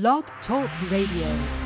Blog Talk Radio.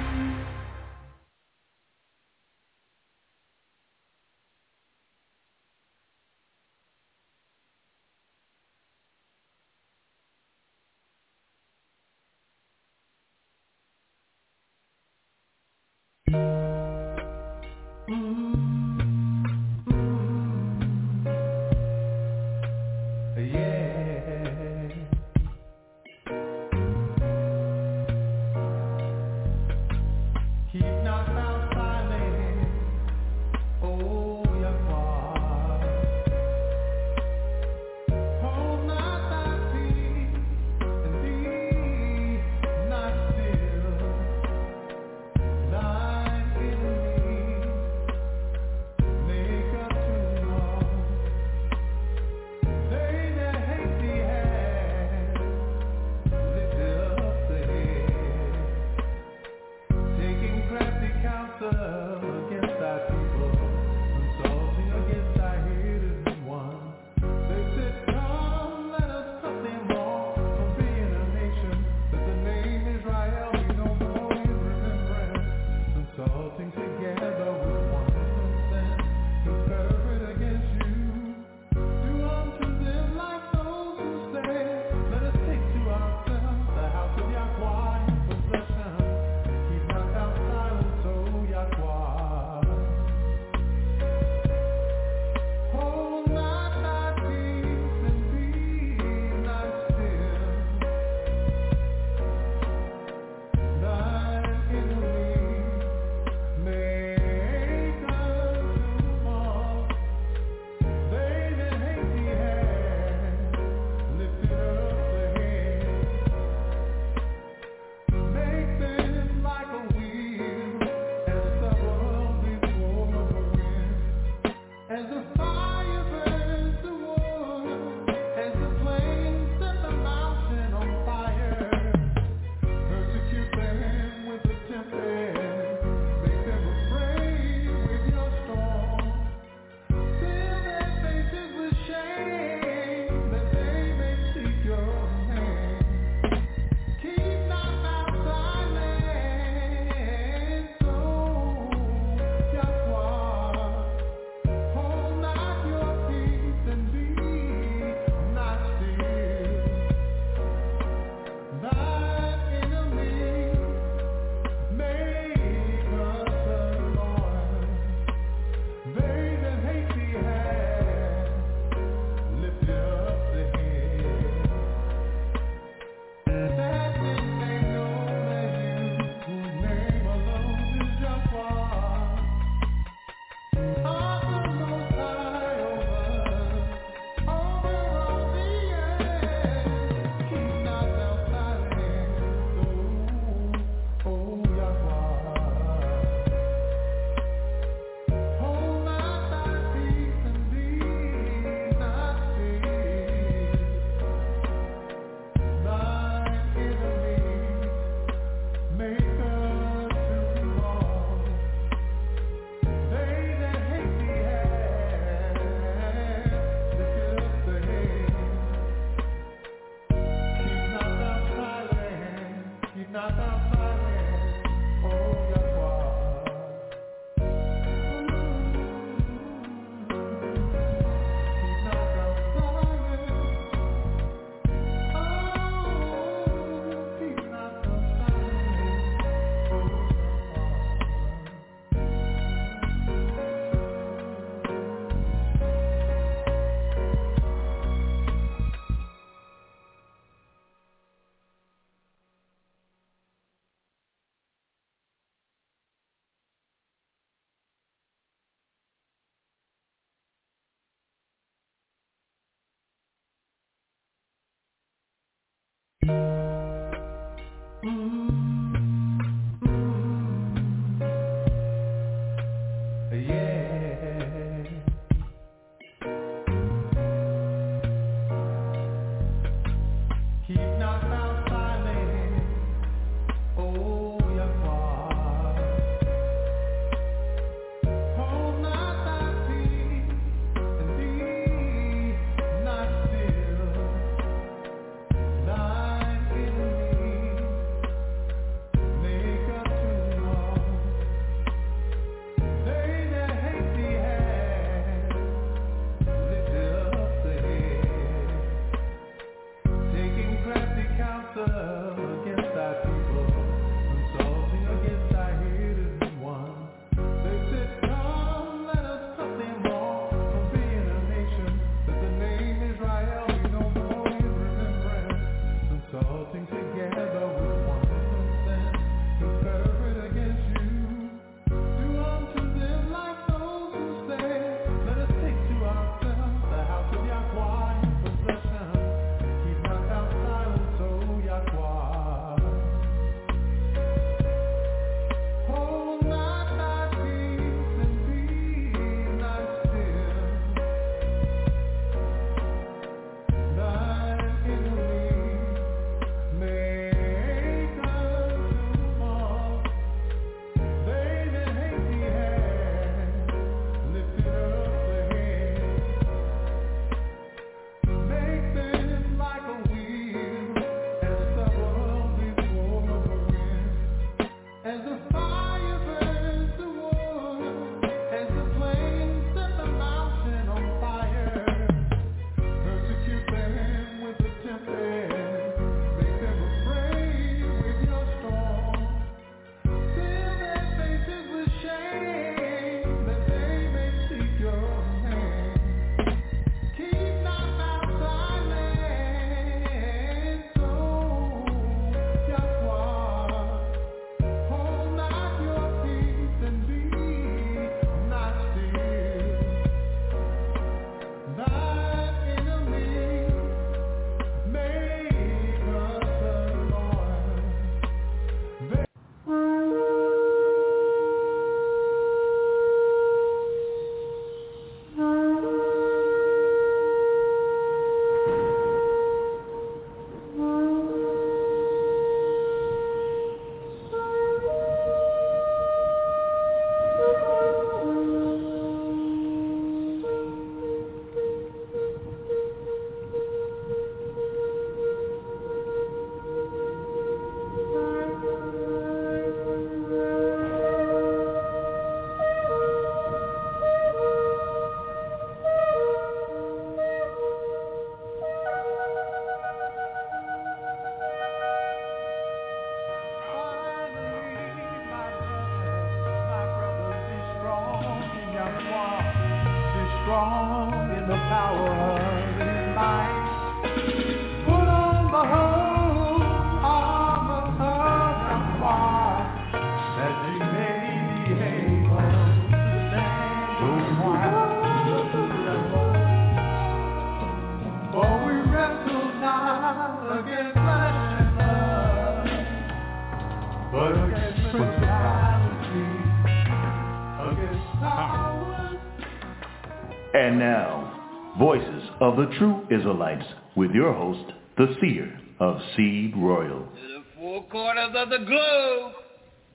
The True Israelites with your host, the seer of Seed Royal. To the four corners of the globe,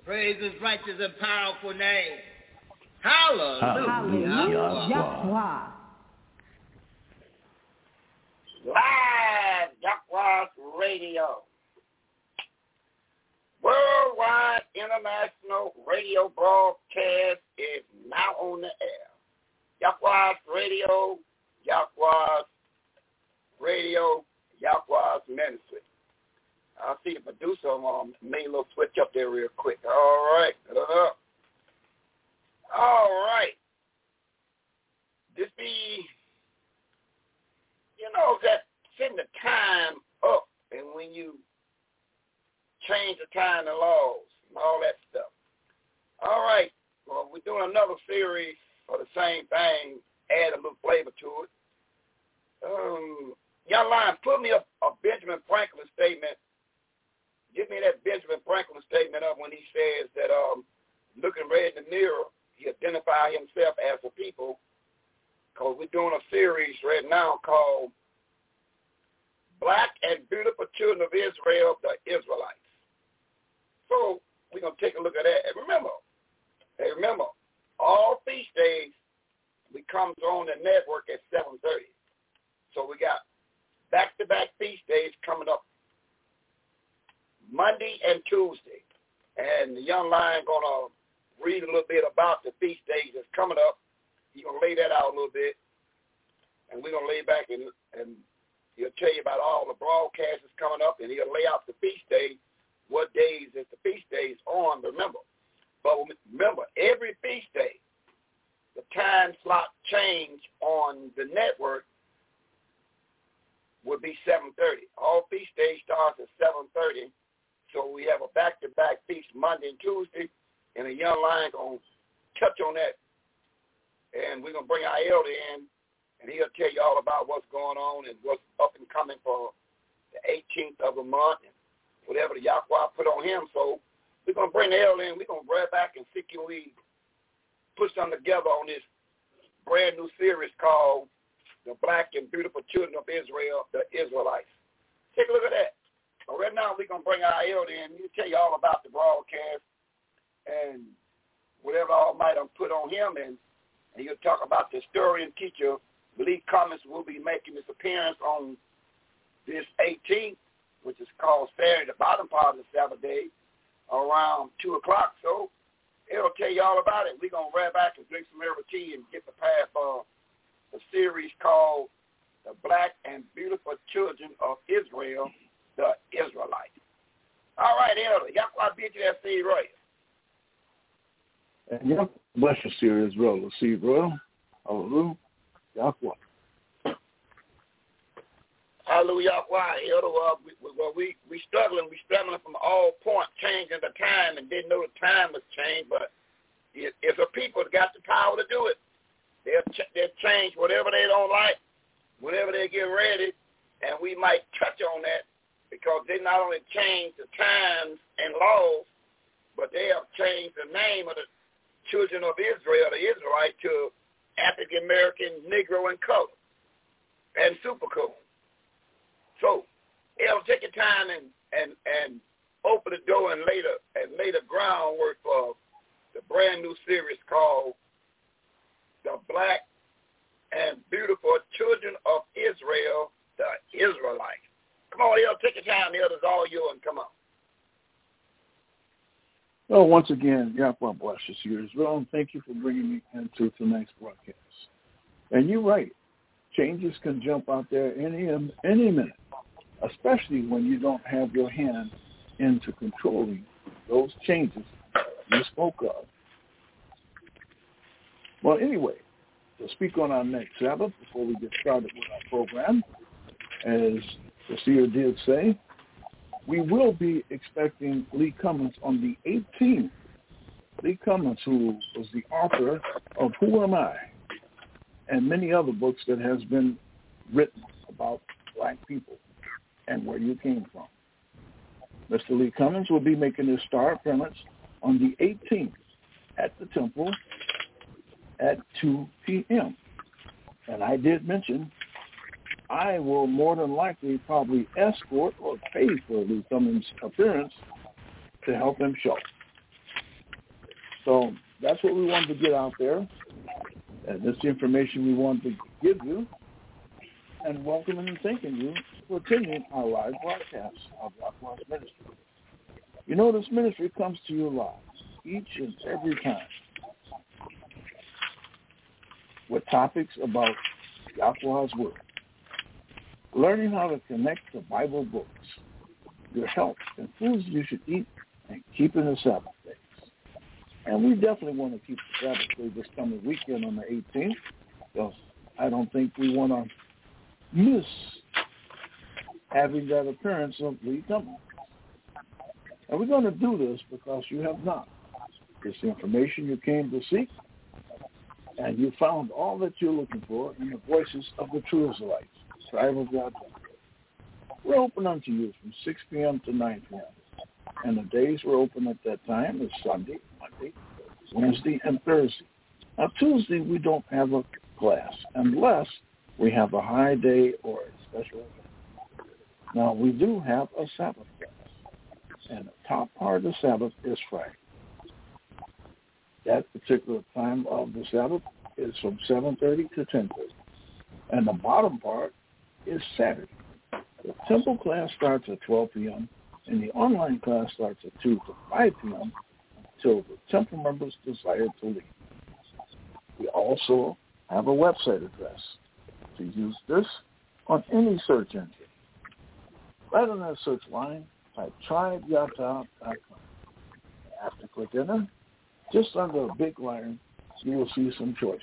praise his righteous and powerful name. Hallelujah. Hallelujah. Yahweh. Live Yahweh Radio. Worldwide International Radio Broadcast is now on the air. Yahweh Radio, Yahweh Radio, Yahweh's Ministry. I see the producer um, little switch up there real quick. All right. Uh, all right. This be, you know, that setting the time up and when you change the time and laws and all that stuff. All right. Well, we're doing another series for the same thing, add a little flavor to it. Um, Young Lion, put me a, a Benjamin Franklin statement. Give me that Benjamin Franklin statement up when he says that um, looking right in the mirror, he identified himself as a people because we're doing a series right now called Black and Beautiful Children of Israel, the Israelites. So we're going to take a look at that. And remember, hey, remember, all feast days, we come on the network at 7.30. So we got back-to-back feast days coming up Monday and Tuesday. And the young lion going to read a little bit about the feast days that's coming up. He's going to lay that out a little bit. And we're going to lay back and, and he'll tell you about all the broadcasts that's coming up, and he'll lay out the feast day what days that the feast days on, remember. But remember, every feast day, the time slot change on the network would be 7.30. All feast days starts at 7.30. So we have a back-to-back feast Monday and Tuesday, and a young lion going to touch on that. And we're going to bring our elder in, and he'll tell you all about what's going on and what's up and coming for the 18th of the month and whatever the Yahweh put on him. So we're going to bring the elder in. We're going to bring back and see can we put something together on this brand new series called the black and beautiful children of Israel, the Israelites. Take a look at that. But right now, we're going to bring our elder in. He'll tell you all about the broadcast and whatever all might have put on him. And, and he'll talk about the historian teacher, Lee Cummings, will be making his appearance on this 18th, which is called Saturday, the bottom part of the Sabbath day, around 2 o'clock. So it'll tell you all about it. We're going to wrap back and drink some herbal tea and get the path for a series called The Black and Beautiful Children of Israel, the Israelites. All right, Elder. Yahweh beat you that seed royal. And Yahweh bless your series royal. Seed royal. Hallelujah. Yahweh. Hallelujah, Yahweh. Elder, uh, we, well, we, we struggling. We struggling from all points, changing the time, and didn't know the time was changed, but it, it's a people that got the power to do it. They'll, ch- they'll change whatever they don't like, whenever they get ready, and we might touch on that because they not only changed the times and laws, but they have changed the name of the children of Israel, the Israelite, to African American, Negro, and color, and super cool. So it'll take your time and and and open the door and lay the and lay the groundwork for the brand new series called the black and beautiful children of Israel, the Israelites. Come on, El, take your time. El, it's all yours. And come on. Well, once again, Yahweh bless you as well, and thank you for bringing me into tonight's broadcast. And you're right. Changes can jump out there any any minute, especially when you don't have your hand into controlling those changes you spoke of well, anyway, to speak on our next Sabbath before we get started with our program, as the seer did say, we will be expecting Lee Cummings on the 18th. Lee Cummings, who was the author of Who Am I? and many other books that has been written about black people and where you came from. Mr. Lee Cummings will be making his star appearance on the 18th at the temple at 2 p.m. And I did mention I will more than likely probably escort or pay for Lee Cummings' appearance to help him show. So that's what we wanted to get out there. And this information we wanted to give you. And welcoming and thanking you for attending our live broadcast of Rockwan's Ministry. You know this ministry comes to you live each and every time with topics about Yahweh's Word. Learning how to connect the Bible books, your health, and foods you should eat, and keeping the Sabbath days. And we definitely want to keep the Sabbath day this coming weekend on the 18th, because I don't think we want to miss having that appearance of Lee Cummings. And we're going to do this because you have not. It's the information you came to seek, and you found all that you're looking for in the voices of the true Israelites, tribe of God. We're open unto you from 6 p.m. to 9 p.m. And the days we're open at that time is Sunday, Monday, Wednesday, and Thursday. Now, Tuesday, we don't have a class unless we have a high day or a special event. Now, we do have a Sabbath class, and the top part of the Sabbath is Friday that particular time of the Sabbath is from 7.30 to 10.30. And the bottom part is Saturday. The temple class starts at 12 p.m. and the online class starts at 2 to 5 p.m. until the temple members desire to leave. We also have a website address to use this on any search engine. Right on that search line, type tribeyata.com. After clicking enter, just under a big line, you will see some choices.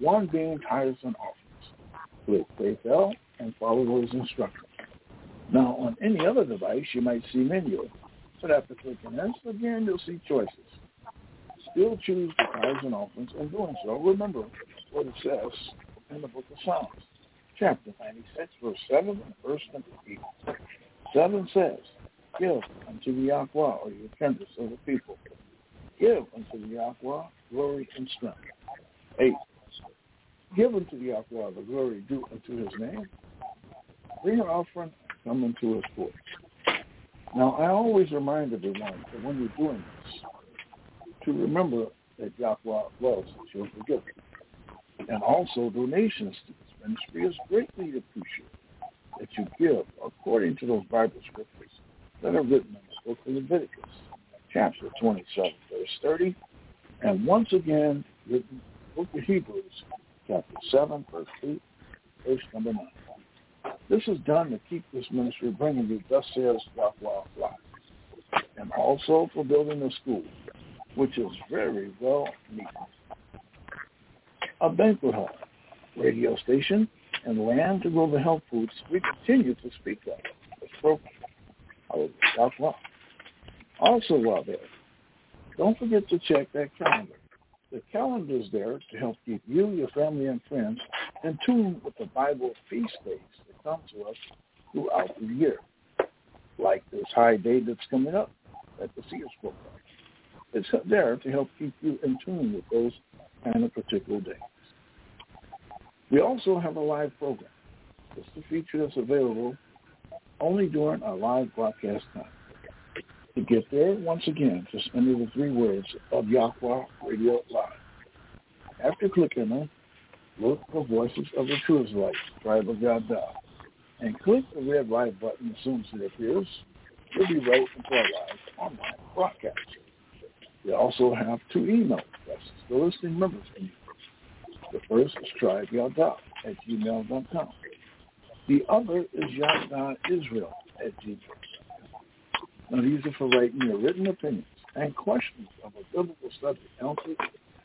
One being and offerings. Click PayPal and follow those instructions. Now, on any other device, you might see menu, but after clicking this, again, you'll see choices. Still choose the and offerings. In doing so, remember what it says in the book of Psalms, chapter 96, verse 7 and verse number 8. 7 says, Give unto the Yahweh, or you tenders of the people. Give unto the Yahweh glory and strength. 8. Give unto the Yahweh the glory due unto his name. Bring an offering come into his courts. Now, I always remind everyone that when you're doing this, to remember that Yahweh loves that you'll forgive And also, donations to this ministry is greatly appreciated that you give according to those Bible scriptures that are written in the book of Leviticus, chapter 27, verse 30, and once again the book of Hebrews, chapter 7, verse 8, verse number 9. This is done to keep this ministry bringing you thus says Yahweh life. And also for building a school, which is very well needed. A banquet hall, radio station, and land to grow the health foods we continue to speak of this program. Yahweh. Also while there, don't forget to check that calendar. The calendar is there to help keep you, your family, and friends in tune with the Bible feast days that come to us throughout the year, like this high day that's coming up at the spoke of. It's there to help keep you in tune with those kind of particular days. We also have a live program. It's a feature that's available only during our live broadcast time. To get there, once again, just enter the three words of Yahweh Radio Live. After clicking on look for Voices of the True Israelites, Tribe of God and click the red live button as soon as it appears. You'll be right into our live online broadcast. We also have two email addresses the listening members use. The first is tribeyada at gmail.com. The other is yadaisrael at gmail.com. Now these are for writing your written opinions and questions of a biblical subject answered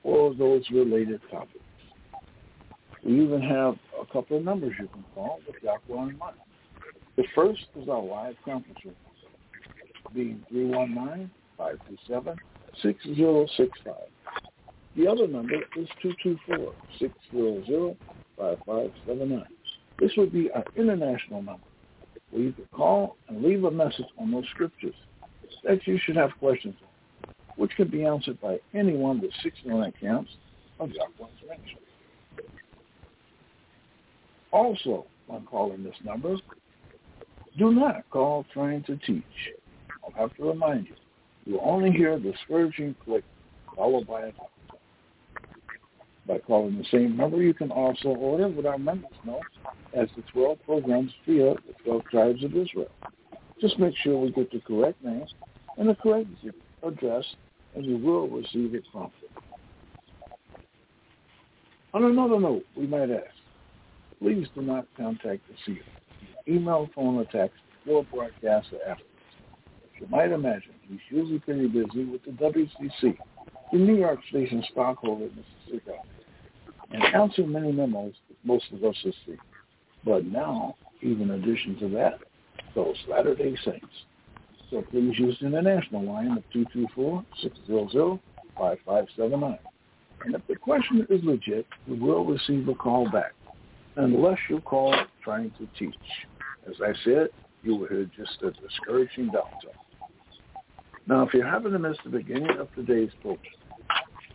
or those related topics. We even have a couple of numbers you can call with Yahweh in mind. The first is our live conference room, being 319-527-6065. The other number is 224-600-5579. This would be our international number, where you can call and leave a message on those scriptures that you should have questions on, which can be answered by anyone with 69 accounts of Yahweh's ministry. Also, when calling this number, do not call trying to teach. I'll have to remind you, you'll only hear the scourging click followed by a tone. By calling the same number, you can also order our members know as the 12 programs via the 12 tribes of Israel. Just make sure we get the correct name and the correct address, and you will receive it promptly. On another note, we might ask, please do not contact the seer. Email, phone, or text before broadcast or afterwards. As you might imagine, he's usually pretty busy with the WCC, the New York Station stockholder in Mississippi, and answering many memos most of us see. But now, even in addition to that, those Latter-day Saints. So please use the international line of 224-600-5579. And if the question is legit, you will receive a call back unless you call trying to teach. As I said, you will hear just a discouraging downturn. Now, if you happen to miss the beginning of today's program,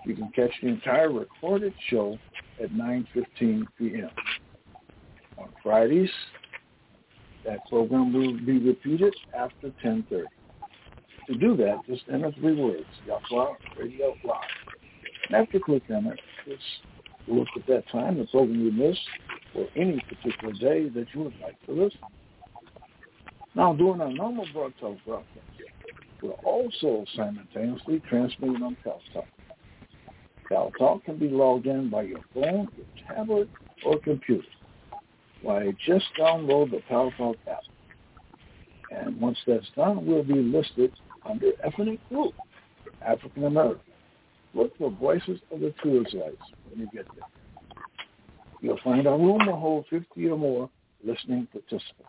you can catch the entire recorded show at 9.15 p.m. On Fridays, that program will be repeated after 10.30. To do that, just enter three words, Yahweh Radio Live. And after clicking on it, just look at that time, the program you missed, or any particular day that you would like to listen. Now, during our normal broadcast broadcast, we're also simultaneously transmitting on Paltalk. Paltalk can be logged in by your phone, your tablet, or computer. Why, just download the Paltalk app. And once that's done, we'll be listed under Ethnic Group. African American. Look for Voices of the Israelites when you get there. You'll find our room will hold 50 or more listening participants.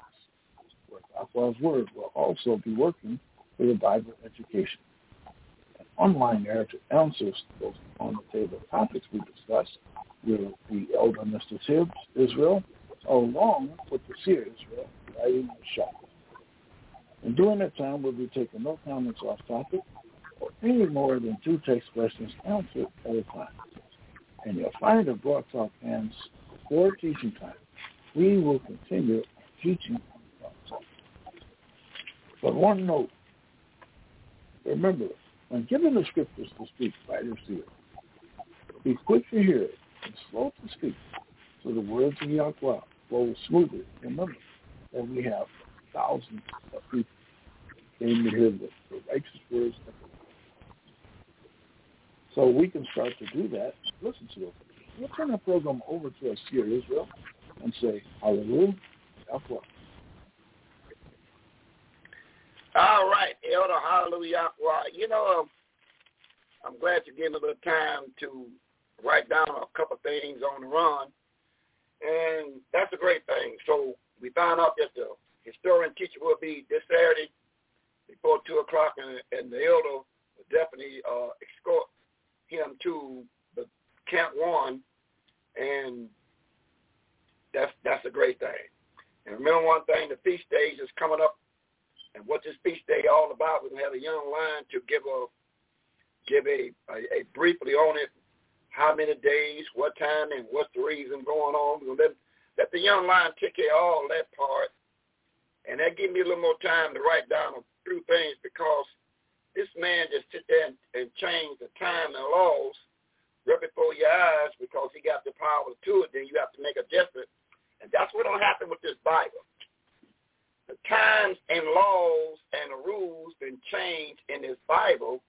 Where Akwa's Word will also be working for the Bible education. An online narrative answers those on the table topics we discussed will be Elder Mr. Tibbs, Israel, along with the seer Israel, writing the shop. And during that time, we'll be taking no comments off topic or any more than two text questions answered at a time. And you'll find the Broad Talk ends for teaching time. We will continue teaching on Talk. But one note, remember, when given the scriptures to speak by the seer, be quick to hear it and slow to speak, so the words of Yahweh flow smoothly. Remember that we have thousands of people came to hear the, the righteous words of the so we can start to do that. Listen to it. We'll turn the program over to us here, Israel, and say, Hallelujah, Yahweh. All right, Elder Hallelujah. Well, you know, um, I'm glad you gave me a little time to write down a couple of things on the run, and that's a great thing. So we found out that the historian teacher will be this Saturday before 2 o'clock, and, and the elder will definitely uh, escort him to the Camp One, and that's that's a great thing. And remember one thing, the feast days is coming up, and what this feast day all about, going to have a young lion to give a give a, a, a briefly on it, how many days, what time, and what's the reason going on. We're let, let the young lion take care of all that part, and that give me a little more time to write down a few things because this man just sit there and, and change the time and laws right before your eyes because he got the power to it, then you have to make adjustment. And that's what will happen with this Bible. The times and laws and rules been changed in this Bible,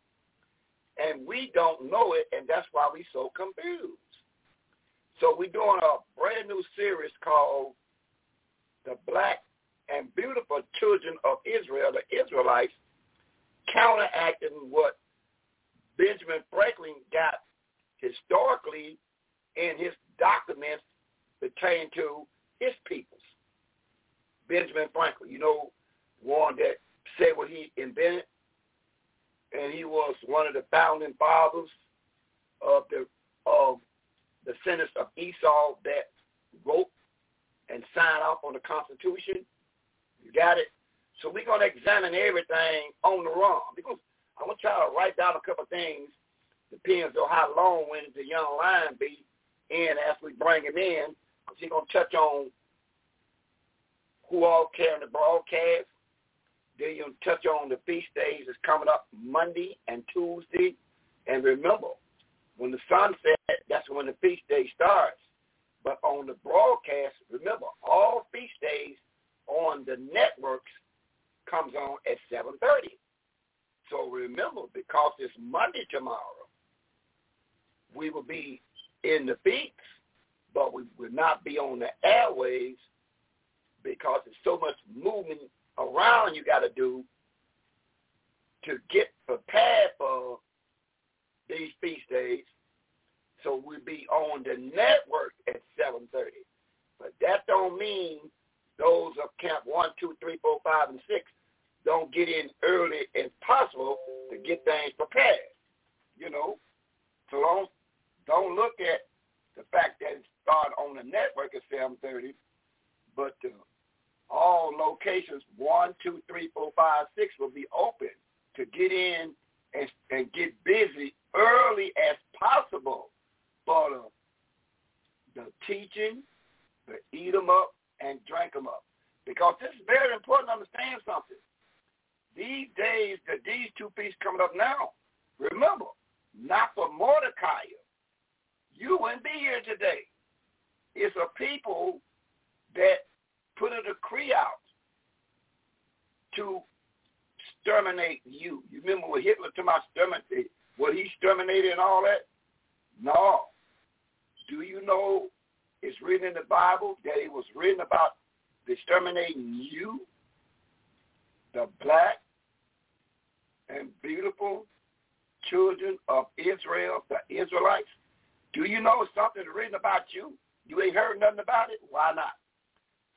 and we don't know it, and that's why we so confused. So we're doing a brand new series called The Black and Beautiful Children of Israel, the Israelites, counteracting what Benjamin Franklin got historically in his documents pertaining to his peoples. Benjamin Franklin, you know, one that said what he invented, and he was one of the founding fathers of the of the Senate of Esau that wrote and signed off on the Constitution. You got it? So we're going to examine everything on the run because I want y'all to write down a couple of things. Depends on how long-winded the young lion be in as we bring him in because he's going to touch on who all carrying the broadcast. Then you'll touch on the feast days that's coming up Monday and Tuesday. And remember, when the sun sets, that's when the feast day starts. But on the broadcast, remember, all feast days on the networks comes on at 7.30. So remember, because it's Monday tomorrow, we will be in the beats, but we will not be on the airways because there's so much movement around you got to do to get prepared for these feast days. So we'll be on the network at 7.30. But that don't mean those of camp 1, 2, 3, 4, 5, and 6 don't get in early as possible to get things prepared. You know, so don't don't look at the fact that it started on the network at 7:30, but uh, all locations one, two, three, four, five, six will be open to get in and, and get busy early as possible for the, uh, the teaching, the eat them up and drink them up. Because this is very important to understand something these days, that these two feasts coming up now, remember, not for Mordecai. You wouldn't be here today. It's a people that put a decree out to exterminate you. You remember what Hitler told about exterminate, what he exterminated and all that? No. Do you know it's written in the Bible that it was written about exterminating you? the black and beautiful children of Israel, the Israelites. Do you know something written about you? You ain't heard nothing about it? Why not?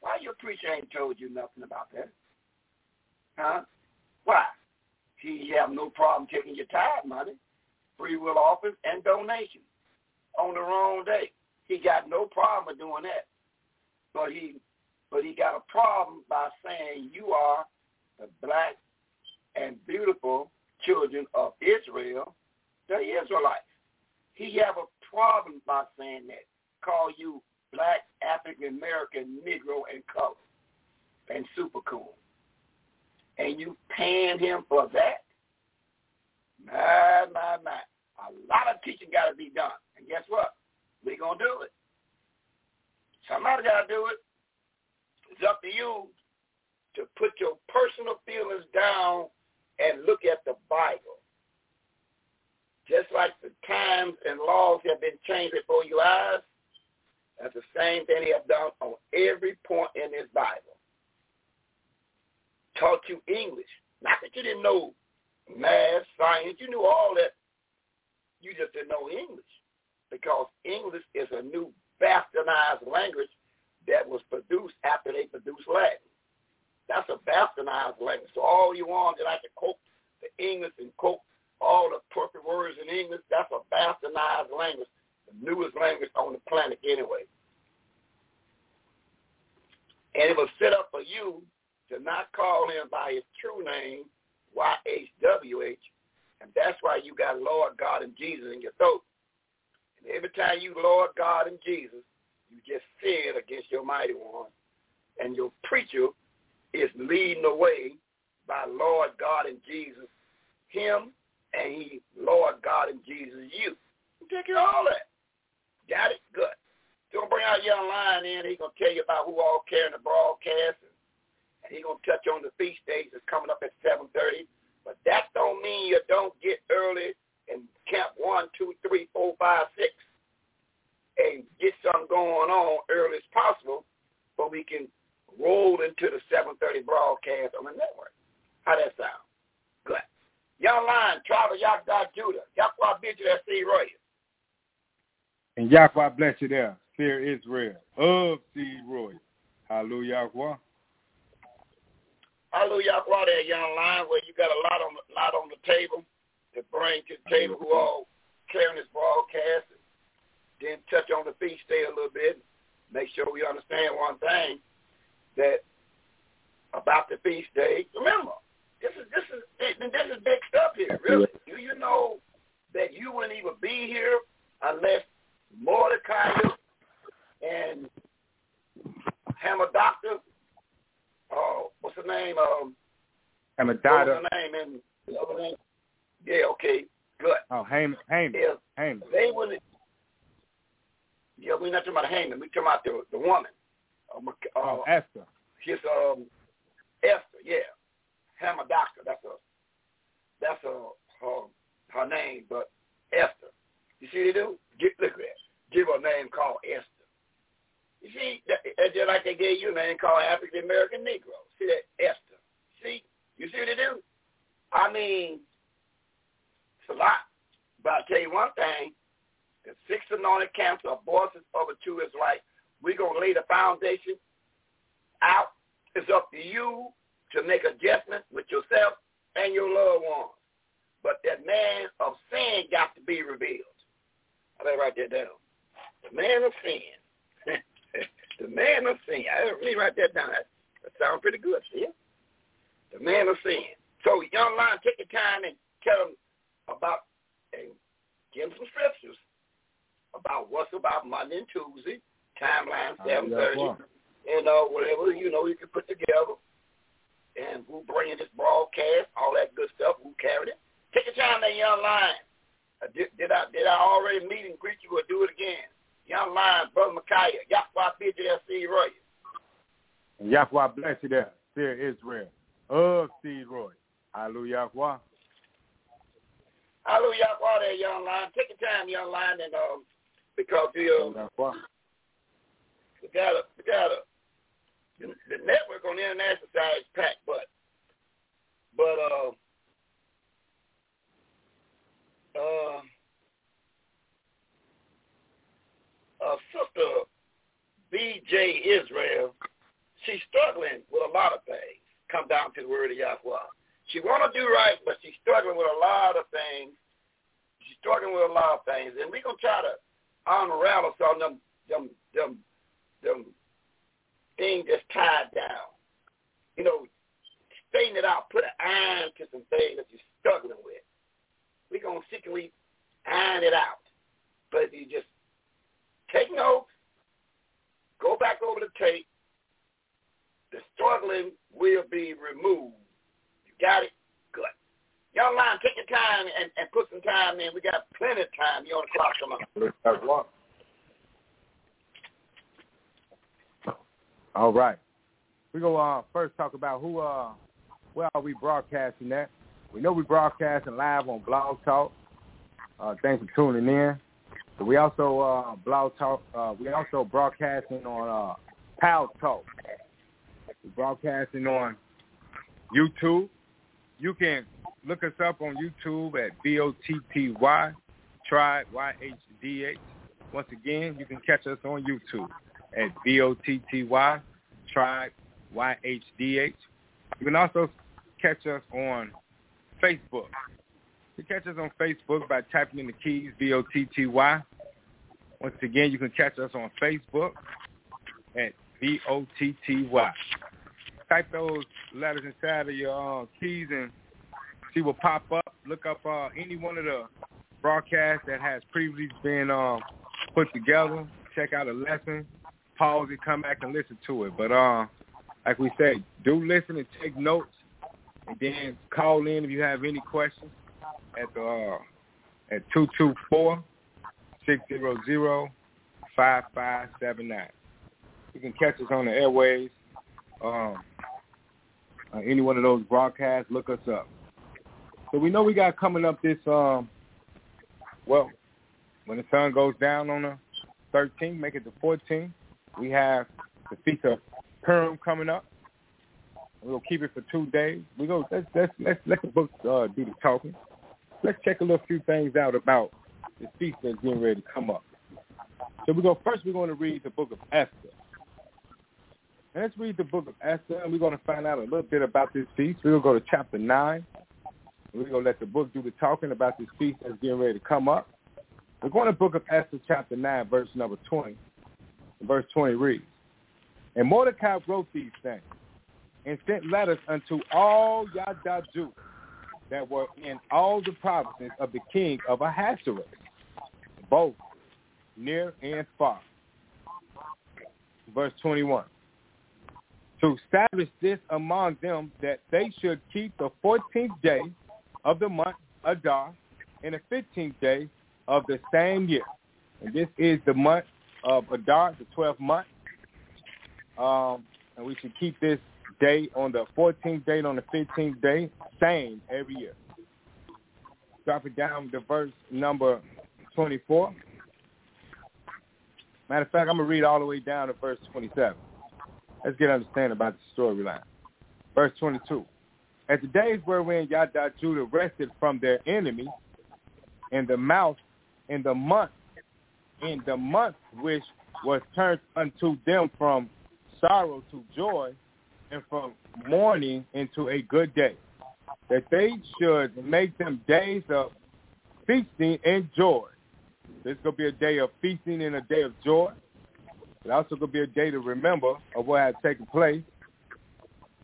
Why your preacher ain't told you nothing about that? Huh? Why? He have no problem taking your tithe money, free will offerings, and donations on the wrong day. He got no problem with doing that. But he but he got a problem by saying you are the black and beautiful children of Israel, the Israelites. He have a problem by saying that. Call you black, African American, Negro, and color, and super cool. And you paying him for that? My, my, my. A lot of teaching got to be done. And guess what? we going to do it. Somebody got to do it. It's up to you to put your personal feelings down and look at the Bible. Just like the times and laws have been changed before your eyes, that's the same thing he have done on every point in this Bible. Taught you English. Not that you didn't know math, science. You knew all that. You just didn't know English because English is a new bastardized language that was produced after they produced Latin. That's a bastardized language. So all you want to like to quote the English and quote all the perfect words in English, that's a bastardized language, newest language on the planet anyway. And it was set up for you to not call him by his true name, Y-H-W-H, and that's why you got Lord God and Jesus in your throat. And every time you Lord God and Jesus, you just sin against your mighty one. And your preacher is leading the way by Lord God and Jesus, him, and he, Lord God and Jesus, you. Take care of all that. Got it? Good. He's going to bring out young lion in. He's going to tell you about who all carrying the broadcast. And, and he's going to touch on the feast days that's coming up at 7.30. But that don't mean you don't get early and camp one, two, three, four, five, six, and get something going on early as possible so we can roll into the 7.30 broadcast on the network. How that sound? Good. Young Lion, Travel Yahweh Judah, Yahweh bid you that royal. And Yahweh bless you there, fear Israel, of seed royal. Hallelujah, Yahweh. Hallelujah, Yahweh there, Young Lion, where you got a lot on the, lot on the table to bring to the table who all carrying this broadcast and then touch on the feast day a little bit. Make sure we understand one thing that about the feast day. Remember, this is this is this is big stuff here. Really, do you know that you wouldn't even be here unless Mordecai and Hamadoctor, uh, what's the name? Um, Hamadata. What's the name? And the other name? Yeah, okay, good. Oh, Haman. Haman. Yeah, Haman. they wouldn't. Yeah, we're not talking about Haman. We're talking about the the woman. Uh, uh, oh, Esther. She's um Esther, yeah. Hamadoctor, that's a that's a her her name, but Esther. You see they do? Get, look at that. Give her a name called Esther. You see, just like they gave you a name called African American Negro. See that Esther. See, you see what they do? I mean, it's a lot. But I'll tell you one thing, the six anointed camps are bosses of a true Israelite. We're to lay the foundation out. It's up to you to make adjustments with yourself and your loved ones. But that man of sin got to be revealed. I better write that down. The man of sin. the man of sin. I let me write that down. That, that sounds pretty good, see? The man of sin. So, young lion, take your time and tell them about, and give them some scriptures about what's about Monday and Tuesday, timeline 730, and uh, whatever, you know, you can put together. And who bringing this broadcast, all that good stuff, who carried it. Take your time, that young lion. Uh, did, did I did I already meet and greet you or do it again? Young lion, Brother Micaiah, Yahweh bid you seed royal. And Yahweh bless you there, fear Israel, of seed royal. Hallelujah, Yahweh. Hallelujah, Yahweh there, young lion. Take your time, young lion, and um, because you Yahweh. we got a we got a the, the network on the international side is packed, but but uh Uh, J. Israel, she's struggling with a lot of things. Come down to the word of Yahweh. She want to do right, but she's struggling with a lot of things. She's struggling with a lot of things, and we're gonna try to unravel some of them, them, them, them things that's tied down. You know, straighten it out, put an iron to some things that you're struggling with. We're gonna see can iron it out. But if you just take notes, go back over the tape, the struggling will be removed. You got it? Good. Young line, take your time and, and put some time in. We got plenty of time. You're on the clock. Come on. All right. We go uh, first talk about who uh where are we broadcasting at. We know we're broadcasting live on Blog Talk. Uh, thanks for tuning in. We also uh, Talk. Uh, we also broadcasting on uh, Paltalk. We're broadcasting on YouTube. You can look us up on YouTube at B-O-T-T-Y, Tribe, Y-H-D-H. Once again, you can catch us on YouTube at B-O-T-T-Y, Tribe, Y-H-D-H. You can also catch us on Facebook. You catch us on Facebook by typing in the keys B-O-T-T-Y. Once again, you can catch us on Facebook at B-O-T-T-Y. Type those letters inside of your uh, keys and see what pop up. Look up uh, any one of the broadcasts that has previously been uh, put together. Check out a lesson. Pause it, come back and listen to it. But uh, like we say, do listen and take notes, and then call in if you have any questions at the uh, at two two four six zero zero five five seven nine. You can catch us on the airways. Um, uh, any one of those broadcasts, look us up. So we know we got coming up this, um, well, when the sun goes down on the 13th, make it the 14th, we have the Feast of Purim coming up. We'll keep it for two days. We go. Let's let's let's let the book uh, do the talking. Let's check a little few things out about the feast that's getting ready to come up. So we go first. We're going to read the book of Esther. Let's read the book of Esther, and we're going to find out a little bit about this feast. We're going to go to chapter 9. We're going to let the book do the talking about this feast that's getting ready to come up. We're going to book of Esther, chapter 9, verse number 20. Verse 20 reads, And Mordecai wrote these things and sent letters unto all Yada Jews that were in all the provinces of the king of Ahasuerus, both near and far. Verse 21 to establish this among them that they should keep the 14th day of the month Adar and the 15th day of the same year. And this is the month of Adar, the 12th month. Um, and we should keep this day on the 14th day, on the 15th day, same every year. Drop it down to verse number 24. Matter of fact, I'm going to read all the way down to verse 27. Let's get understanding about the storyline. Verse 22. At the days wherein Yada Judah rested from their enemy, in the mouth in the month, in the month which was turned unto them from sorrow to joy and from mourning into a good day, that they should make them days of feasting and joy. This is going to be a day of feasting and a day of joy. It's also going to be a day to remember of what had taken place.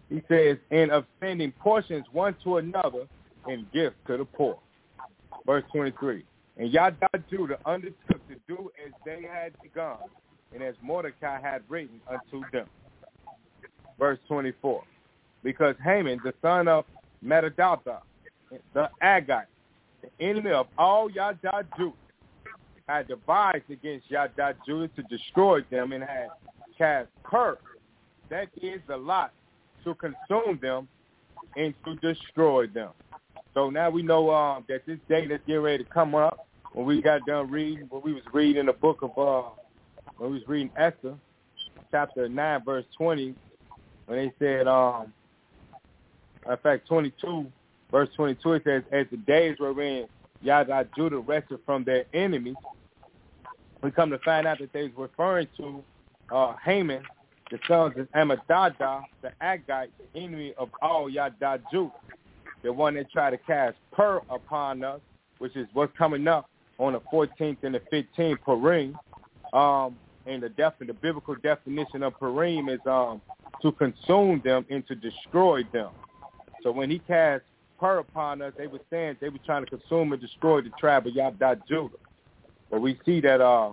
He says, and of sending portions one to another in gifts to the poor. Verse 23. And Yada Judah undertook to do as they had begun, and as Mordecai had written unto them. Verse 24. Because Haman, the son of Hammedatha, the Agagite, the enemy of all Yada Judah, had devised against Yada Judah to destroy them and had cast curse, that is the lot, to consume them and to destroy them. So now we know um, that this day that's getting ready to come up, when we got done reading, when we was reading the book of, uh, when we was reading Esther, chapter 9, verse 20, when they said, um, in fact, 22, verse 22, it says, as the days wherein Yada Judah rested from their enemies, we come to find out that they was referring to uh, Haman, the sons of Amminadab, the Agagite, the enemy of all Yada Judah, the one that tried to cast Pur upon us, which is what's coming up on the 14th and the 15th Purim. Um, and the def- the biblical definition of Purim is um, to consume them and to destroy them. So when he cast Pur upon us, they were saying they were trying to consume and destroy the tribe of Yada Judah. But we see that uh,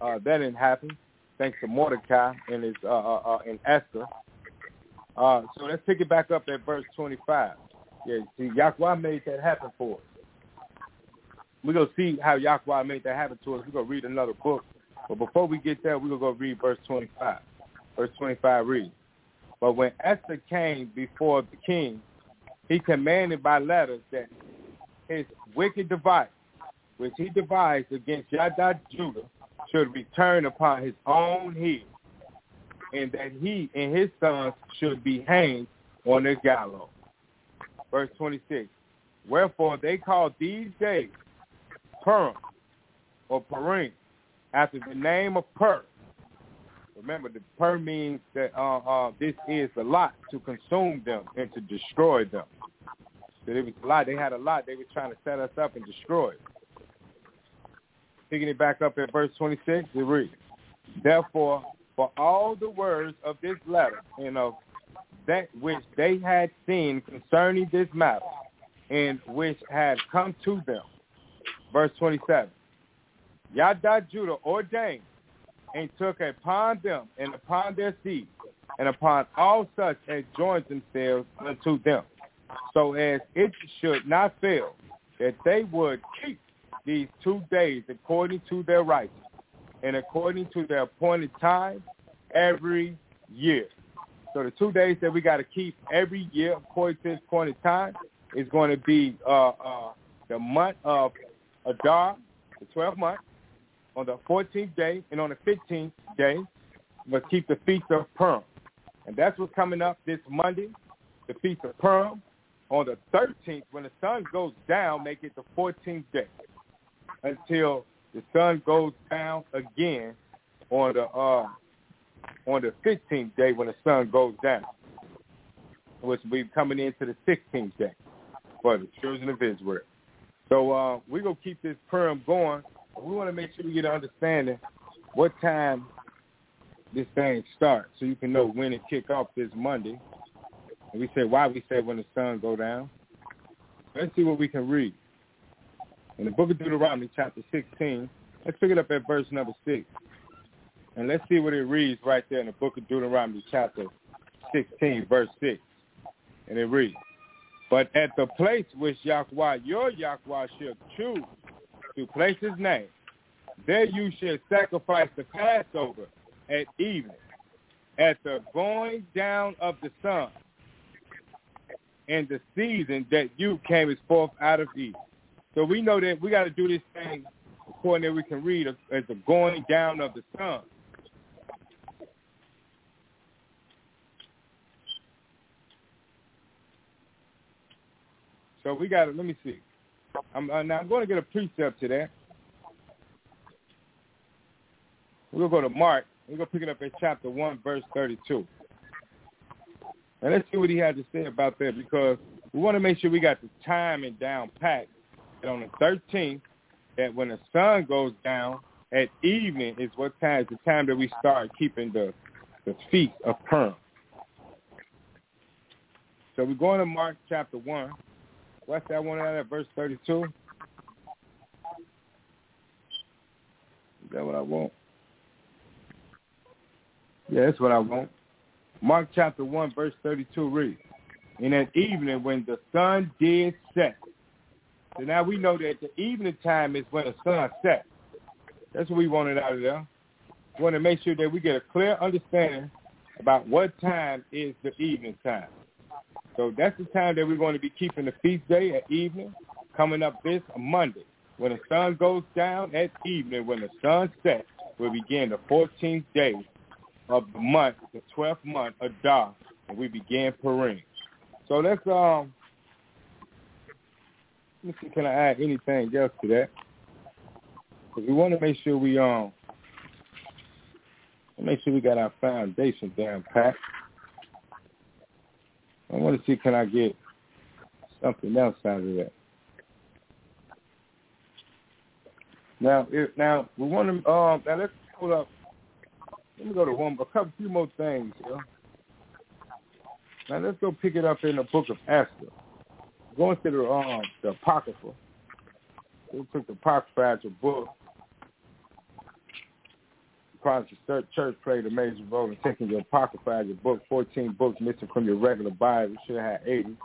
uh, that didn't happen thanks to Mordecai and his uh, uh, uh, and Esther. Uh, so let's pick it back up at verse 25. Yeah, see, Yahweh made that happen for us. We're going to see how Yahweh made that happen to us. We're going to read another book. But before we get there, we're going to go read verse 25. Verse 25 reads, But when Esther came before the king, he commanded by letters that his wicked device, which he devised against Yada Judah, should return upon his own head, and that he and his sons should be hanged on the gallows. Verse 26. Wherefore they call these days Purim or Purim after the name of Pur. Remember, the Pur means that uh, uh, this is a lot to consume them and to destroy them. So it was a lot. They had a lot. They were trying to set us up and destroy. Picking it back up at verse 26, it reads, Therefore, for all the words of this letter and of that which they had seen concerning this matter, and which had come to them. Verse 27. Yada Judah ordained and took upon them and upon their seed and upon all such as joined themselves unto them, so as it should not fail that they would keep these two days according to their rights and according to their appointed time every year. So the two days that we got to keep every year according to this appointed time is going to be uh, uh, the month of Adar, the 12th month, on the 14th day, and on the 15th day, we'll keep the Feast of Purim. And that's what's coming up this Monday, the Feast of Purim. On the 13th, when the sun goes down, make it the 14th day until the sun goes down again on the uh, on the 15th day when the sun goes down, which will be coming into the 16th day for the children of Israel. So uh, we're going to keep this Purim going. We want to make sure we get an understanding what time this thing starts so you can know when it kick off this Monday. And we say why we say when the sun go down. Let's see what we can read. In the book of Deuteronomy, chapter 16, let's pick it up at verse number 6. And let's see what it reads right there in the book of Deuteronomy, chapter 16, verse 6. And it reads, But at the place which Yahweh, your Yahweh, shall choose to place his name, there you shall sacrifice the Passover at evening, at the going down of the sun, in the season that you came forth out of Egypt. So we know that we got to do this thing according that we can read as the going down of the sun. So we got to, let me see. I'm, uh, now I'm going to get a precept to that. We're going to go to Mark. We're going to pick it up at chapter 1, verse 32. And let's see what he had to say about that because we want to make sure we got the timing down packed. And on the 13th, that when the sun goes down at evening is what time is the time that we start keeping the the feast of Purim. So we're going to Mark chapter 1. What's that one out at verse 32? Is that what I want? Yeah, that's what I want. Mark chapter 1, verse 32 reads, And at evening when the sun did set. So now we know that the evening time is when the sun sets. That's what we wanted out of there. We want to make sure that we get a clear understanding about what time is the evening time. So that's the time that we're going to be keeping the feast day at evening, coming up this Monday. When the sun goes down at evening, when the sun sets, we'll begin the 14th day of the month, the 12th month of Dar, and we begin Purim. So let's um, let me see, can I add anything else to that? Because we want to make sure we um make sure we got our foundation down pat. I want to see can I get something else out of that. Now, if, now we want to. Um, now let's pull up. Let me go to one, a couple, few more things. Yeah? Now let's go pick it up in the book of Esther. Going to the um the apocrypha. We took the apocrypha as a book. Protestant church played a major role in taking your apocrypha as a book. Fourteen books missing from your regular Bible. You should have had eighty.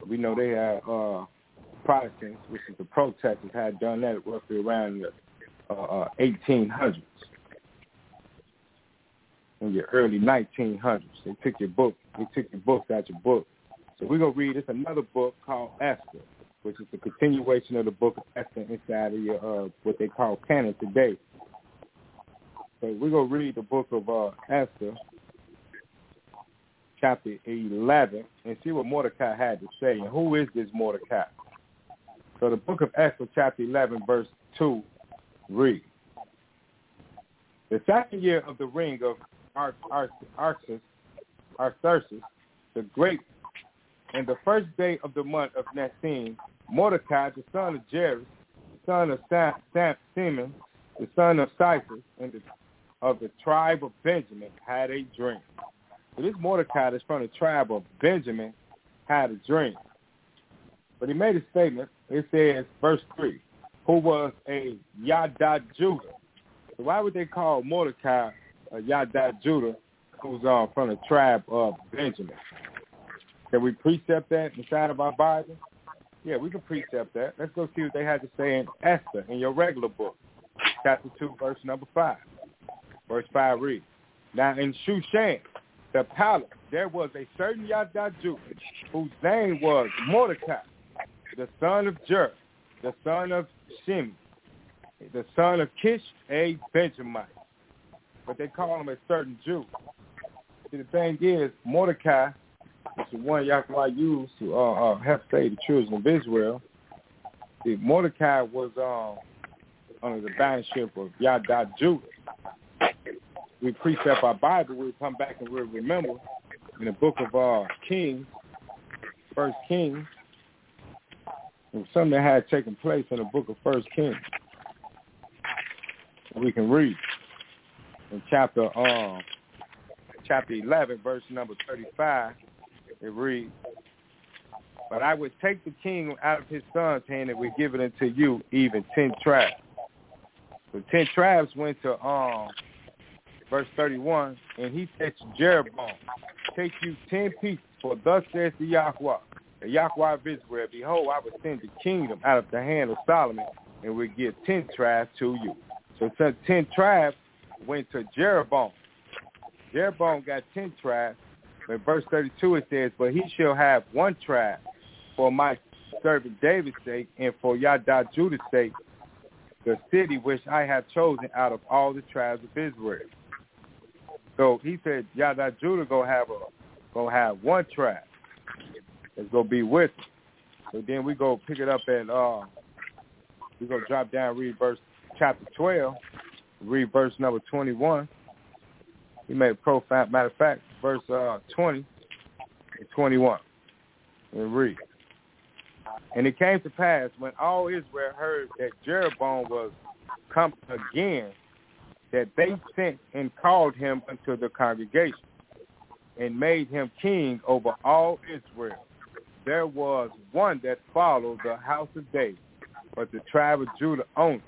But we know they had uh Protestants, which is the Protestants, had done that roughly around the uh, uh, 1800s. In the early 1900s, they took your book. They took your books out your book. So we're gonna read. It's another book called Esther, which is the continuation of the book of Esther inside of your uh, what they call canon today. So we're gonna read the book of uh, Esther, chapter 11, and see what Mordecai had to say. And who is this Mordecai? So the book of Esther, chapter 11, verse 2, read. The second year of the reign of Artaxerxes the Great, and the first day of the month of Nisan, Mordecai, the son of Jairus, the son of Sam, Simon, the son of Cyprus, and the, of the tribe of Benjamin, had a dream. So this Mordecai that's from the tribe of Benjamin had a dream. But he made a statement. It says, verse 3, who was a Yada Judah. So why would they call Mordecai a Yada Judah who's uh, from the tribe of Benjamin? Can we precept that inside of our Bible? Yeah, we can precept that. Let's go see what they had to say in Esther in your regular book, chapter 2, verse number 5. Verse 5 reads, Now in Shushan, the palace, there was a certain Yada Judah whose name was Mordecai, the son of Jair, the son of Shimei, the son of Kish, a Benjamite. But they call him a certain Jew. See, the thing is, Mordecai is the one Yahweh used to uh, uh, help save the children of Israel. See, Mordecai was um, under the bannership of Yada Judah. We precept our Bible, we'll come back and we'll remember in the book of uh, Kings, First Kings, and something that had taken place in the book of First Kings. We can read in chapter um chapter eleven, verse number thirty-five. It reads, "But I would take the king out of his son's hand and would give it unto you, even ten tribes." The ten tribes went to um verse thirty-one, and he said to Jeroboam, "Take you ten pieces, for thus says the Yahweh." the Yahweh of Israel, behold, I will send the kingdom out of the hand of Solomon, and will give ten tribes to you. So since ten tribes went to Jeroboam. Jeroboam got ten tribes. In verse 32 it says, But he shall have one tribe for my servant David's sake and for Yada Judah's sake, the city which I have chosen out of all the tribes of Israel. So he said Yada Judah go have a go have one tribe is gonna be with him. So then we go pick it up at uh we go drop down read verse chapter twelve, read verse number twenty one. He made a profound matter of fact, verse uh twenty and twenty one. And read. And it came to pass when all Israel heard that Jeroboam was come again, that they sent and called him unto the congregation and made him king over all Israel there was one that followed the house of David, but the tribe of Judah only.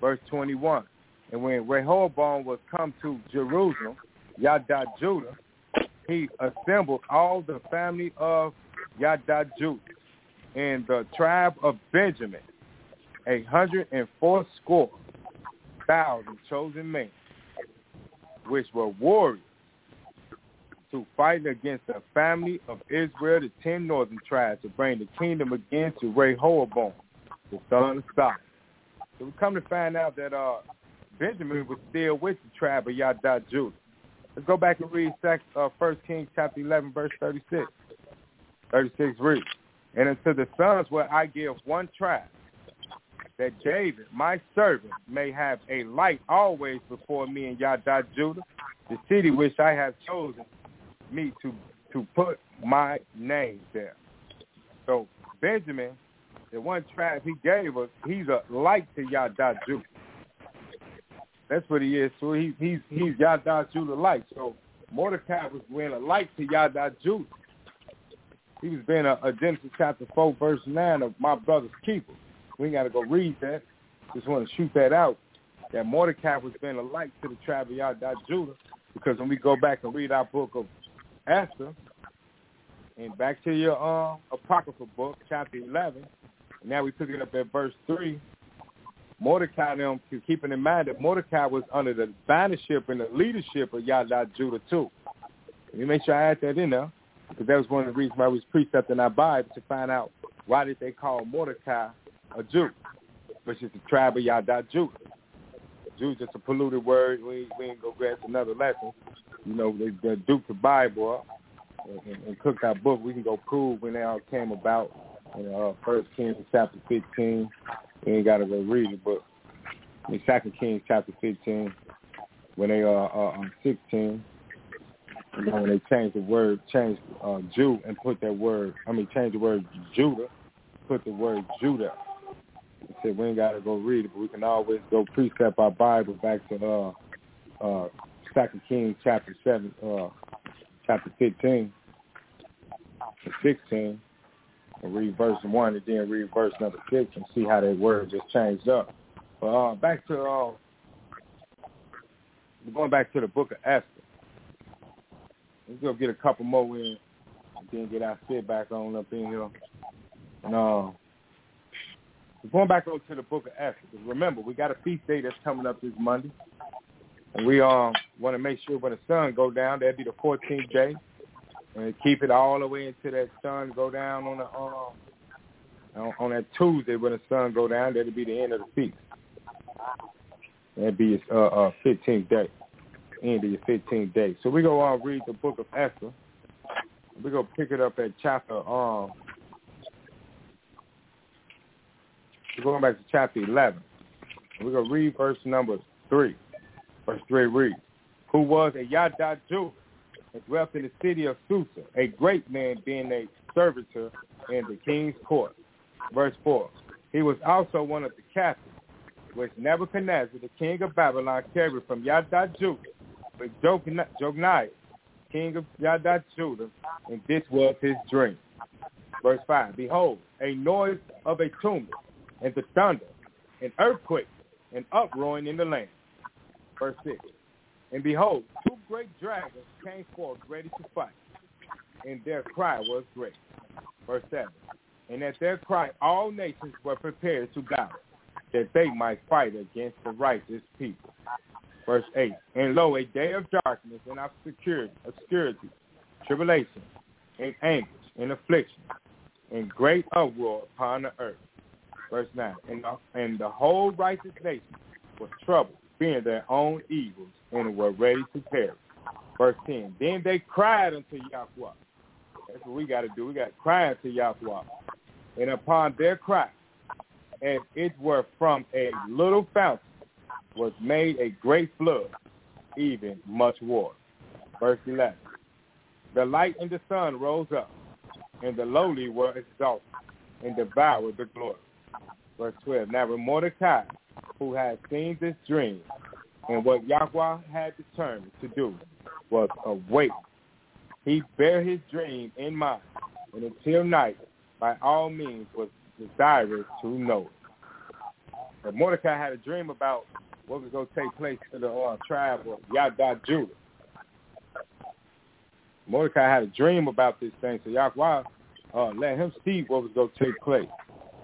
Verse 21. And when Rehoboam was come to Jerusalem, Yada Judah, he assembled all the family of Yada Judah and the tribe of Benjamin, a hundred and four score thousand chosen men, which were warriors to fight against the family of Israel, the ten northern tribes, to bring the kingdom again to Rehoboam, the son of Solomon. So we come to find out that uh, Benjamin was still with the tribe of Yada Judah. Let's go back and read uh, 1 Kings chapter 11, verse 36. 36 reads, And unto the sons will I give one tribe, that David, my servant, may have a light always before me in Yada Judah, the city which I have chosen me to to put my name there. So Benjamin, the one tribe he gave us, he's a light to Yada Judah. That's what he is. So he, he's he's Yada Judah light. So Mordecai was being a light to Yada Judah. He was being a, a Genesis chapter four verse nine of my brother's keeper. We ain't got to go read that. Just want to shoot that out. That Mordecai was being a light to the tribe of Yada Judah because when we go back and read our book of Esther, and back to your uh, apocryphal book, chapter eleven. Now we pick it up at verse three. Mordecai them keeping in mind that Mordecai was under the bannership and the leadership of Yada Judah too. Let me make sure I add that in there because that was one of the reasons why we was precept in our Bible to find out why did they call Mordecai a Jew, which is the tribe of Yada Judah. Jew just a polluted word. We we ain't go grab another lesson. You know, they, they duped the Bible up and, and cooked our book. We can go prove when they all came about in uh, First Kings chapter 15. We ain't got to go read it, but in Second Kings chapter 15, when they are uh, on 16, you know, when they changed the word, changed uh, Jew and put that word, I mean, changed the word Judah, put the word Judah. Said we ain't got to go read it, but we can always go precept our Bible back to uh, uh, Second Kings chapter seven, uh, chapter 15 to 16, and read verse 1 and then read verse number 6 and see how that word just changed up. But uh, back to, uh, going back to the book of Esther. Let's go get a couple more in and then get our sit back on up in here. And, uh, going back over to the book of Esther. Remember, we got a feast day that's coming up this Monday. And we um want to make sure when the sun go down, that'd be the 14th day, and keep it all the way until that sun go down on the um on, on that Tuesday when the sun go down. That'd be the end of the feast. That'd be its uh, uh 15th day, end of your 15th day. So we go on uh, read the book of Esther. We go pick it up at chapter um. We're going back to chapter 11. We're going to read verse number 3. Verse 3 reads, who was a Yada Jew and dwelt in the city of Susa, a great man being a servitor in the king's court. Verse 4, he was also one of the captains which Nebuchadnezzar, the king of Babylon, carried from Yada Judah with Jogniah, king of Yada Judah, and this was his dream. Verse 5, behold, a noise of a tumult, and the thunder, an earthquake, and uproaring in the land. Verse 6. And behold, two great dragons came forth ready to fight, and their cry was great. Verse 7. And at their cry all nations were prepared to battle, that they might fight against the righteous people. Verse 8. And lo, a day of darkness and obscurity, obscurity tribulation, and anguish, and affliction, and great uproar upon the earth. Verse 9. And the, and the whole righteous nation was troubled fearing their own evils and were ready to perish. Verse 10, then they cried unto Yahweh. That's what we got to do. We got to cry unto Yahweh. And upon their cry, as it were from a little fountain, was made a great flood, even much water. Verse 11, the light and the sun rose up, and the lowly were exalted, and devoured the glory. Verse 12, now Mordecai who had seen this dream and what Yahweh had determined to do was awake. He bare his dream in mind, and until night, by all means, was desirous to know it. But Mordecai had a dream about what was going to take place to the uh, tribe of Yada Judah. Mordecai had a dream about this thing, so Yahweh uh, let him see what was going to take place.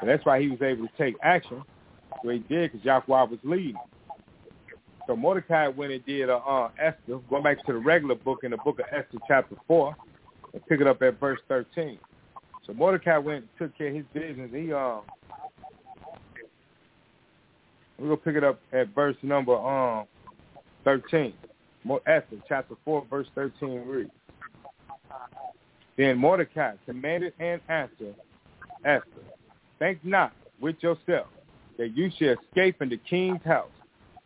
And that's why he was able to take action what he did because Yahweh was leading. So Mordecai went and did uh, uh, Esther, going back to the regular book in the book of Esther chapter 4, and pick it up at verse 13. So Mordecai went and took care of his business. He we're going to pick it up at verse number um 13. Esther chapter 4, verse 13 reads. Then Mordecai commanded and answered Esther, Think not with yourself that you shall escape in the king's house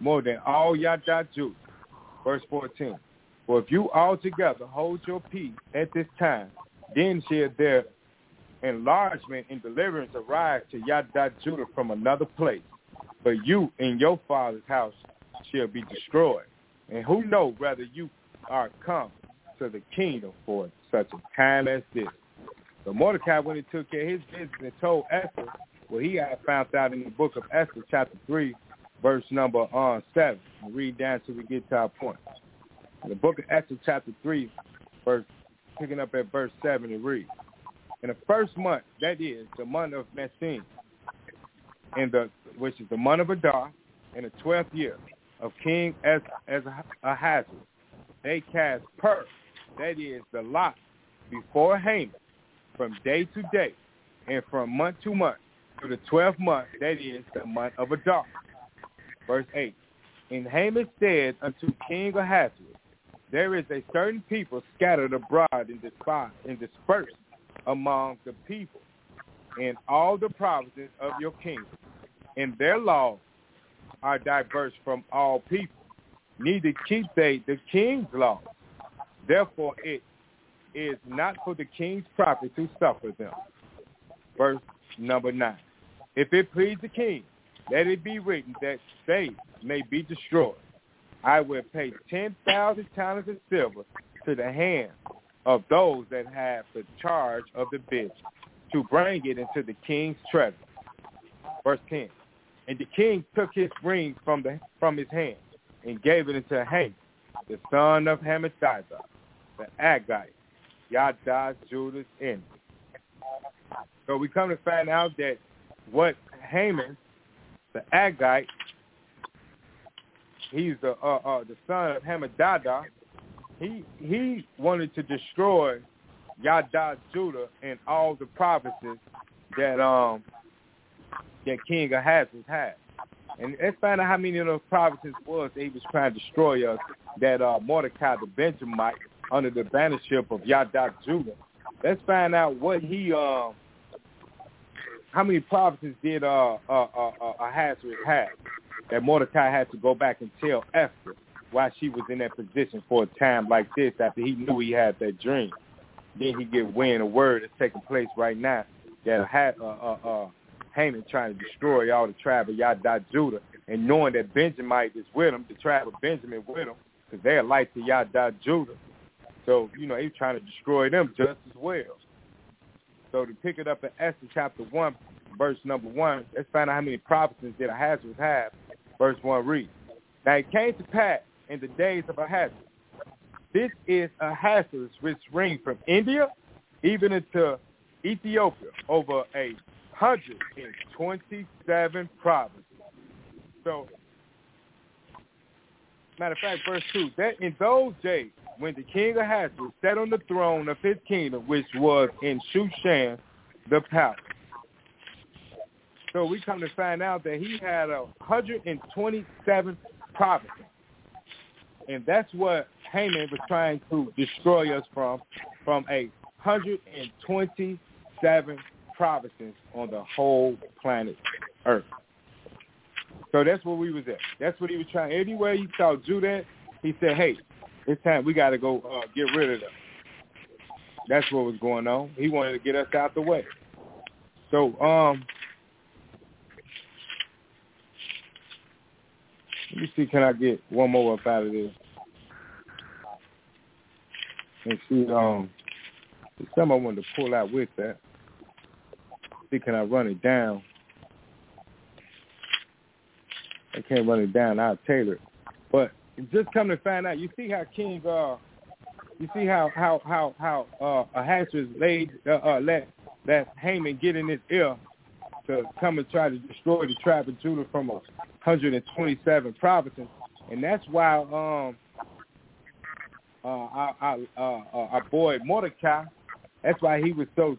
more than all Yada Jews. Verse 14. For if you altogether hold your peace at this time, then shall their enlargement and deliverance arise to Yada Judah from another place. But you and your father's house shall be destroyed. And who know whether you are come to the kingdom for such a time as this. So Mordecai, when he took care of his business and told Esther what he had found out in the book of Esther, chapter 3, verse number uh, 7. We'll read down till we get to our point. In the book of Esther, chapter 3, verse, picking up at verse 7, it reads, In the first month, that is, the month of Messin, in the, which is the month of Adar, in the twelfth year of King as as Ahasuerus, they cast pur, that is, the lot, before Haman, from day to day, and from month to month, to the twelfth month, that is, the month of Adar. Verse 8. And Haman said unto King Ahasuerus, There is a certain people scattered abroad and dispersed, and dispersed among the people in all the provinces of your kingdom, and their laws are diverse from all people. Neither keep they the king's laws. Therefore it is not for the king's profit to suffer them. Verse number nine. If it please the king, let it be written that they may be destroyed. I will pay 10,000 talents of silver to the hand of those that have the charge of the business to bring it into the king's treasury. Verse 10. And the king took his ring from the from his hand and gave it into Haman, the son of Hammedatha, the Agagite, Yada Judah's enemy. So we come to find out that what Haman the Agite. He's the uh, uh, the son of Hammedatha. He he wanted to destroy Yada Judah and all the provinces that um that King Ahasuerus had. And let's find out how many of those provinces was that he was trying to destroy us. That uh, Mordecai the Benjamite under the bannership of Yada Judah. Let's find out what he uh, how many provinces did uh, uh, uh, uh, Ahasuerus have that Mordecai had to go back and tell Esther why she was in that position for a time like this after he knew he had that dream. Then he get wind a word that's taking place right now that had uh, uh, uh, Haman trying to destroy all the tribe of Yada Judah and knowing that Benjamite is with him, the tribe of Benjamin with him, because they're like to Yada Judah. So, you know, he's trying to destroy them just as well. So to pick it up in Esther chapter 1, verse number 1, let's find out how many provinces did Ahasuerus have. Verse 1 reads, Now it came to pass in the days of Ahasuerus. This is Ahasuerus which reigned from India even into Ethiopia over a hundred and twenty-seven provinces. So, matter of fact, verse two. That in those days, when the king of Ahasuerus sat on the throne of his kingdom, which was in Shushan, the palace. So we come to find out that he had a 127 provinces. And that's what Haman was trying to destroy us from, from a 127 provinces on the whole planet Earth. So that's where we was at. That's what he was trying. Anywhere he saw Judah, he said, hey, it's time we got to go uh, get rid of them. That's what was going on. He wanted to get us out the way. So, um, let me see, can I get one more up out of this? And see, um, some I wanted to pull out with that. See, can I run it down? I can't run it down. I'll tailor it. But just come to find out, you see how King, uh, you see how how how how uh, Ahasuerus laid uh, uh, let that Haman get in his ear to come and try to destroy the tribe of Judah from a 127 provinces, and that's why um uh, our, our, uh, our boy Mordecai, that's why he was so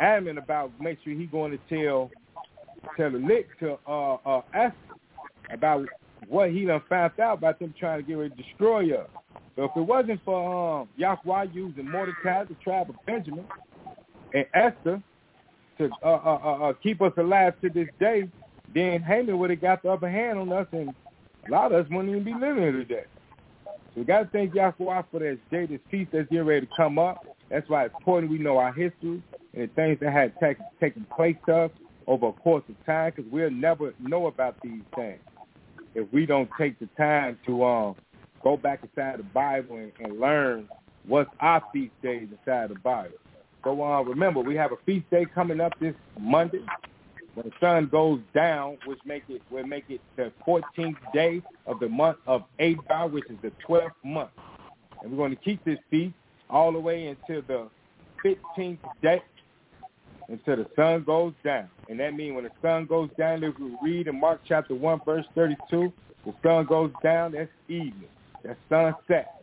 adamant about make sure he going to tell tell the lick to uh, uh, Esther about what he done found out about them trying to get ready to destroy us. So if it wasn't for um, Yahweh using Mordecai, the tribe of Benjamin, and Esther to uh, uh, uh, uh, keep us alive to this day, then Haman would have got the upper hand on us, and a lot of us wouldn't even be living here today. So we got to thank Yahweh for this day, this feast that's getting ready to come up. That's why it's important we know our history and the things that had take, taken place to us over a course of time because we'll never know about these things if we don't take the time to um, go back inside the Bible and, and learn what's our feast days inside the Bible. So uh, remember, we have a feast day coming up this Monday when the sun goes down, which make it will make it the 14th day of the month of Adar, which is the 12th month. And we're going to keep this feast all the way until the 15th day, until the sun goes down. And that means when the sun goes down, if we read in Mark chapter 1, verse 32, the sun goes down, that's evening. That's sunset.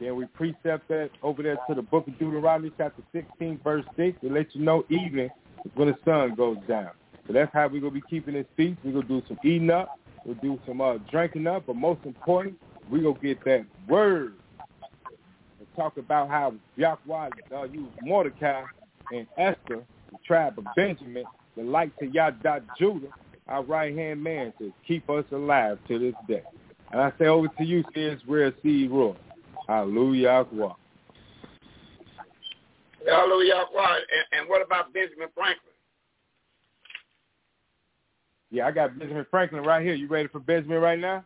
Then we precept that over there to the book of Deuteronomy chapter 16, verse 6, to let you know evening is when the sun goes down. So that's how we're going to be keeping this feast. We're going to do some eating up. We'll do some uh, drinking up. But most important, we're going to get that word and talk about how Yahweh uh, used Mordecai and Esther, the tribe of Benjamin, the light to Yada Judah, our right-hand man, to keep us alive to this day. And I say over to you, says Real Seed Roy. Hallelujah. Hallelujah. And, and what about Benjamin Franklin? Yeah, I got Benjamin Franklin right here. You ready for Benjamin right now?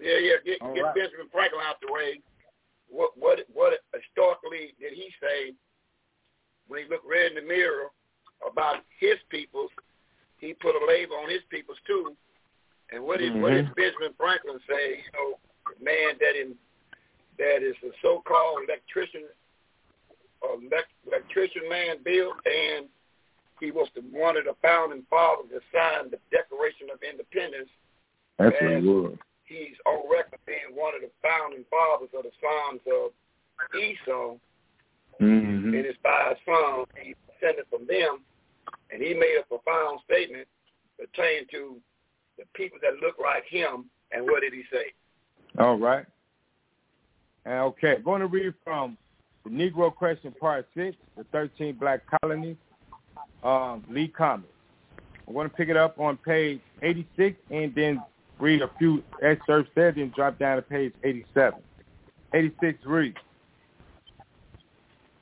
Yeah, yeah. Get, get right. Benjamin Franklin out the way. What what what historically did he say when he looked red in the mirror about his peoples? He put a label on his peoples too. And what did mm-hmm. what did Benjamin Franklin say? You know, man that in that is a so-called electrician, elect, electrician man built, and he was the, one of the founding fathers that signed the Declaration of Independence. That's what he was. He's on record being one of the founding fathers of the sons of Esau. Mm-hmm. And his five sons, he descended from them, and he made a profound statement pertaining to the people that look like him. And what did he say? All right. Okay, I'm going to read from the Negro Question Part 6, the 13 Black Colonies, um, Lee Comics. I'm going to pick it up on page 86 and then read a few excerpts there, then drop down to page 87. 86 reads,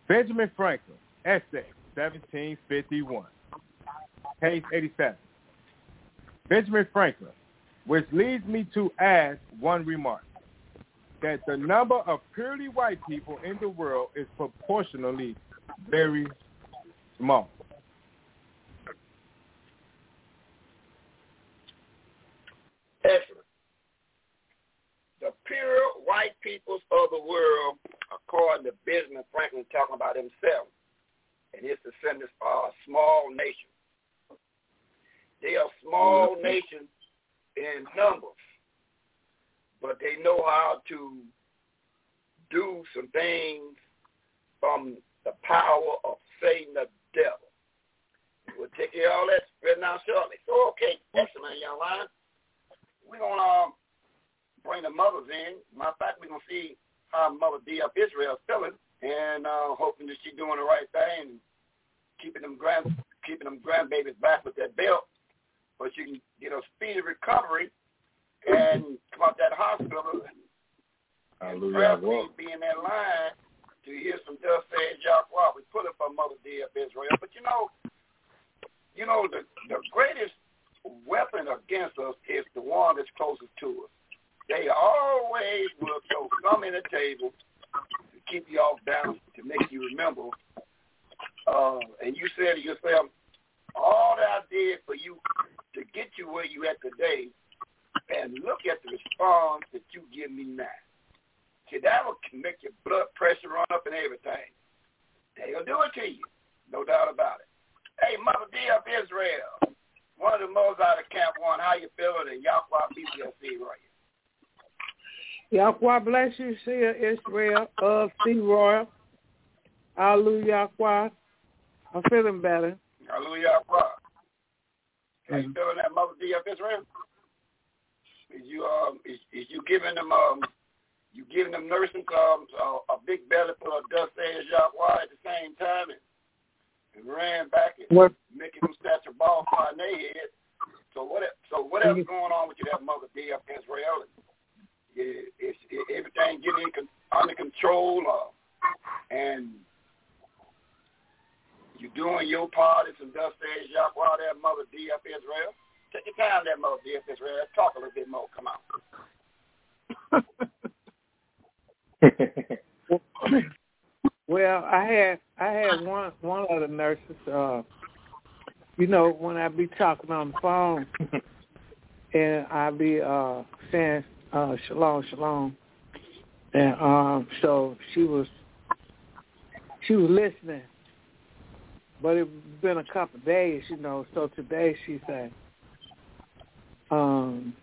Benjamin Franklin, essay, 1751. Page 87. Benjamin Franklin, which leads me to add one remark, that the number of purely white people in the world is proportionally very small. Excellent. The pure white peoples of the world, according to Benjamin Franklin talking about himself and his descendants, are a small nation. They are small mm-hmm. nation in numbers, but they know how to do some things from the power of Satan the devil. We'll take care of all that right now shortly. So, okay, excellent, young man we're going to um, bring the mothers in. Matter of fact, we're going to see how Mother D of Israel is feeling and uh, hoping that she's doing the right thing and keeping them grand keeping them grandbabies back with that belt but she can get a speedy recovery and come out that hospital and, and prayerfully be in that line to hear some dust saying Yahweh. We put it for Mother D of Israel. But you know, you know, the the greatest weapon against us is the one that's closest to us. They always will throw some in the table to keep you off balance, to make you remember. Uh, and you said to yourself, all that I did for you to get you where you at today, and look at the response that you give me now. See, that will make your blood pressure run up and everything. They'll do it to you, no doubt about it. Hey, Mother D of Israel, one of the most out of Camp One. How you feeling? And Yahweh BPLC right Yahweh bless you, see Israel uh, of Sea Royal. Hallelujah, Yahweh. I'm feeling better. Hallelujah, Yahweh. How you feeling that Mother D of Israel? Is you um is, is you giving them um you giving them nursing um a, a big belly full of dust as Yahweh at the same time and and ran back and what? making them statue ball fly in their head. So what? So what else going on with you, that mother D up Israel? it, it's it, everything getting con- under control, uh, and you're doing your part. It's some dust says Yahweh, that mother D.F. Israel. Take your time, that mother D.F. Israel. Let's talk a little bit more. Come on. well, I had I had one one of the nurses. Uh, you know, when I be talking on the phone, and I be uh, saying uh, shalom, shalom, and um, so she was she was listening, but it's been a couple days, you know. So today she said, um,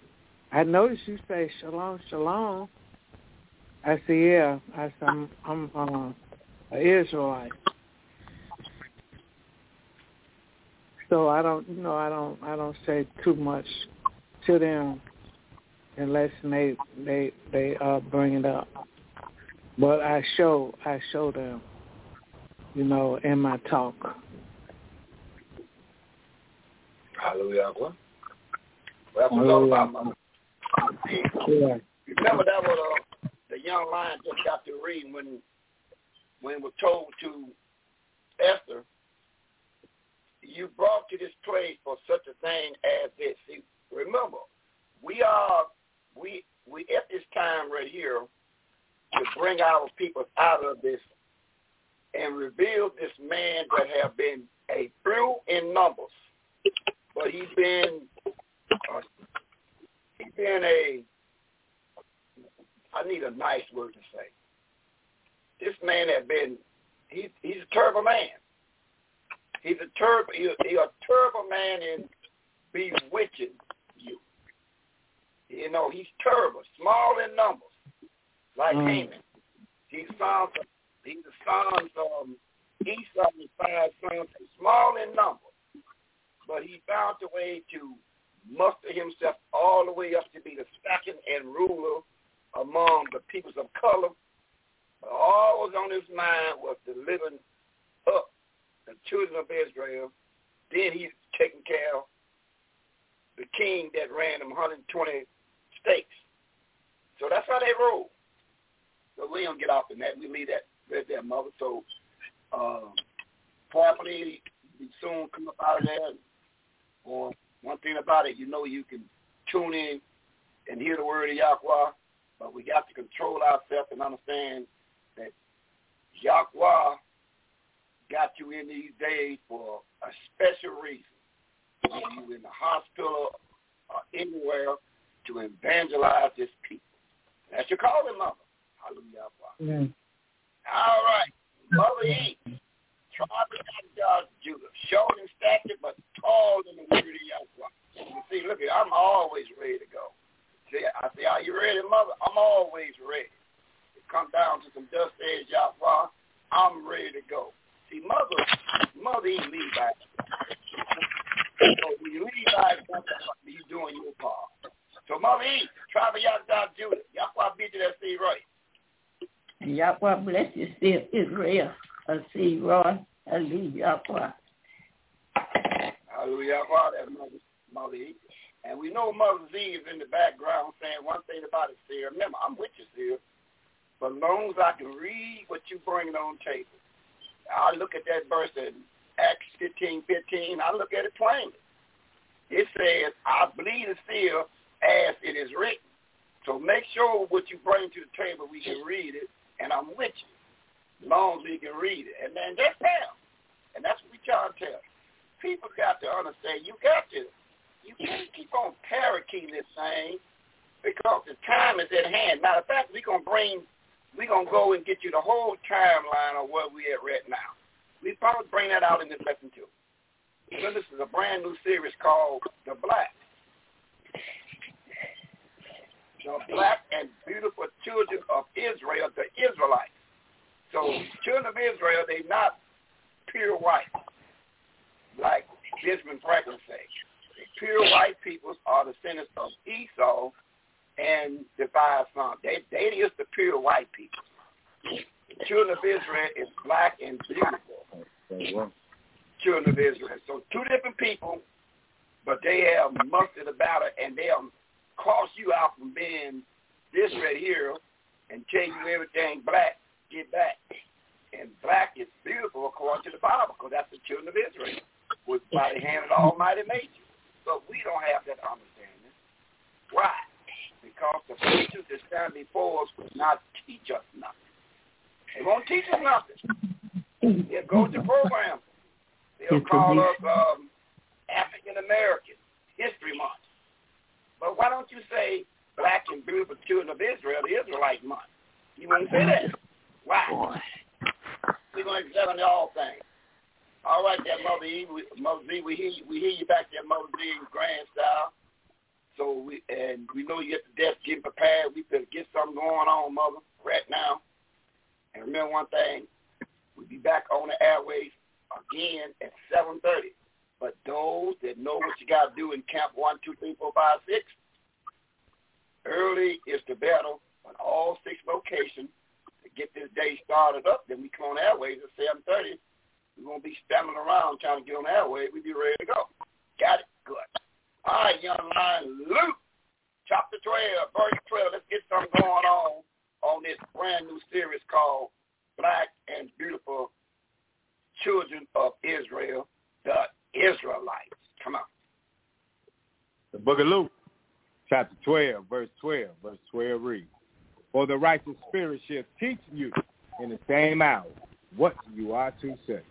I noticed you say shalom, shalom. I said, yeah. I said, I'm, I'm uh, an Israelite. So I don't, you know, I don't, I don't say too much to them unless they they they uh bring it up. But I show I show them, you know, in my talk. Hallelujah. Well, that's all about. Yeah. Remember that was uh, the young lion just got to read when when it was told to Esther, you brought to this place for such a thing as this. See, remember, we are we we at this time right here to bring our people out of this and reveal this man that have been a few in numbers, but he's been uh, he's been a I need a nice word to say. This man has been he he's a terrible man. He's a terrible he's a terrible man in bewitching you. You know, he's terrible, small in numbers, like mm. Haman. He's sons he's the sons of Esau and five sons, small in number. But he found a way to muster himself all the way up to be the second and ruler among the peoples of color. But all was on his mind was delivering up the children of Israel. Then he's taking care of the king that ran them 120 states. So that's how they roll. So we don't get off in that. We leave that right there, mother. So uh, properly, we soon come up out of there. Or one thing about it, you know you can tune in and hear the word of Yahweh, but we got to control ourselves and understand that Yahweh got you in these days for a special reason. When you in the hospital or anywhere to evangelize this people. That's your calling, mother. Hallelujah. Mm. All right. Mother E. Tribe of Judah. Short in stature, but tall in the word of Yahweh. You see, look I'm always ready to go. See, I say, are you ready, mother? I'm always ready. It come down to some dust edge Yahweh. I'm ready to go. See, mother, mother ain't Levi. So when you Levi, you doing your part. So mother E, tribe of Yahweh, Judah. Yahweh beat you that seed right. And Yahweh bless you still, Israel. I see Roy. I leave Yahweh. Hallelujah. That's Mother, Mother E. And we know Mother Z is in the background saying one thing about it, Seer. Remember, I'm with you, Seer. But as long as I can read what you bring on table, I look at that verse in Acts 15, 15. I look at it plainly. It says, I believe the seal as it is written. So make sure what you bring to the table, we can read it, and I'm with you, as long as we can read it. And then that's tell. And that's what we try to tell. People got to understand, you got to, you can't keep on parakeeting this thing because the time is at hand. Matter of fact, we're to bring we're to go and get you the whole timeline of where we're at right now. We probably bring that out in this lesson too. So this is a brand new series called The Black. The black and beautiful children of Israel, the Israelites. So children of Israel, they're not pure white, like Benjamin Franklin says. Pure white peoples are the descendants of Esau and the five sons. They they is the pure white people. The children of Israel is black and beautiful. Children of Israel. So two different people, but they have mustered about it and they'll cross you out from being this right here and tell you everything black, get back. And black is beautiful according to the Bible because that's the children of Israel, which by the hand of the Almighty made. But we don't have that understanding. Why? Because the preachers that stand before us will not teach us nothing. They won't teach us nothing. They'll go to programs. They'll call us um, African American History Month. But why don't you say black and beautiful children of Israel, the Israelite month? You wouldn't say that. Why? We're going to examine all things. All right, there, Mother E. We, Mother Z, we hear you, we hear you back there, Mother Z, in grand style. So we and we know you at the desk getting prepared. We better get something going on, Mother, right now. And remember one thing, we'll be back on the airways again at 7.30. But those that know what you got to do in Camp 1, 2, 3, 4, 5, 6, early is the battle on all six locations to get this day started up. Then we come on airways at 7.30. We won't be standing around trying to get on the airways. We'll be ready to go. Got it? Good. All right, young lion, Luke, chapter 12, verse 12. Let's get something going on on this brand new series called Black and Beautiful Children of Israel, the Israelites. Come on. The book of Luke, chapter 12, verse 12, verse 12 reads, For the righteous spirit shall teach you in the same hour what you are to say.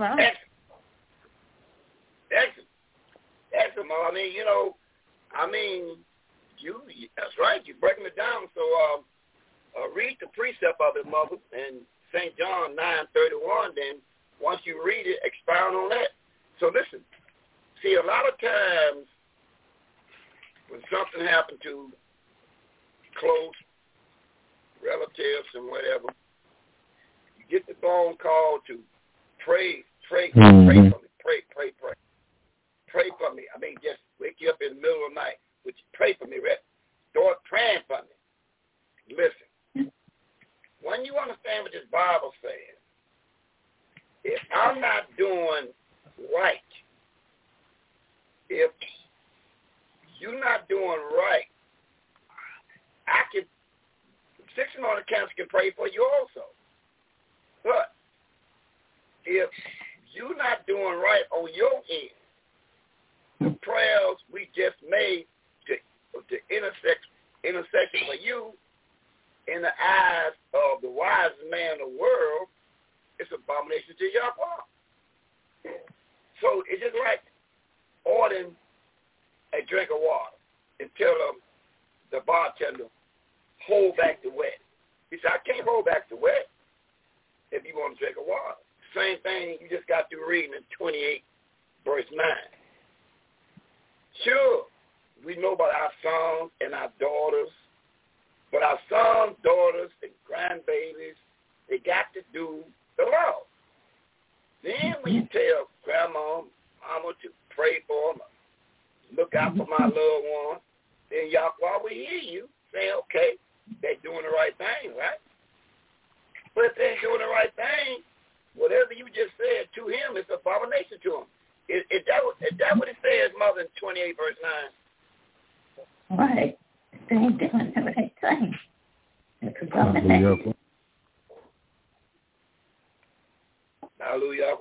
Hearing them out. Excellent. Excellent. I mean, you know, I mean, you that's right. You're breaking it down. So um, uh, read the precept of it, mother, and St. John nine thirty one. Then once you read it, expound on that. So listen. See, a lot of times when something happened to close relatives and whatever, you get the phone call to pray, pray, mm-hmm. pray for me, pray, pray, pray, pray for me. I mean, just wake you up in the middle of the night. Would you pray for me, Red? Start praying for me. Listen, when you understand what this Bible says, if I'm not doing right, if you're not doing right, I can, six months cancer can pray for you also. But if you're not doing right on your end, the prayers we just made to, to intersect, intersection for you in the eyes of the wisest man in the world, it's abomination to Yahweh. So it's just like ordering a drink of water and tell them, the bartender, hold back the wet. He said, I can't hold back the wet if you want to drink of water. Same thing you just got through reading in 28 9. Sure, we know about our sons and our daughters, but our sons, daughters, and grandbabies, they got to do the law. Then when mm-hmm. you tell grandma, mama to pray for them, look out for my mm-hmm. loved one, then Yahweh will hear you say, okay, they're doing the right thing, right? But if they're doing the right thing, whatever you just said to him is abomination to him. Is, is, that, is that what it says, Mother, 28 verse 9? Right. They're doing the right thing. It's. Hallelujah.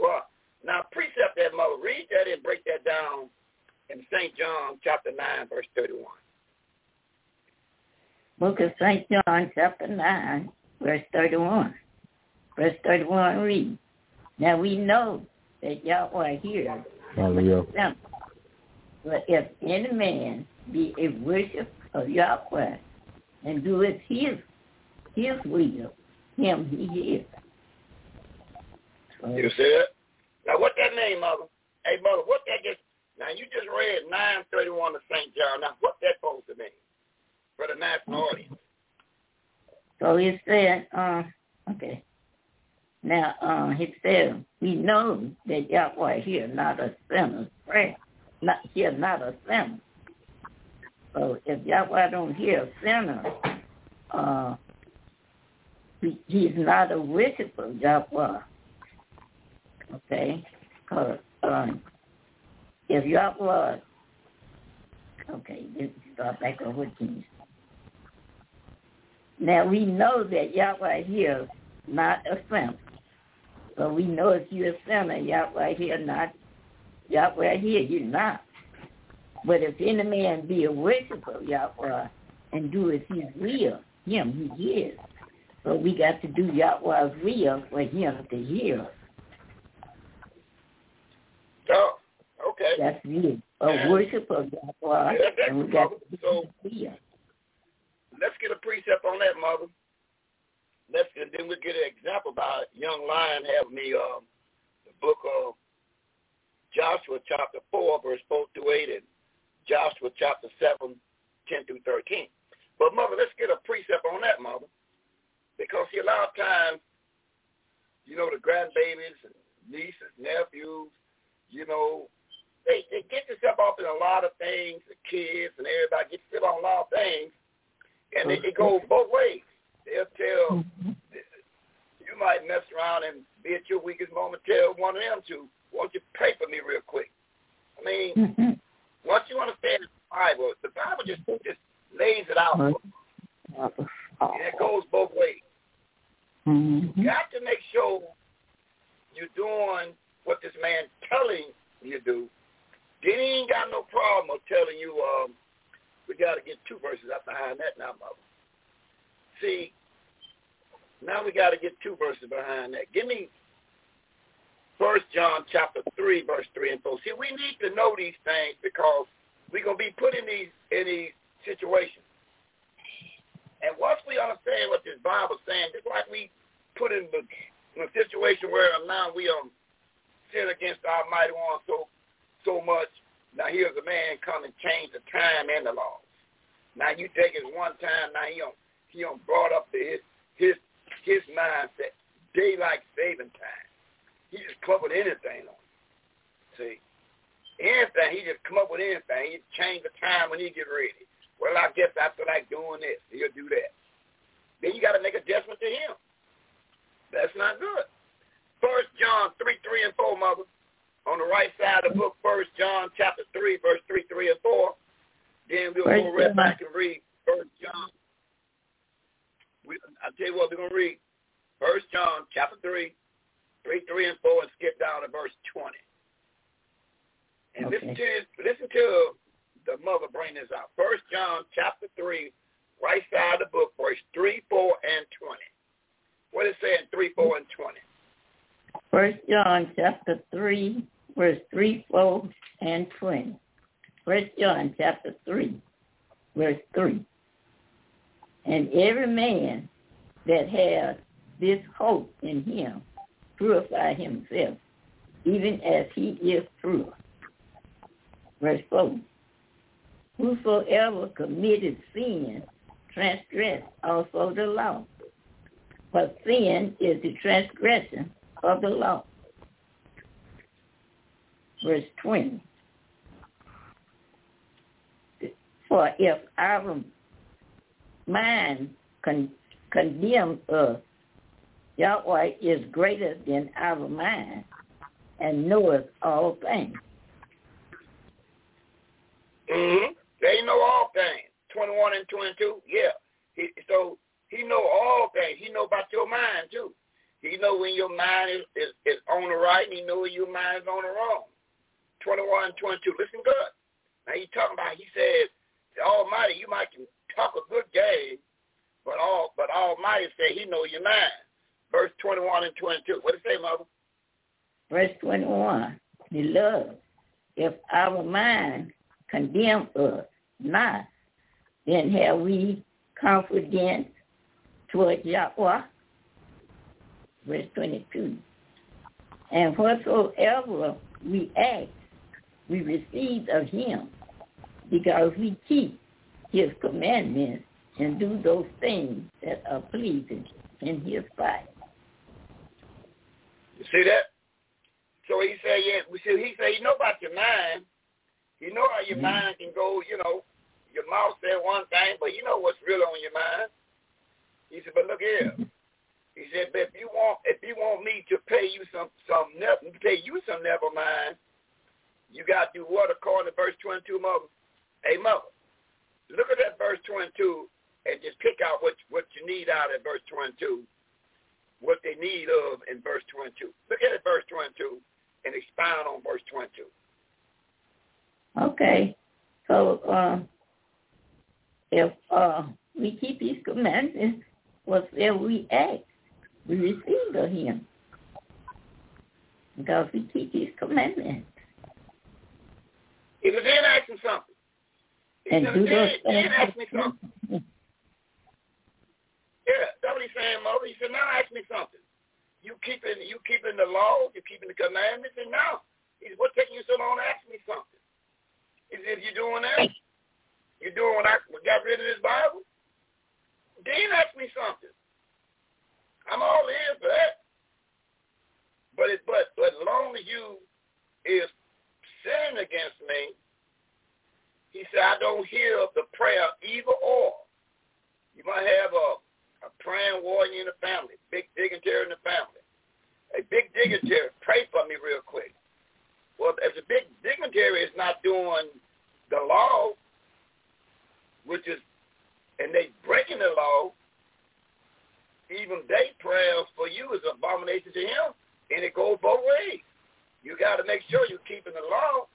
Now, precept that, Mother. Read that and break that down in St. John chapter 9, verse 31. Book of St. John chapter 9, verse 31. Verse 31 reads, Now we know that Yahweh hears Hallelujah. But if any man be a worship of Yahweh and doeth his his will, him he hears. You see it? Now what that name, mother? Hey mother, what that just now you just read nine thirty one of St. John. Now what that supposed to mean for the national audience? So he said, uh, okay. Now uh, he said, we know that Yahweh here not a sinner's prayer, not here not a sinner. So if Yahweh don't hear a sinner, uh, he, he's not a worshiper of Yahweh. Okay, because um, if Yahweh, okay, let's start back over Kings. Now we know that Yahweh here not a sinner. So we know if you're a sinner, Yahweh here not, Yahweh here you're not. But if any man be a worshiper of Yahweh and do as his will, him he is. So we got to do Yahweh's will for him to hear us. Oh, okay. That's me. A yeah. worship of Yahweh. Yeah, and we got to so, let's get a precept on that, mother. Let's and then we'll get an example by young lion have me um the book of Joshua chapter four, verse four to eight, and Joshua chapter seven, ten through thirteen. But mother, let's get a precept on that, mother. Because see a lot of times, you know, the grandbabies and nieces, nephews, you know, they they get themselves off in a lot of things, the kids and everybody gets fit on a lot of things and it, it goes both ways. They'll tell you might mess around and be at your weakest moment. Tell one of them to, won't you pray for me real quick? I mean, mm-hmm. once you understand the Bible, the Bible just just lays it out. Mm-hmm. And it goes both ways. Mm-hmm. You got to make sure you're doing what this man telling you to do. Then he ain't got no problem of telling you, um, we got to get two verses out behind that now, mother. See, now we got to get two verses behind that. Give me First John chapter 3, verse 3 and 4. See, we need to know these things because we're to be put in these, in these situations. And once we understand what this Bible's saying, just like we put in, the, in situation where now we um sin against our mighty One so so much. Now here's a man come and change the time and the laws. Now you take it one time. Now he on he on brought up to his his his mindset daylight saving time. He just come up with anything on. See, anything he just come up with anything. He change the time when he get ready. Well, I guess I feel like doing this. He'll do that. Then you got to make adjustment to him. That's not good. First John 3, 3 and 4, mother. On the right side of the book, First John chapter 3, verse 3, 3 and 4. Then we'll go right back and read First John. We, I'll tell you what, we're going to read First John chapter 3, 3, 3 and 4, and skip down to verse 20. And okay. listen to listen to the mother bring this out. First John chapter 3, right side of the book, verse 3, 4, and 20. What is it saying, 3, 4, and 20? First John chapter 3, verse 3, 4, and 20. First John chapter 3, verse 3. And every man that has this hope in him purify himself, even as he is pure. Verse 4. Whosoever committed sin transgressed also the law. But sin is the transgression of the law. Verse 20. For if our mind con- condemns us, Yahweh is greater than our mind and knoweth all things. Mm-hmm. They know all things. 21 and 22, yeah. He, so he know all things. He know about your mind, too. He know when your mind is, is, is on the right, and he know when your mind is on the wrong. 21 and 22, listen good. Now he talking about, he says, the Almighty, you might talk a good game, but all but Almighty say he know your mind. Verse 21 and 22. What it say, Mother? Verse 21. He Beloved, if our mind condemn us not, then have we confidence toward Yahweh. Verse 22. And whatsoever we ask, we receive of him, because we keep his commandments and do those things that are pleasing in his sight. You see that? So he said, yeah, we see, he said, you know about your mind, you know how your mm-hmm. mind can go, you know, your mouth said one thing, but you know what's real on your mind. He said, but look here. He said, but if you want if you want me to pay you some some pay you some never mind, you got to do what according to verse 22, mother? Hey, mother, look at that verse 22 and just pick out what what you need out of verse 22, what they need of in verse 22. Look at it, verse 22, and expound on verse 22. Okay. So uh, if uh, we keep his commandments, whatever we ask, we receive of him. Because we keep his commandments. If a man asks me something, and do those things. me something. yeah, that's what he's saying, Mother. He said, now ask me something. You keeping you keeping the law, you keeping the commandments, and now he's what taking you so long to ask me something? Is if you're doing that, you're doing what I got rid of this Bible. Dean asked me something. I'm all in for that. But it, but but as long as you is sinning against me, he said, I don't hear of the prayer either or. You might have a, a praying warrior in the family, big dignitary in the family. A big dignitary, pray for me real quick. Well, if the big dignitary is not doing the law, which is, and they breaking the law, even they prayers for you is an abomination to him, and it goes both ways. You got to make sure you're keeping the law.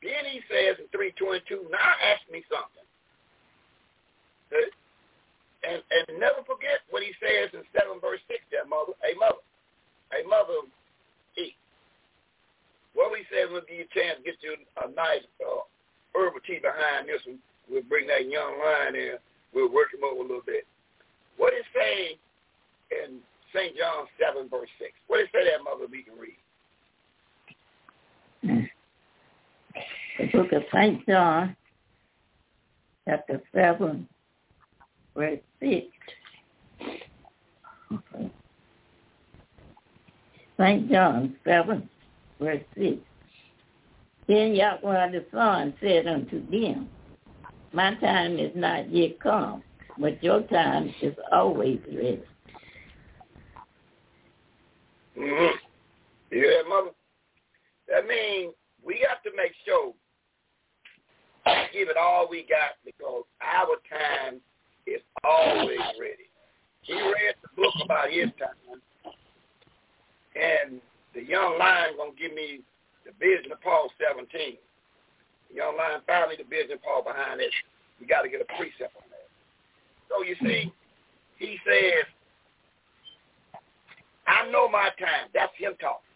Then he says in 322, now ask me something. See? And, and never forget what he says in 7 verse 6 there, mother. Hey, mother. Hey, mother, eat. What we said, we'll give you a chance to get you a nice uh, herbal tea behind this one. We'll bring that young lion in. We'll work him over a little bit. What it say in St. John 7, verse 6? What it say that, mother, we can read? The book of St. John, chapter 7, verse 6. Okay. St. John 7, verse 6. Then Yahweh the Son said unto them, My time is not yet come, but your time is always ready. Mm-hmm. You hear mother? That means we got to make sure we give it all we got because our time is always ready. He read the book about his time, and the young lion gonna give me the vision of Paul 17. The young lion me the vision of Paul behind it. We got to get a precept on that. So you see, he says, I know my time. That's him talking.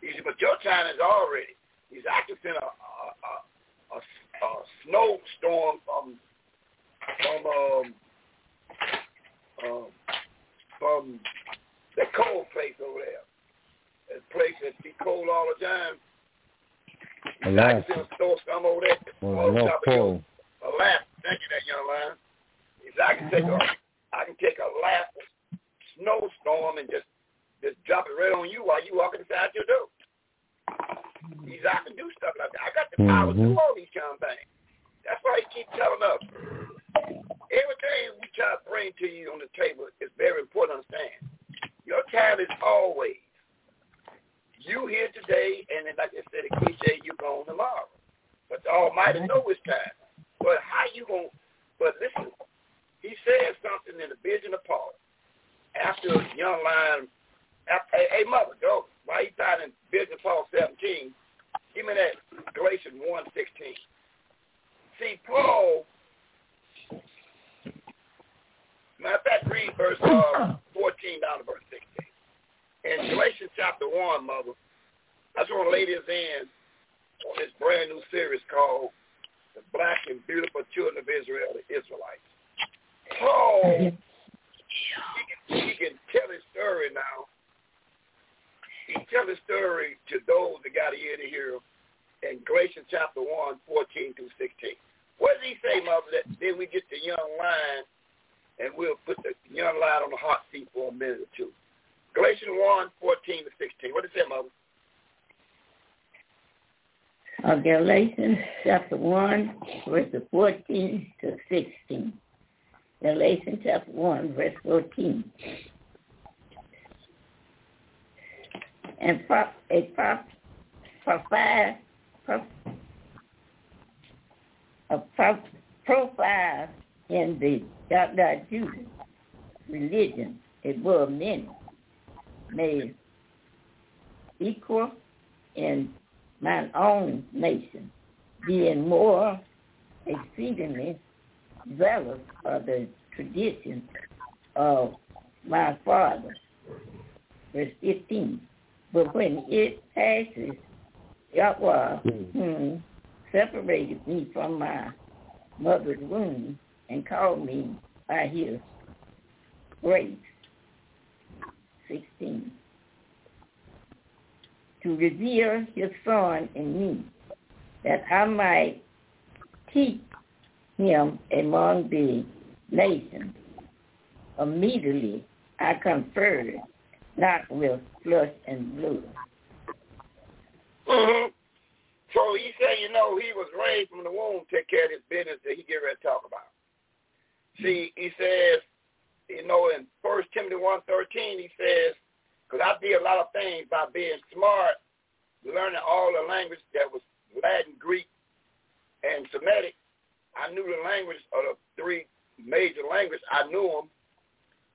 He said, but your time is already. He said, I a, a, a, a, a snowstorm from from um, um, from the cold place over there. That place that be cold all the time. I can send a snowstorm over there. Well, no cold. A laugh. Thank you, that young man. He said, I can take a, I can take a laugh snowstorm and just just drop it right on you while you walking inside your door. He's I can do stuff like that. I got the power mm-hmm. to do all these kind of things. That's why he keeps telling us everything we try to bring to you on the table is very important to understand. Your time is always. You here today, and then like I said, a cliche, you gone tomorrow. But the Almighty know his time. But how you going to, but listen, he said something in the vision of Paul. After a young lion Hey, hey mother, go. Why you found in Vision Paul 17, give me that Galatians 1.16. See, Paul, matter of fact, read verse uh, 14 down to verse 16. In Galatians chapter 1, mother, I just want to lay this in on this brand new series called The Black and Beautiful Children of Israel, the Israelites. Paul, he can, he can tell his story now he tell the story to those that got ear to hear in Galatians chapter 1, 14 through 16. What does he say, Mother, then we get the young lion and we'll put the young lion on the hot seat for a minute or two. Galatians 1, 14 to 16. What does it say, Mother? Uh, Galatians chapter 1, verses 14 to 16. Galatians chapter 1, verse 14. And pro, a pro, profile, pro, a pro, profile in the Dr. Jewish religion above many made equal in my own nation, being more exceedingly zealous of the tradition of my father. Verse 15. But when it passes, Yahweh mm. hmm, separated me from my mother's womb and called me by his grace. 16. To reveal his son in me, that I might teach him among the nations. Immediately I conferred not with flesh and blood. Mm-hmm. So he said, you know, he was raised from the womb to take care of his business that he get ready to talk about. See, he says, you know, in First Timothy one thirteen, he says, because I did a lot of things by being smart, learning all the language that was Latin, Greek, and Semitic. I knew the language of the three major languages. I knew them,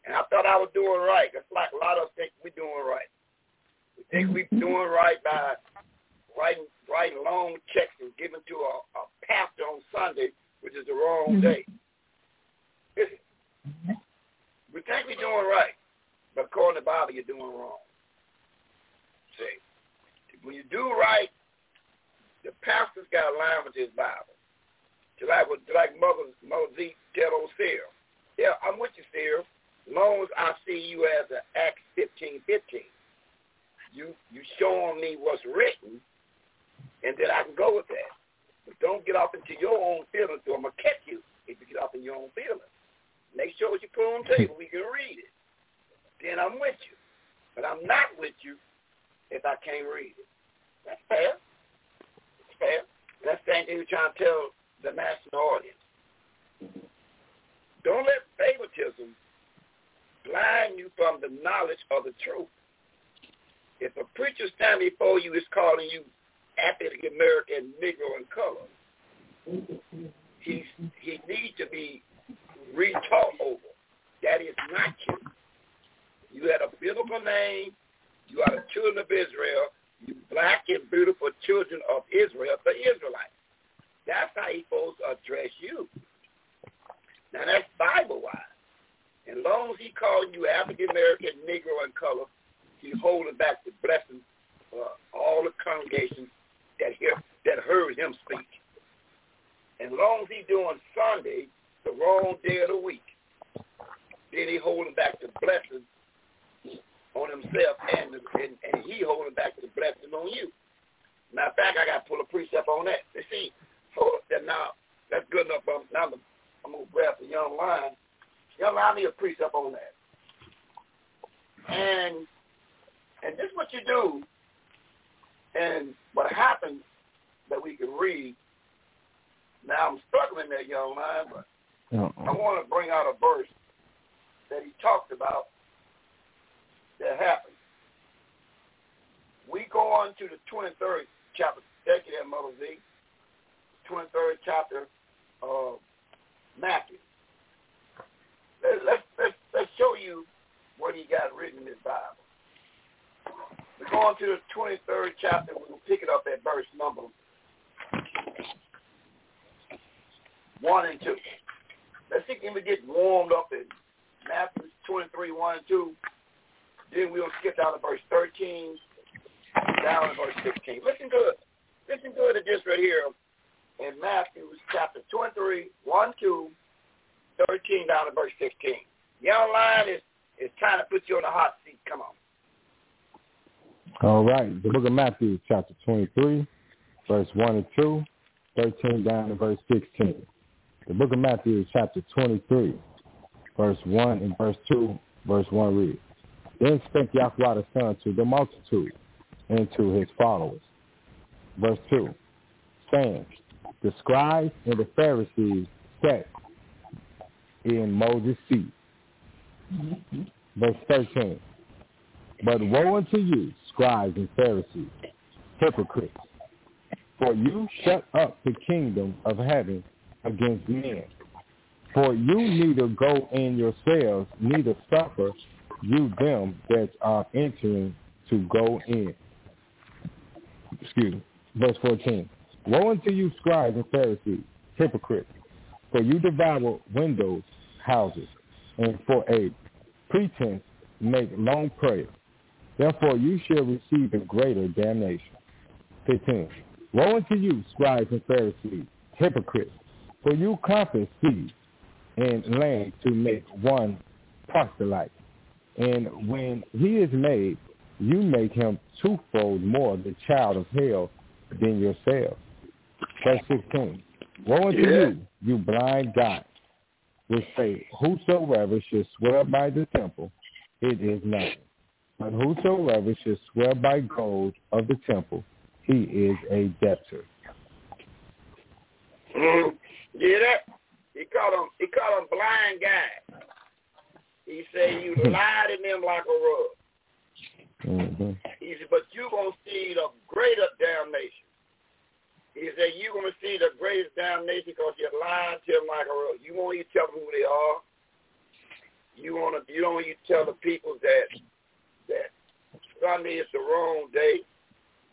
and I thought I was doing right. It's like a lot of us think we're doing right. We think we're doing right by writing writing long checks and giving to a, a pastor on Sunday, which is the wrong mm-hmm. day. Listen, we think we're doing right, but according to the Bible, you're doing wrong. See, when you do right, the pastor's got to line with his Bible. Just like, like Mother, Mother Z tell old Sarah. Yeah, I'm with you, Sarah. Long as I see you as an Acts 15, 15. You, you showing me what's written, and then I can go with that. But don't get off into your own feelings, or I'm going to catch you if you get off in your own feelings. Make sure what you put on the table, we can read it. Then I'm with you. But I'm not with you if I can't read it. That's fair. It's fair. That's the same thing we're trying to tell the national audience. Mm-hmm. Don't let favoritism blind you from the knowledge of the truth. If a preacher standing before you is calling you African American, Negro, and color, he he needs to be retaught over. That is not you. You had a biblical name. You are the children of Israel. You black and beautiful children of Israel, the Israelites. That's how he's supposed to address you. Now that's Bible As long as he calling you African American, Negro, and color, he's holding back the blessing for all the congregations that hear that heard him speak. As long as he's doing Sunday, the wrong day of the week, then he holding back the blessing on himself and, and and he holding back the blessing on you. Matter of fact, I got to pull a precept on that. You see, hold that now. That's good enough. Now I'm, I'm gonna grab the young lion. Young lion, need a precept on that. And and this is what you do. And what happens that we can read. Now I'm struggling there, young man, but Uh-uh. I want to bring out a verse that he talked about that happened. We go on to the 23rd chapter. Thank you there, Mother Z. 23rd chapter of Matthew. Let, let's, let's, let's show you what he got written in his Bible. We go on to the 23rd chapter. We'll pick it up at verse number 1 and 2. Let's see can we get warmed up in Matthew 23, 1 and 2. Then we'll skip down to verse 13, down to verse 16. Listen good. Listen good to this right here in Matthew chapter 23, 1, 2, 13 down to verse 16. Young line is, is trying to put you on the hot seat. Come on. All right. The book of Matthew, chapter 23, verse 1 and 2, 13 down to verse 16. The book of Matthew, chapter 23, verse 1 and verse 2, verse 1 reads, Then spake Yahweh the Son to the multitude and to his followers. Verse 2, saying, The scribes and the Pharisees sat in Moses' seat. Verse 13, But woe unto you, scribes and Pharisees, hypocrites, for you shut up the kingdom of heaven against men. For you neither go in yourselves, neither suffer you them that are entering to go in. Excuse me. Verse 14. Woe unto you, scribes and Pharisees, hypocrites, for you devour windows, houses, and for a pretense make long prayer. Therefore you shall receive a greater damnation. 15. Woe unto you, scribes and Pharisees, hypocrites, for you compass seed and land to make one proselyte. And when he is made, you make him twofold more the child of hell than yourselves. Verse 16. Woe unto Yeah. you, you blind guides, which say, Whosoever should swear by the temple, it is nothing. But whosoever should swear by gold of the temple, he is a debtor. Mm-hmm. Yeah, that he called him he called him blind guy. He said you lied in them like a rug. hmm He said, but you gonna see the greater damnation. He said you gonna see the greatest damnation because you lied to like a. You won't even tell them who they are. You wanna you don't even tell the people that that Sunday is the wrong day,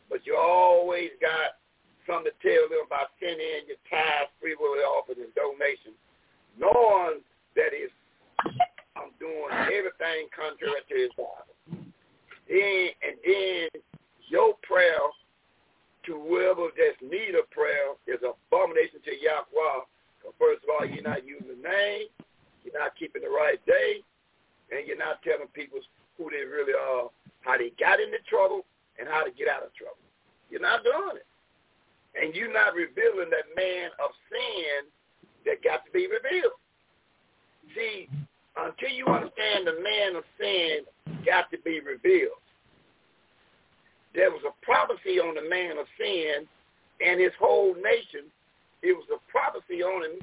but you always got something to tell them about sending in your tithes, free will offering, and donations, knowing that is I'm doing everything contrary to his Bible. Then and then your prayer to whoever just need a prayer is abomination to Yahweh. First of all, you're not using the name, you're not keeping the right day, and you're not telling people who they really are, how they got into trouble, and how to get out of trouble. You're not doing it. And you're not revealing that man of sin that got to be revealed. See, until you understand the man of sin got to be revealed, there was a prophecy on the man of sin and his whole nation. It was a prophecy on him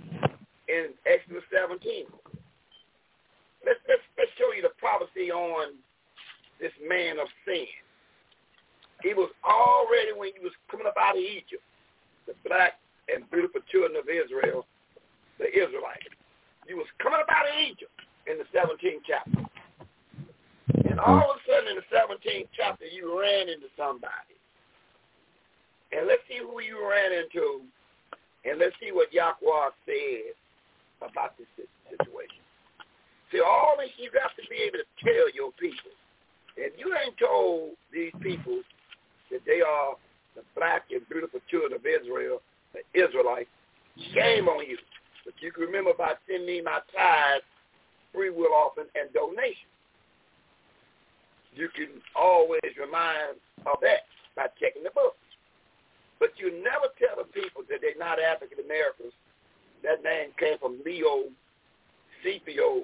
in Exodus 17. Let's, let's, let's show you the prophecy on this man of sin. He was already, when he was coming up out of Egypt, the black and beautiful children of Israel, the Israelites. He was coming up out of Egypt in the 17th chapter. And mm-hmm. all of a sudden in the 17th chapter, you ran into somebody. And let's see who you ran into, and let's see what Yahweh said about this situation. See, all this you got to be able to tell your people. If you ain't told these people that they are the black and beautiful children of Israel, the Israelites, shame on you. But you can remember about sending me my tithes, free will offering, and donation you can always remind of that by checking the books. But you never tell the people that they're not African Americans. That name came from Leo Scipio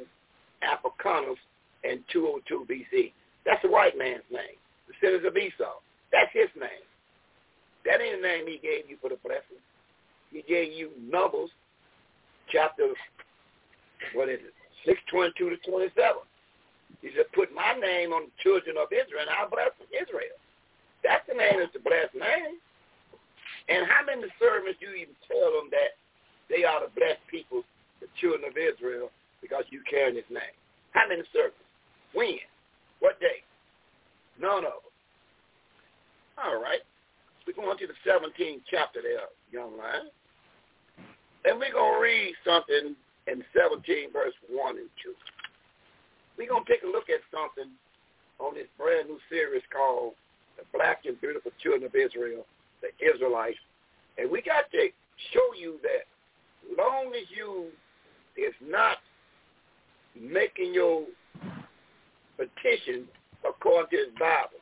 Africanus in 202 BC. That's the white man's name, the citizens of Esau. That's his name. That ain't the name he gave you for the blessing. He gave you Numbers, chapter, what is it, 622 to 27. He said, put my name on the children of Israel, and I'll bless Israel. That's the name that's the blessed name. And how many servants do you even tell them that they are the blessed people, the children of Israel, because you carry his name? How many servants? When? What day? None of them. All right. We're going to the 17th chapter there, young man. And we're going to read something in 17 verse 1 and 2 we're going to take a look at something on this brand new series called The Black and Beautiful Children of Israel, the Israelites. And we got to show you that long as you is not making your petition according to his Bible,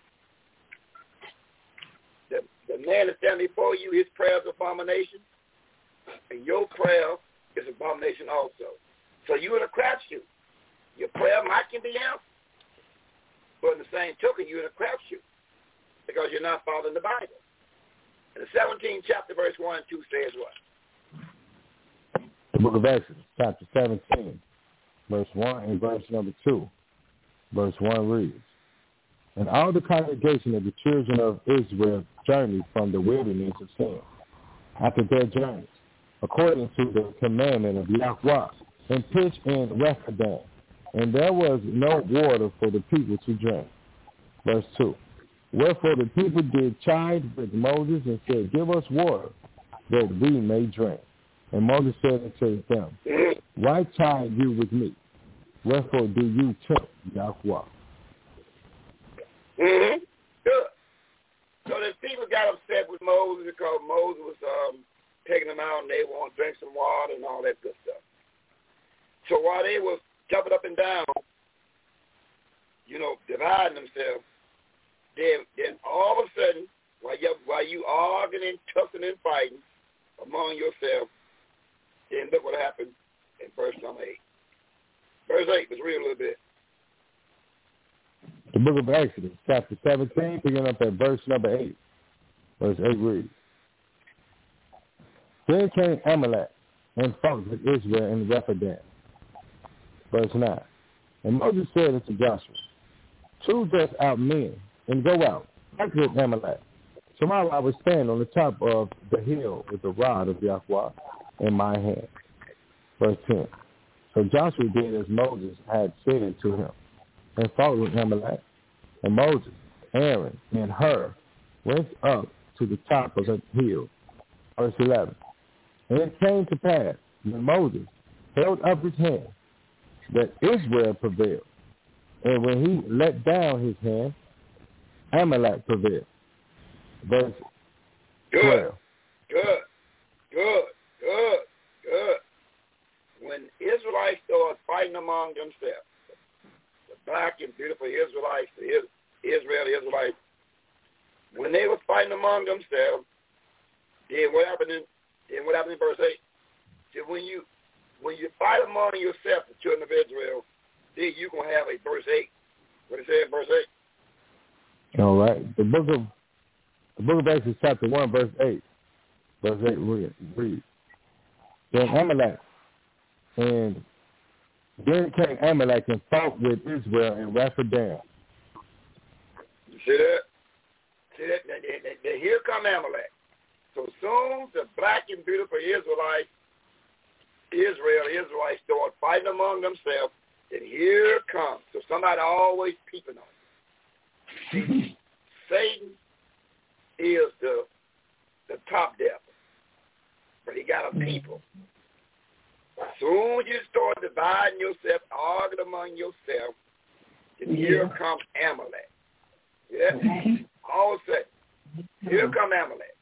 the, the man is standing before you, his prayer is abomination, and your prayer is abomination also. So you're in a crapshoot. Your prayer might can be answered. But in the same token, you're in a crapshoot because you're not following the Bible. And the 17th chapter, verse 1 and 2 says what? The book of Exodus, chapter 17, verse 1 and verse number 2. Verse 1 reads, And all the congregation of the children of Israel journeyed from the wilderness of sin after their journeys, according to the commandment of Yahweh, and pitched in Rephidim, and there was no water for the people to drink. Verse 2. Wherefore the people did chide with Moses and said, Give us water that we may drink. And Moses said unto them, Why chide you with me? Wherefore do you tempt Yahweh? Mm-hmm. So the people got upset with Moses because Moses was um, taking them out and they want to drink some water and all that good stuff. So while they were jumping up and down, you know, dividing themselves, then then all of a sudden, while you while you arguing and tussling and fighting among yourselves, then look what happened in verse number eight. Verse eight, let's read a little bit. The book of Exodus, chapter 17, picking up at verse number 8. Verse 8 reads, Then came Amalek and fought with Israel in Rephidim verse 9. And Moses said unto Joshua, Choose us out men and go out, exit Amalek. Tomorrow I will stand on the top of the hill with the rod of Yahweh in my hand. Verse 10. So Joshua did as Moses had said to him and with Amalek. And Moses Aaron and Hur went up to the top of the hill. Verse 11. And it came to pass when Moses held up his hand that Israel prevailed. And when he let down his hand, Amalek prevailed. Verse Good. 12. Good. Good. Good. Good. When Israelites started fighting among themselves, the black and beautiful Israelites, the Is- Israel Israelites, when they were fighting among themselves, then what happened in then what happened in verse eight? See, when you when you fight among yourself, the children of Israel, then you're gonna have a verse eight. What it say in verse eight? All right. The book of the book of Exodus chapter one, verse eight. Verse eight read, read. Then Amalek and then came Amalek and fought with Israel in Rephidim. You see that? See that here come Amalek. So soon the black and beautiful Israelites, Israel, Israelites start fighting among themselves, then here comes. So somebody always peeping on you. Satan is the the top devil, but he got a mm-hmm. people. As soon as you start dividing yourself, arguing among yourself, then here comes Amalek. Yeah. All of a sudden, here uh-huh. come Amalek.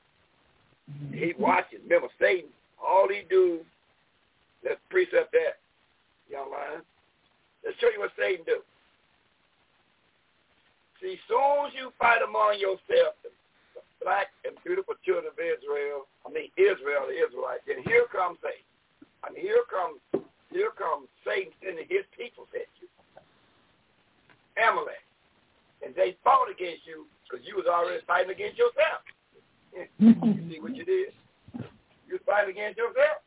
He mm-hmm. watches. Remember, Satan, all he do, let's precept that, young lion. Let's show you what Satan do. See, soon as you fight among yourself, the, black and beautiful children of Israel, I mean Israel, the Israelites, then here comes Satan. I mean, here comes, here comes Satan sending his people at you. Amalek. And they fought against you because you was already fighting against yourself. you see what you did? You was fighting against yourself.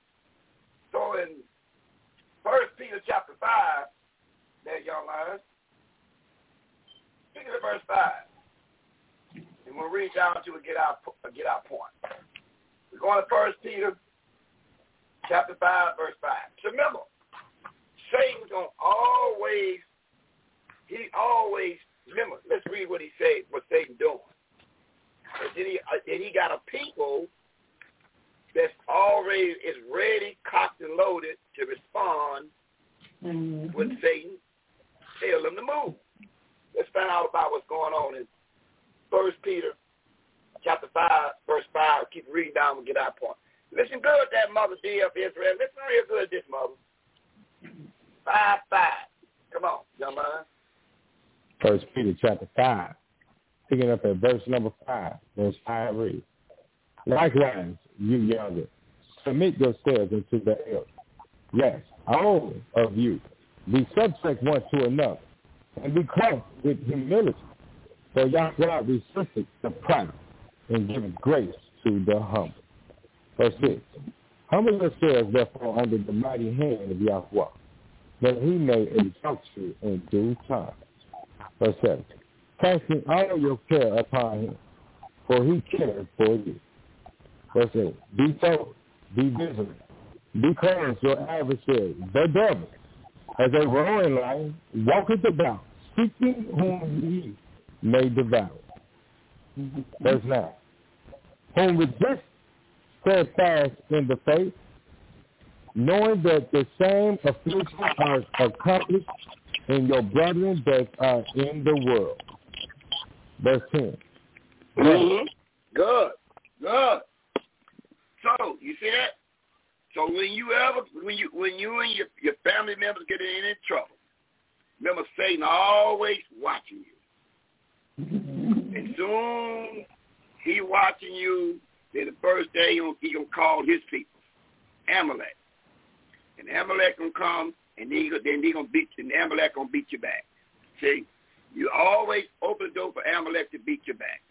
So in First Peter chapter five, there young lions, look at verse five. And we'll read down to get our get our point. We're going to First Peter chapter five, verse five. Remember, Satan's gonna always he always remember, let's read what he said, what Satan doing. And then he, uh, he got a people that's already is ready, cocked and loaded to respond Mm-hmm. when Satan tell them to move. Let's find out about what's going on in First Peter chapter five, verse five. Keep reading down and get our point. Listen good, that mother dear of Israel. Listen real good, this mother. Five, five. Come on, young man. First Peter chapter five. Picking up at verse number five. Verse five reads. Likewise, you younger, submit yourselves unto the elders. Yes, all of you, be subject one to another, and be close with humility. For Yahweh resisteth the proud, and giveth grace to the humble. Verse 6. Humble yourselves therefore under the mighty hand of Yahweh, that he may exalt you in due time. Verse 7. Casting all your care upon him, for he cares for you. Verse 8. Be sober, be vigilant, because your adversary, the devil, as a roaring lion, walketh about, seeking whom he may devour. Verse 9. Whom resist steadfast in the faith, knowing that the same afflictions are accomplished in your brethren that are in the world. Verse 10. Mm-hmm. Good. Good. So you see that? So when you ever when you when you and your your family members get in any trouble, remember Satan always watching you. And soon he watching you, then the first day he gonna, he gonna call his people, Amalek. And Amalek gonna come and then he, then he gonna beat and Amalek gonna beat you back. See? You always open the door for Amalek to beat you back.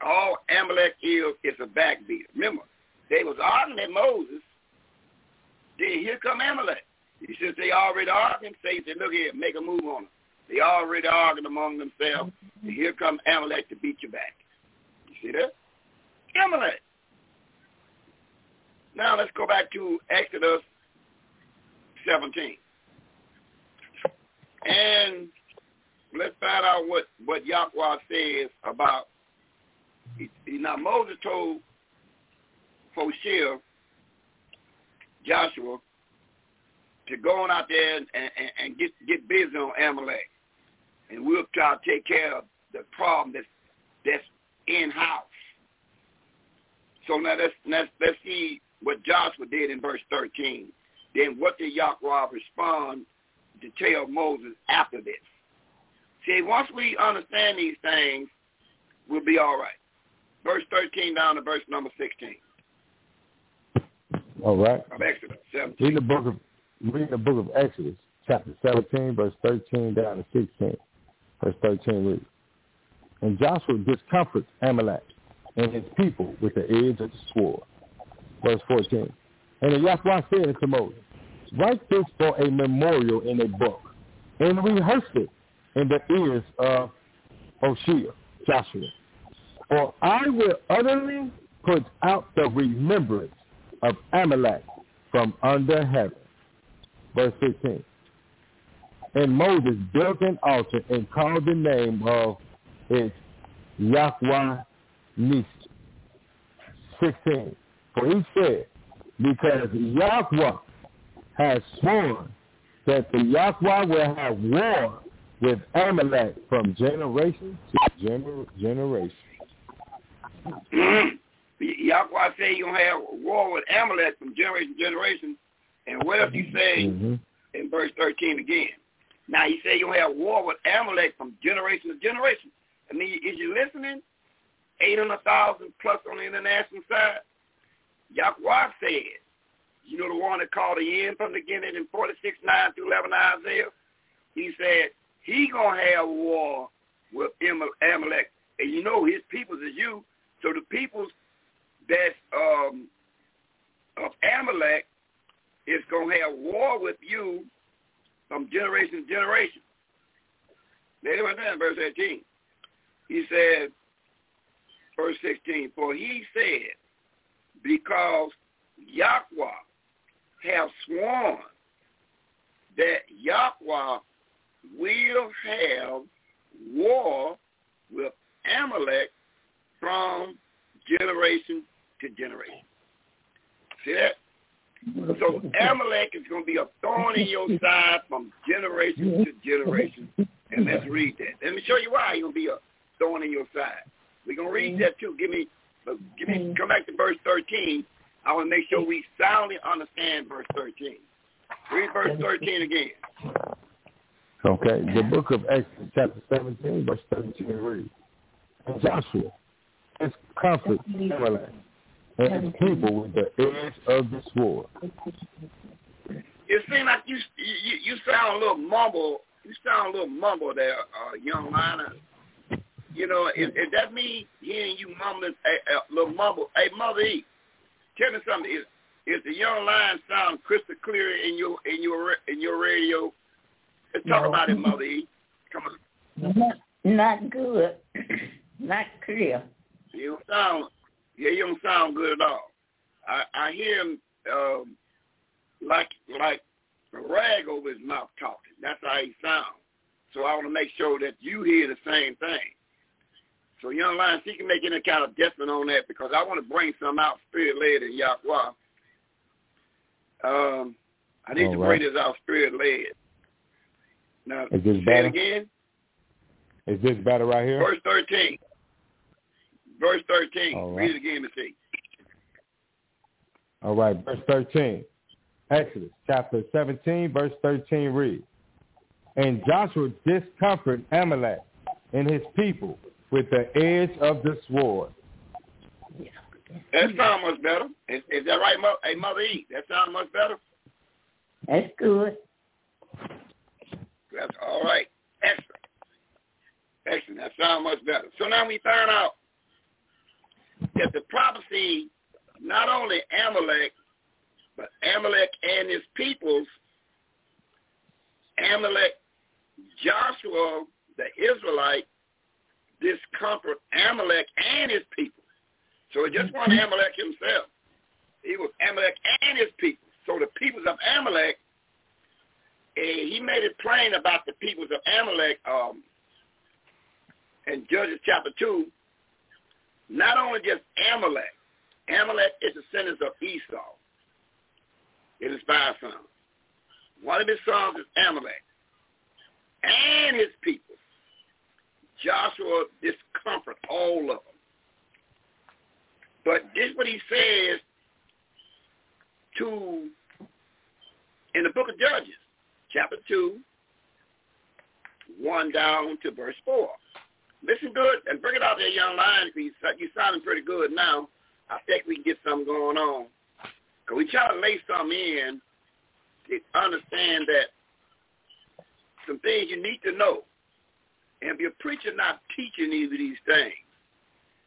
All Amalek is is a backbeater. Remember, they was arguing at Moses. Then here come Amalek. He says they already arguing. Say, said, look here, make a move on them. They already arguing among themselves. And here come Amalek to beat you back. You see that? Amalek. Now let's go back to Exodus 17. And let's find out what what Yahweh says about. Now Moses told Hoshea, Joshua, to go on out there and, and, and get get busy on Amalek, and we'll try to take care of the problem that's that's in house. So now let's let's let's see what Joshua did in verse thirteen. Then what did Yahweh respond to tell Moses after this? See, once we understand these things, we'll be all right. Verse 13 down to verse number 16. All right. Of Exodus 17. Read the book of read the book of Exodus, chapter 17, verse 13 down to 16. Verse 13 reads, And Joshua discomforts Amalek and his people with the edge of the sword. Verse 14. And the Yahweh said unto Moses, Write this for a memorial in a book, and rehearse it in the ears of Hoshea, Joshua. For I will utterly put out the remembrance of Amalek from under heaven. Verse 15. And Moses built an altar and called the name of it Yahweh Nissi. 16. For he said, because Yahweh has sworn that the Yahweh will have war with Amalek from generation to gener- generation. Yahweh say you're going to have war with Amalek from generation to generation. And what else he say Mm-hmm. in verse 13 again? Now he say you're going to have war with Amalek from generation to generation. I mean, is you listening? 800,000 plus on the international side. Yahweh said, you know the one that called the end from the beginning in 46, 9 through 11 Isaiah? He said, he going to have war with Amalek. And you know his peoples is you. So the peoples that um, of Amalek is going to have war with you from generation to generation. Later on in verse 18, he said, verse 16, for he said, because Yahweh have sworn that Yahweh will have war with Amalek from generation generation. See that? So Amalek is going to be a thorn in your side from generation to generation. And let's read that. Let me show you why to be a thorn in your side. We're going to read that too. Give me, give me, come back to verse 13. I want to make sure we soundly understand verse 13. Read verse 13 again. Okay, the book of Exodus, chapter 17, verse 13 reads, Joshua is comfort Amalek and his people with the edge of the sword. It seems like you you, you sound a little mumble. You sound a little mumble there, uh, young liner. You know, if, if that means hearing you mumbling a, a little mumble, hey, Mother E, tell me something. Is, is the young line sound crystal clear in your in your in your radio? Let's talk No. about it, Mother E. Come on. Not, not good. not clear. You sound, yeah, you don't sound good at all. I, I hear him um, like like a rag over his mouth talking. That's how he sounds. So I want to make sure that you hear the same thing. So young lion, he can make any kind of adjustment on that because I want to bring some out spirit led in Yahweh. Um, I need All to right. bring this out spirit led. Now, Is this say better? it again. Is this better right here? Verse 13. Verse 13. All right. Read it again to see. All right, verse 13. Exodus chapter 17, verse 13 reads, And Joshua discomforted Amalek and his people with the edge of the sword. That sounds much better. Is, is that right, Mo- hey, Mother E? That sounds much better? That's good. That's all right. Excellent. Excellent. That sounds much better. So now we find out that the prophecy, not only Amalek, but Amalek and his peoples, Amalek, Joshua, the Israelite, discomfort Amalek and his people. So it just wasn't Amalek himself. It was Amalek and his people. So the peoples of Amalek eh, he made it plain about the peoples of Amalek. Um, in Judges chapter 2, not only just Amalek, Amalek is the descendants of Esau. It is five sons. One of his sons is Amalek and his people. Joshua discomfort all of them. But this is what he says to in the book of Judges, chapter 2, 1 down to verse 4. Listen good and bring it out there, young lion, because you're sounding pretty good now. I think we can get something going on. Because we try to lay something in to understand that some things you need to know. And if your preacher not teaching you these things,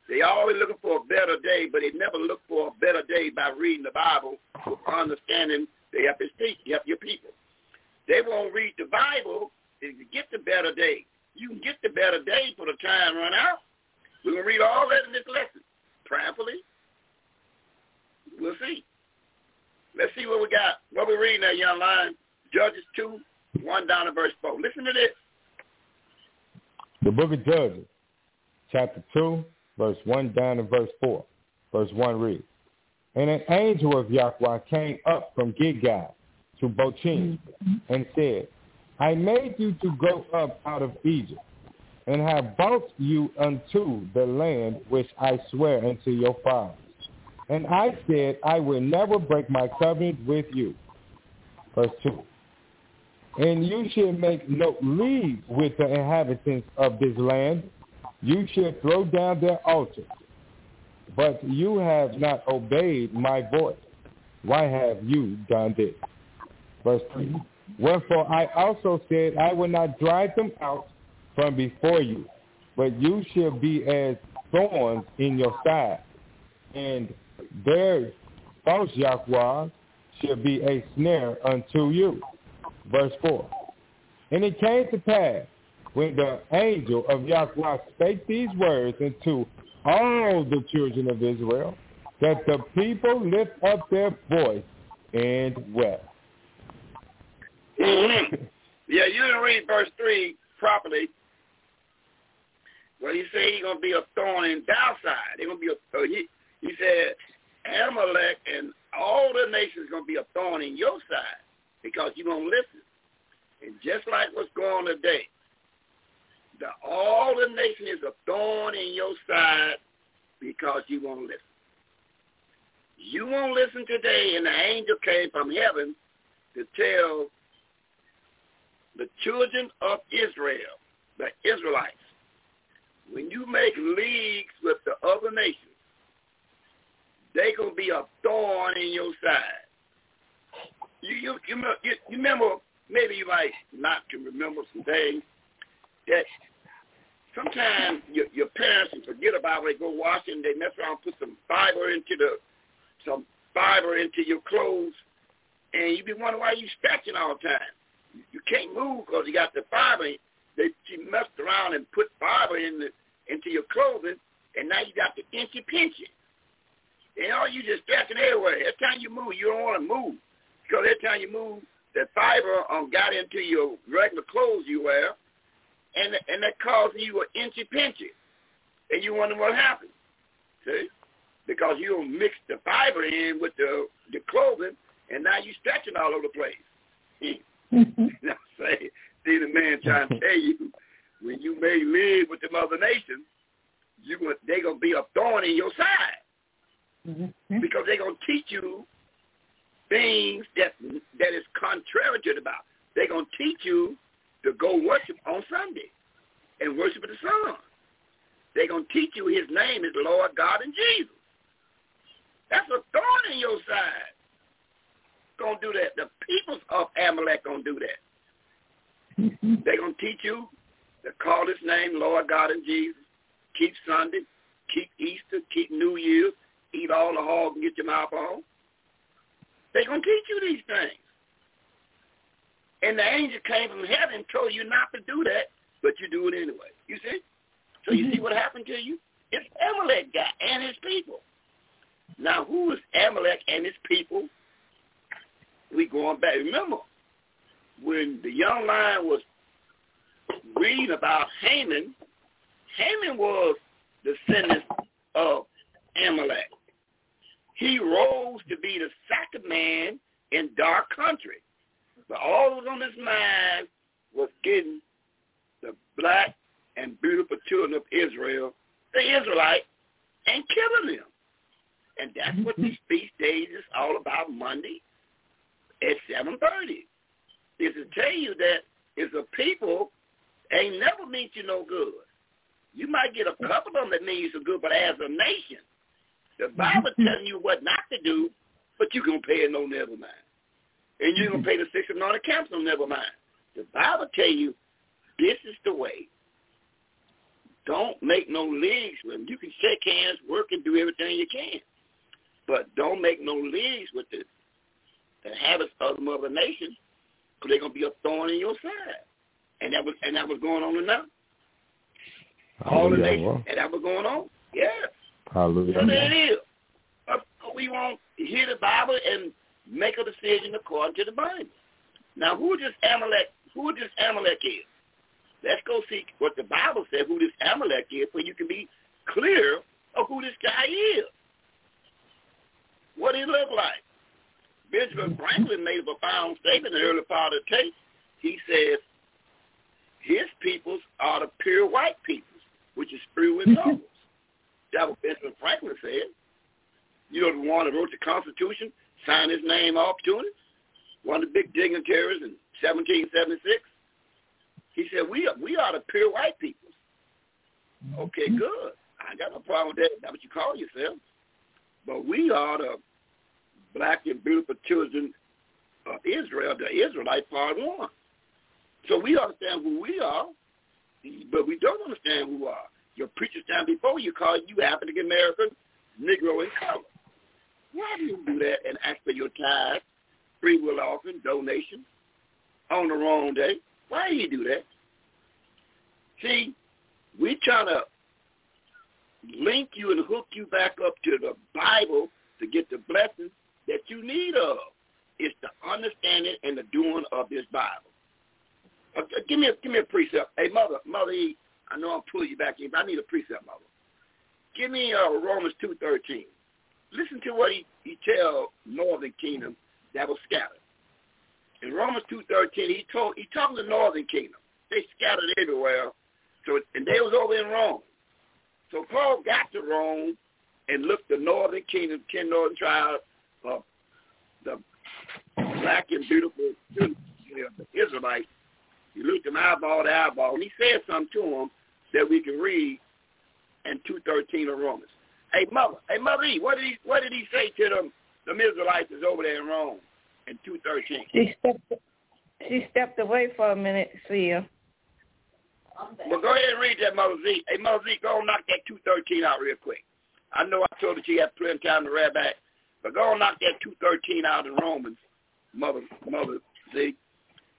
they always looking for a better day, but they never look for a better day by reading the Bible, or understanding they help his people, help your people. They won't read the Bible to get the better day. You can get the better day for the time run out. We're going to read all that in this lesson. Prayerfully. We'll see. Let's see what we got. What we reading there, young lion. Judges 2, 1 down to verse 4. Listen to this. The book of Judges, chapter 2, verse 1 down to verse 4. Verse 1 reads, And an angel of Yahweh came up from Gilgal to Bochim and said, I made you to go up out of Egypt and have brought you unto the land which I swear unto your fathers. And I said, I will never break my covenant with you. Verse 2. And you shall make no league with the inhabitants of this land. You shall throw down their altars. But you have not obeyed my voice. Why have you done this? Verse 3. Wherefore I also said, I will not drive them out from before you, but you shall be as thorns in your side, and their false Yahweh shall be a snare unto you. Verse 4. And it came to pass, when the angel of Yahweh spake these words unto all the children of Israel, that the people lift up their voice and wept. Mm-hmm. Yeah, you didn't read verse 3 properly. Well, he said he's going to be a thorn in thou side. They're going to be a, uh, he, he said Amalek and all the nations going to be a thorn in your side because you're going to listen. And just like what's going on today, the, all the nation is a thorn in your side because you won't listen. You won't listen today, and the angel came from heaven to tell the children of Israel, the Israelites, when you make leagues with the other nations, they to be a thorn in your side. You, you, you, you, you remember, maybe you might not can remember some things that sometimes your, your parents forget about when they go washing, they mess around put some fiber into the, some fiber into your clothes, and you be wondering why you scratching all the time you can't move because you got the fiber. They she messed around and put fiber in the into your clothing, and now you got the inchy pinchy. And all you just stretching everywhere. Every time you move, you don't want to move because every time you move, the fiber um, got into your regular clothes you wear, and and that caused you an inchy pinchy, and you wonder what happened. See, because you don't mix the fiber in with the the clothing, and now you stretching all over the place. you know say, see the man trying to tell you, when you may live with the other nations, you they gonna be a thorn in your side mm-hmm. because they're gonna teach you things that that is contrary to the Bible. They're gonna teach you to go worship on Sunday and worship the Son. They're gonna teach you His name is Lord God and Jesus. That's a thorn in your side gonna do that. The peoples of Amalek gonna do that. Mm-hmm. They're gonna teach you to call his name Lord God and Jesus, keep Sunday, keep Easter, keep New Year, eat all the hog and get your mouth on. They're gonna teach you these things. And the angel came from heaven and told you not to do that, but you do it anyway. You see? So you see mm-hmm. what happened to you? It's Amalek guy and his people. Now, who is Amalek and his people we going back. Remember, when the young lion was reading about Haman, Haman was the descendant of Amalek. He rose to be the second man in dark country. But all that was on his mind was getting the black and beautiful children of Israel, the Israelites, and killing them. And that's what mm-hmm. this feast days is all about Monday at 7.30. Is to tell you that is a people ain't never meant you no good. You might get a couple of them that mean you some good, but as a nation, the mm-hmm. Bible telling you what not to do, but you gonna pay it no never mind. And you're gonna mm-hmm. pay the six of nine camps no never mind. The Bible tell you this is the way. Don't make no leagues with them. You can shake hands, work, and do everything you can. But don't make no leagues with the, the habits of the mother nation because they're going to be a thorn in your side. And that was and that was going on enough. All the nations, and that was going on. Yeah. Hallelujah. So there it is. We won't hear the Bible and make a decision according to the Bible. Now, who this Amalek? Who this Amalek is? Let's go see what the Bible says. Who this Amalek is, so you can be clear of who this guy is. What he look like? Benjamin Franklin made a profound statement in the early part of the tape. He says, his peoples are the pure white peoples, which is through with nobles. That what Benjamin Franklin said. You know, the one that wrote the Constitution, signed his name off to it, one of the big dignitaries in 1776. He said, we are, we are the pure white peoples. Okay, mm-hmm. good. I got no problem with that. That's what you call yourself. But we are the black and beautiful children of Israel, the Israelite part one. So we understand who we are, but we don't understand who we are. Your preacher stand before you call you African American, Negro in color. Why do you do that and ask for your tithe, free will offering, donation on the wrong day? Why do you do that? See, we try to link you and hook you back up to the Bible to get the blessings that you need of. It's the understanding and the doing of this Bible. Uh, give me a give me a precept. Hey, mother, mother I know I'm pulling you back in, but I need a precept, mother. Give me uh, Romans two thirteen. Listen to what he he tell Northern Kingdom that was scattered. In Romans two thirteen, he told he talking the Northern Kingdom. They scattered everywhere. So and they was over in Rome. So Paul got to Rome and looked the Northern Kingdom, ten Northern tribes, the black and beautiful you know, the Israelites. He looked them eyeball to eyeball, and he said something to them that we can read in 2.13 of Romans. Hey, mother, hey, mother E, what did he, what did he say to them, the Israelites is over there in Rome in 2.13? She stepped, she stepped away for a minute, see ya. Well, go ahead and read that, Mother Z. Hey, Mother Z, go and knock that 213 out real quick. I know I told her she had plenty of time to read back, but go and knock that 213 out in Romans, Mother Mother Z.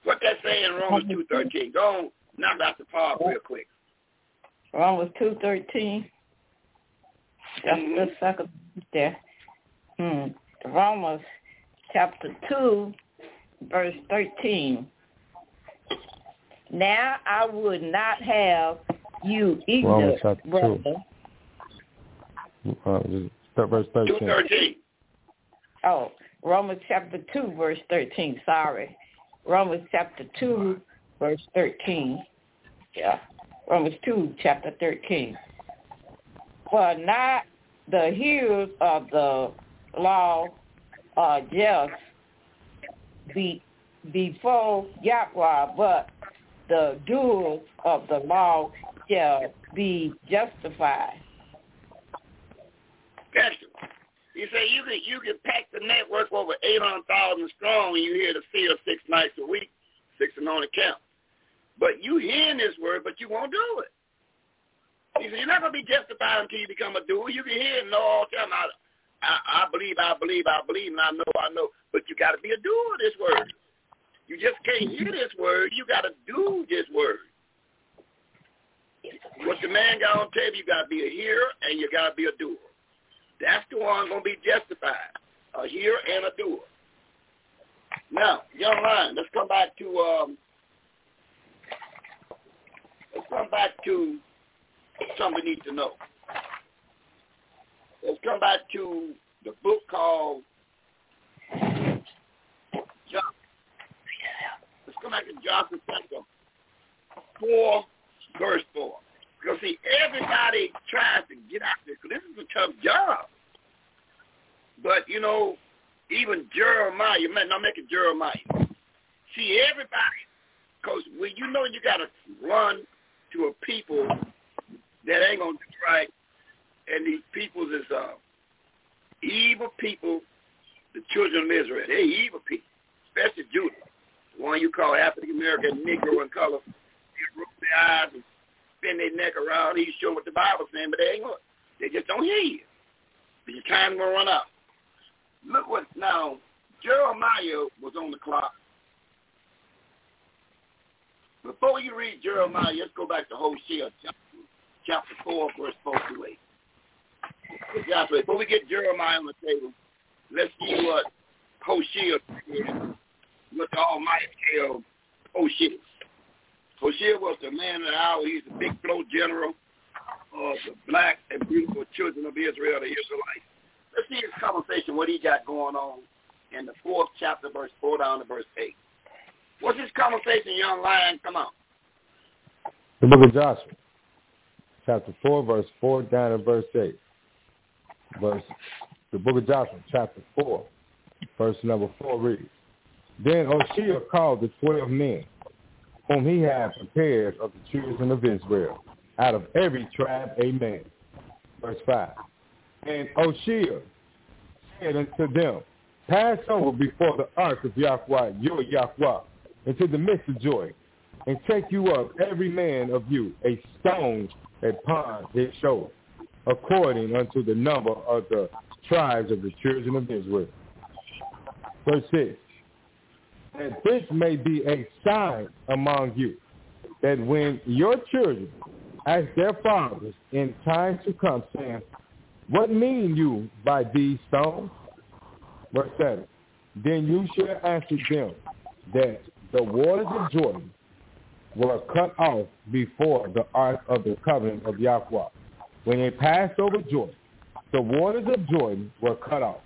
What that say in Romans 213? Go and knock out the part real quick. Romans 2.13. Just Mhm. a second there. Hmm. Romans chapter 2, verse 13. Now I would not have you Romans ignorant, chapter two. Uh, verse 13. 213. Oh, Romans chapter 2, verse 13. Sorry. Romans chapter 2, verse 13. Yeah. Romans 2, chapter 13. For not the hearers of the law uh, are just be, before Yahweh, but the doers of the law shall be justified. Gotcha. You say you can you can pack the network over eight hundred thousand strong and you hear the seal six nights a week, six and on account. But you hearing this word, but you won't do it. You say you're not gonna be justified until you become a doer. You can hear it know all the time. I, I, I believe, I believe, I believe, and I know, I know. But you got to be a doer of this word. You just can't hear this word. You got to do this word. What the man got on table, you got to be a hearer and you got to be a doer. That's the one going to be justified, a hearer and a doer. Now, young lion, let's come back to um, let's come back to something we need to know. Let's come back to the book called John. Let's come back to Joshua chapter 4, verse 4. Because, see, everybody tries to get out there because this is a tough job. But, you know, even Jeremiah, not make it Jeremiah. See, everybody, because when you know you got to run to a people that ain't to do right, and these peoples is uh, evil people, the children of Israel. They're evil people, especially Judah, the one you call African American, Negro in color. They roll their eyes and spin their neck around. He's sure what the Bible's saying, but they ain't going. They just don't hear you. But your time's gonna run out. Look what now. Jeremiah was on the clock. Before you read Jeremiah, let's go back to Hosea chapter 4, verse 4 through 8. Exactly. Before we get Jeremiah on the table, let's see what Hosea said, what the Almighty tell Hosea. Hosea was the man of the hour. He's the big flow general of the black and beautiful children of Israel, the Israelites. Let's see his conversation, what he got going on in the fourth chapter, verse 4 down to verse 8. What's his conversation, young lion? Come on. The book of Joshua, chapter 4, verse 4 down to verse 8. Verse, the book of Joshua, chapter 4, verse number 4 reads, Then Hoshea called the twelve men, whom he had prepared of the children of Israel, out of every tribe, amen. Verse 5. And Hoshea said unto them, Pass over before the ark of Yahweh, your Yahweh, into the midst of joy, and take you up every man of you a stone upon his shoulder, according unto the number of the tribes of the children of Israel. Verse 6. That this may be a sign among you, that when your children ask their fathers in time to come, saying, What mean you by these stones? Verse 7. Then you shall answer them that the waters of Jordan were cut off before the ark of the covenant of Yahweh. When they passed over Jordan, the waters of Jordan were cut off.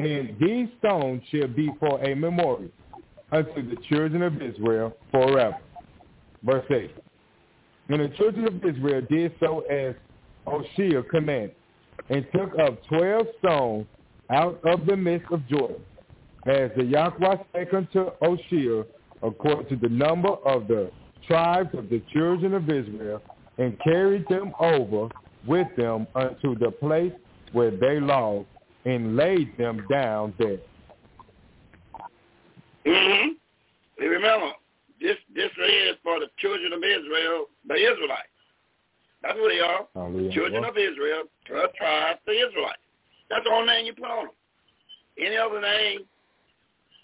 And these stones shall be for a memorial unto the children of Israel forever. Verse 8. And the children of Israel did so as Hoshea commanded, and took up twelve stones out of the midst of Jordan, as the Yahweh spake unto Hoshea, according to the number of the tribes of the children of Israel, and carried them over with them unto the place where they lodged, and laid them down there. Mm-hmm. And remember, this this is for the children of Israel, the Israelites. That's what they are. Hallelujah. Children of Israel, twelve tribes, the Israelites. That's the only name you put on them. Any other name,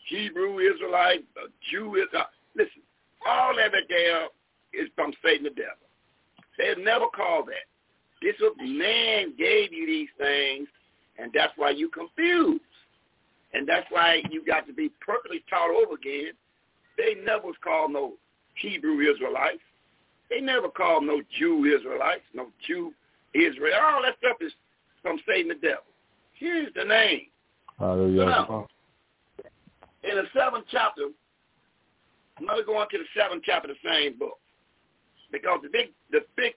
Hebrew, Israelite, uh, Jew, is uh, listen, all it there is from Satan the devil. They never called that. This was man gave you these things, and that's why you confused. And that's why you got to be perfectly taught over again. They never was called no Hebrew Israelites. They never called no Jew Israelites, no Jew Israel. All that stuff is from Satan the devil. Here's the name. Hallelujah. Now, in the seventh chapter, I'm going to go on to the seventh chapter of the same book. Because the big the big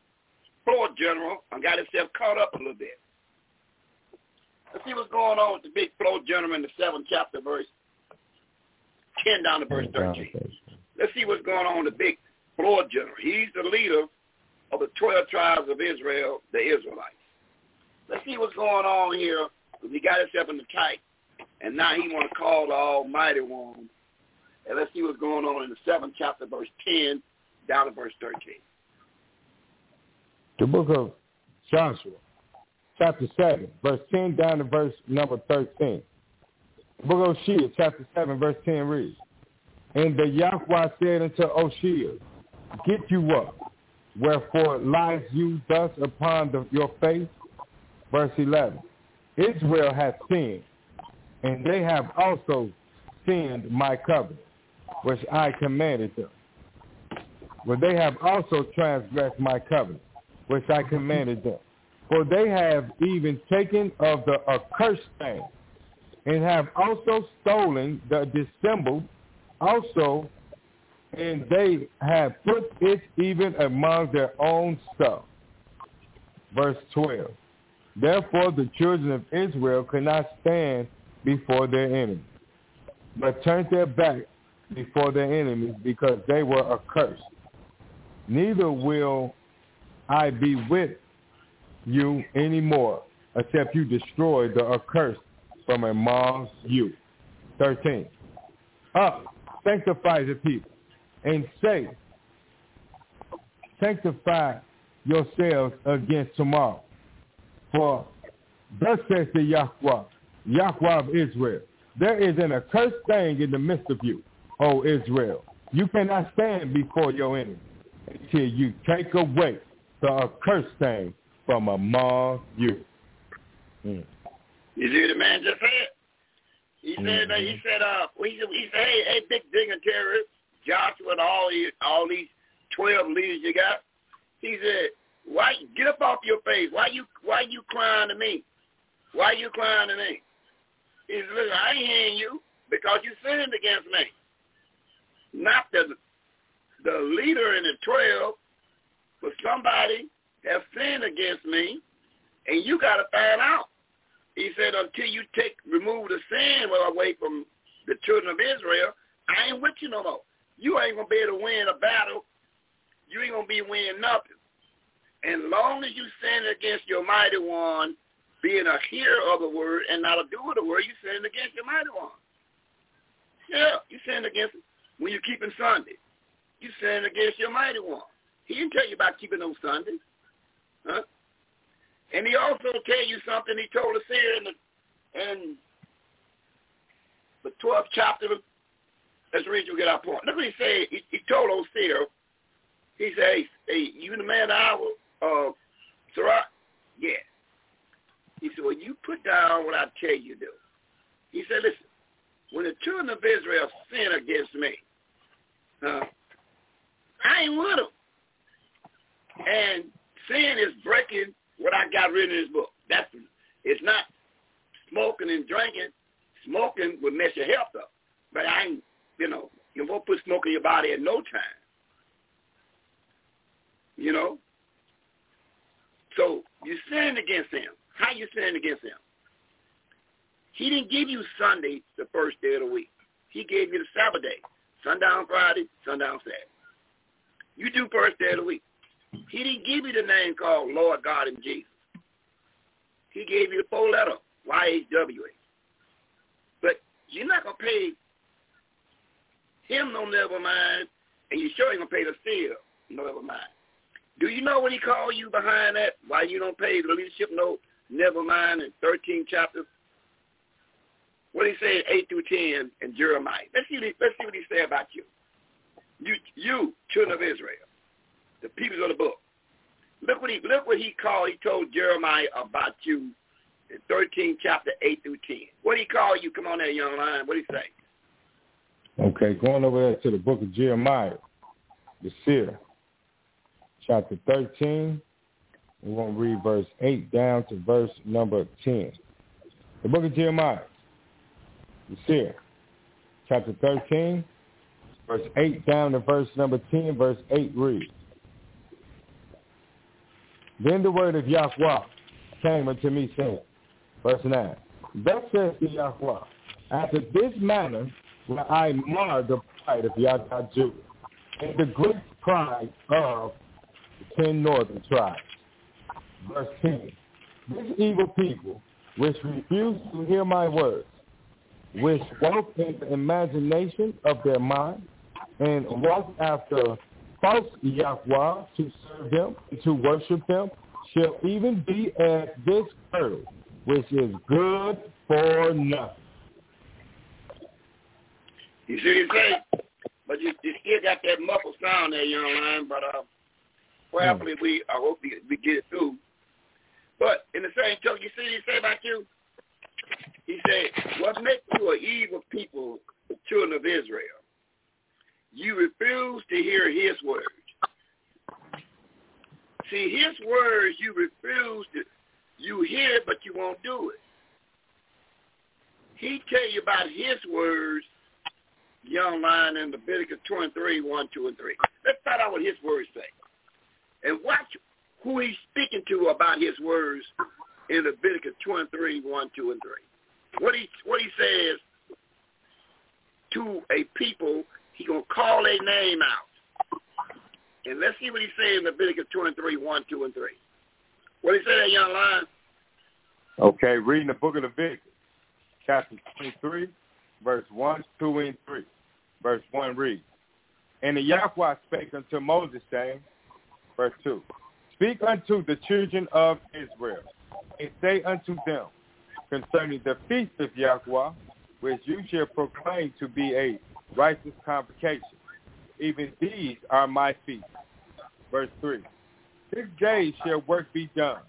floor general got himself caught up a little bit. Let's see what's going on with the big floor general in the seventh chapter, verse 10 down to verse 13. Let's see what's going on with the big floor general. He's the leader of the 12 tribes of Israel, the Israelites. Let's see what's going on here. He got himself in the tight, and now he want to call the Almighty One. And let's see what's going on in the seventh chapter, verse 10 down to verse 13. The book of Joshua, chapter 7, verse 10 down to verse number 13. The book of Oshia, chapter 7, verse 10 reads, And the Yahweh said unto Oshia, Get you up, wherefore lies you thus upon the, your face? Verse 11, Israel hath sinned, and they have also sinned my covenant, which I commanded them. For they have also transgressed my covenant, which I commanded them. For they have even taken of the accursed thing, and have also stolen the dissembled also, and they have put it even among their own stuff. Verse 12. Therefore the children of Israel could not stand before their enemies, but turned their back before their enemies because they were accursed. Neither will I be with you anymore, except you destroy the accursed from among you. 13. Up, sanctify the people, and say, sanctify yourselves against tomorrow. For thus says the Yahweh, Yahweh of Israel, there is an accursed thing in the midst of you, O Israel. You cannot stand before your enemy until you take away the accursed thing from among you. Mm. You see what the man just said? He said mm-hmm. that he said uh he said, he said hey hey big dignitary Joshua and all these all these twelve leaders you got. He said, Why get up off your face? Why you why you crying to me? Why you crying to me? He said, Listen, I ain't hearing you because you sinned against me. Not the the leader in the twelve, but somebody have sinned against me, and you got to find out. He said, until you take remove the sin away from the children of Israel, I ain't with you no more. You ain't gonna be able to win a battle. You ain't gonna be winning nothing. And long as you sin against your mighty one, being a hearer of the word and not a doer of the word, you sin against your mighty one. Yeah, you sin against when you're keeping Sunday. You sin against your mighty one. He didn't tell you about keeping those Sundays. Huh? And he also tell you something he told us here in the in the twelfth chapter. Let's read you get our point. Look what he said. He, he told Osir, he said, hey, hey, you the man hour, uh, Sarah? Yeah. He said, well, you put down what I tell you to do. He said, listen, when the children of Israel sin against me, uh, I ain't with them. And sin is breaking what I got written in this book. That's it's not smoking and drinking. Smoking will mess your health up. But I ain't, you know, you won't put smoke in your body at no time. You know? So you sinned against him. How you sinned against him? He didn't give you Sunday the first day of the week. He gave you the Sabbath day. Sundown Friday, sundown Saturday. You do first day of the week. He didn't give you the name called Lord God and Jesus. He gave you the four letter, Y-H-W-A. But you're not going to pay him no never mind, and you sure ain't going to pay the seal no never mind. Do you know what he called you behind that? Why you don't pay the leadership note, never mind, in 13 chapters? What he say 8 through 10 in Jeremiah. Let's see, let's see what he say about you. You, you, children of Israel the people of the book. Look what he look what he called. He told Jeremiah about you in 13 chapter 8 through 10. What he call you? Come on there, young lion. What he say? Okay, going over there to the book of Jeremiah, the seer, chapter 13. We want to read verse 8 down to verse number 10. The book of Jeremiah, the seer, chapter 13, verse 8 down to verse number 10, verse 8 reads, then the word of Yahweh came unto me saying, verse 9, Thus says the Yahweh, after this manner will I mar the pride of Yahweh Judah, and the great pride of the ten northern tribes. Verse 10, This evil people, which refuse to hear my words, which walk in the imagination of their mind, and walk after false Yahweh to serve them, to worship them, shall even be as this earth, which is good for nothing. You see what I'm saying? But you, you still got that muffled sound there, young man. But uh, hopefully we, I hope we, we get it through. But in the same token, you see what he say about you? He said, what makes you an evil people, the children of Israel? You refuse to hear his words. See, his words you refuse to, you hear it, but you won't do it. He tell you about his words, young lion in Leviticus 23, 1, 2, and 3. Let's start out what his words say. And watch who he's speaking to about his words in Leviticus 23, 1, 2, and 3. What he, what he says to a people, he to call a name out. And let's see what he says in Leviticus 23, 1, 2, and 3. What he say that young lion? Okay, reading the book of Leviticus, chapter 23, verse 1, 2, and 3. Verse 1 reads, And the Yahweh spake unto Moses, saying, verse 2, Speak unto the children of Israel, and say unto them concerning the feast of Yahweh, which you shall proclaim to be a righteous convocation. Even these are my feasts. Verse 3. Six days shall work be done,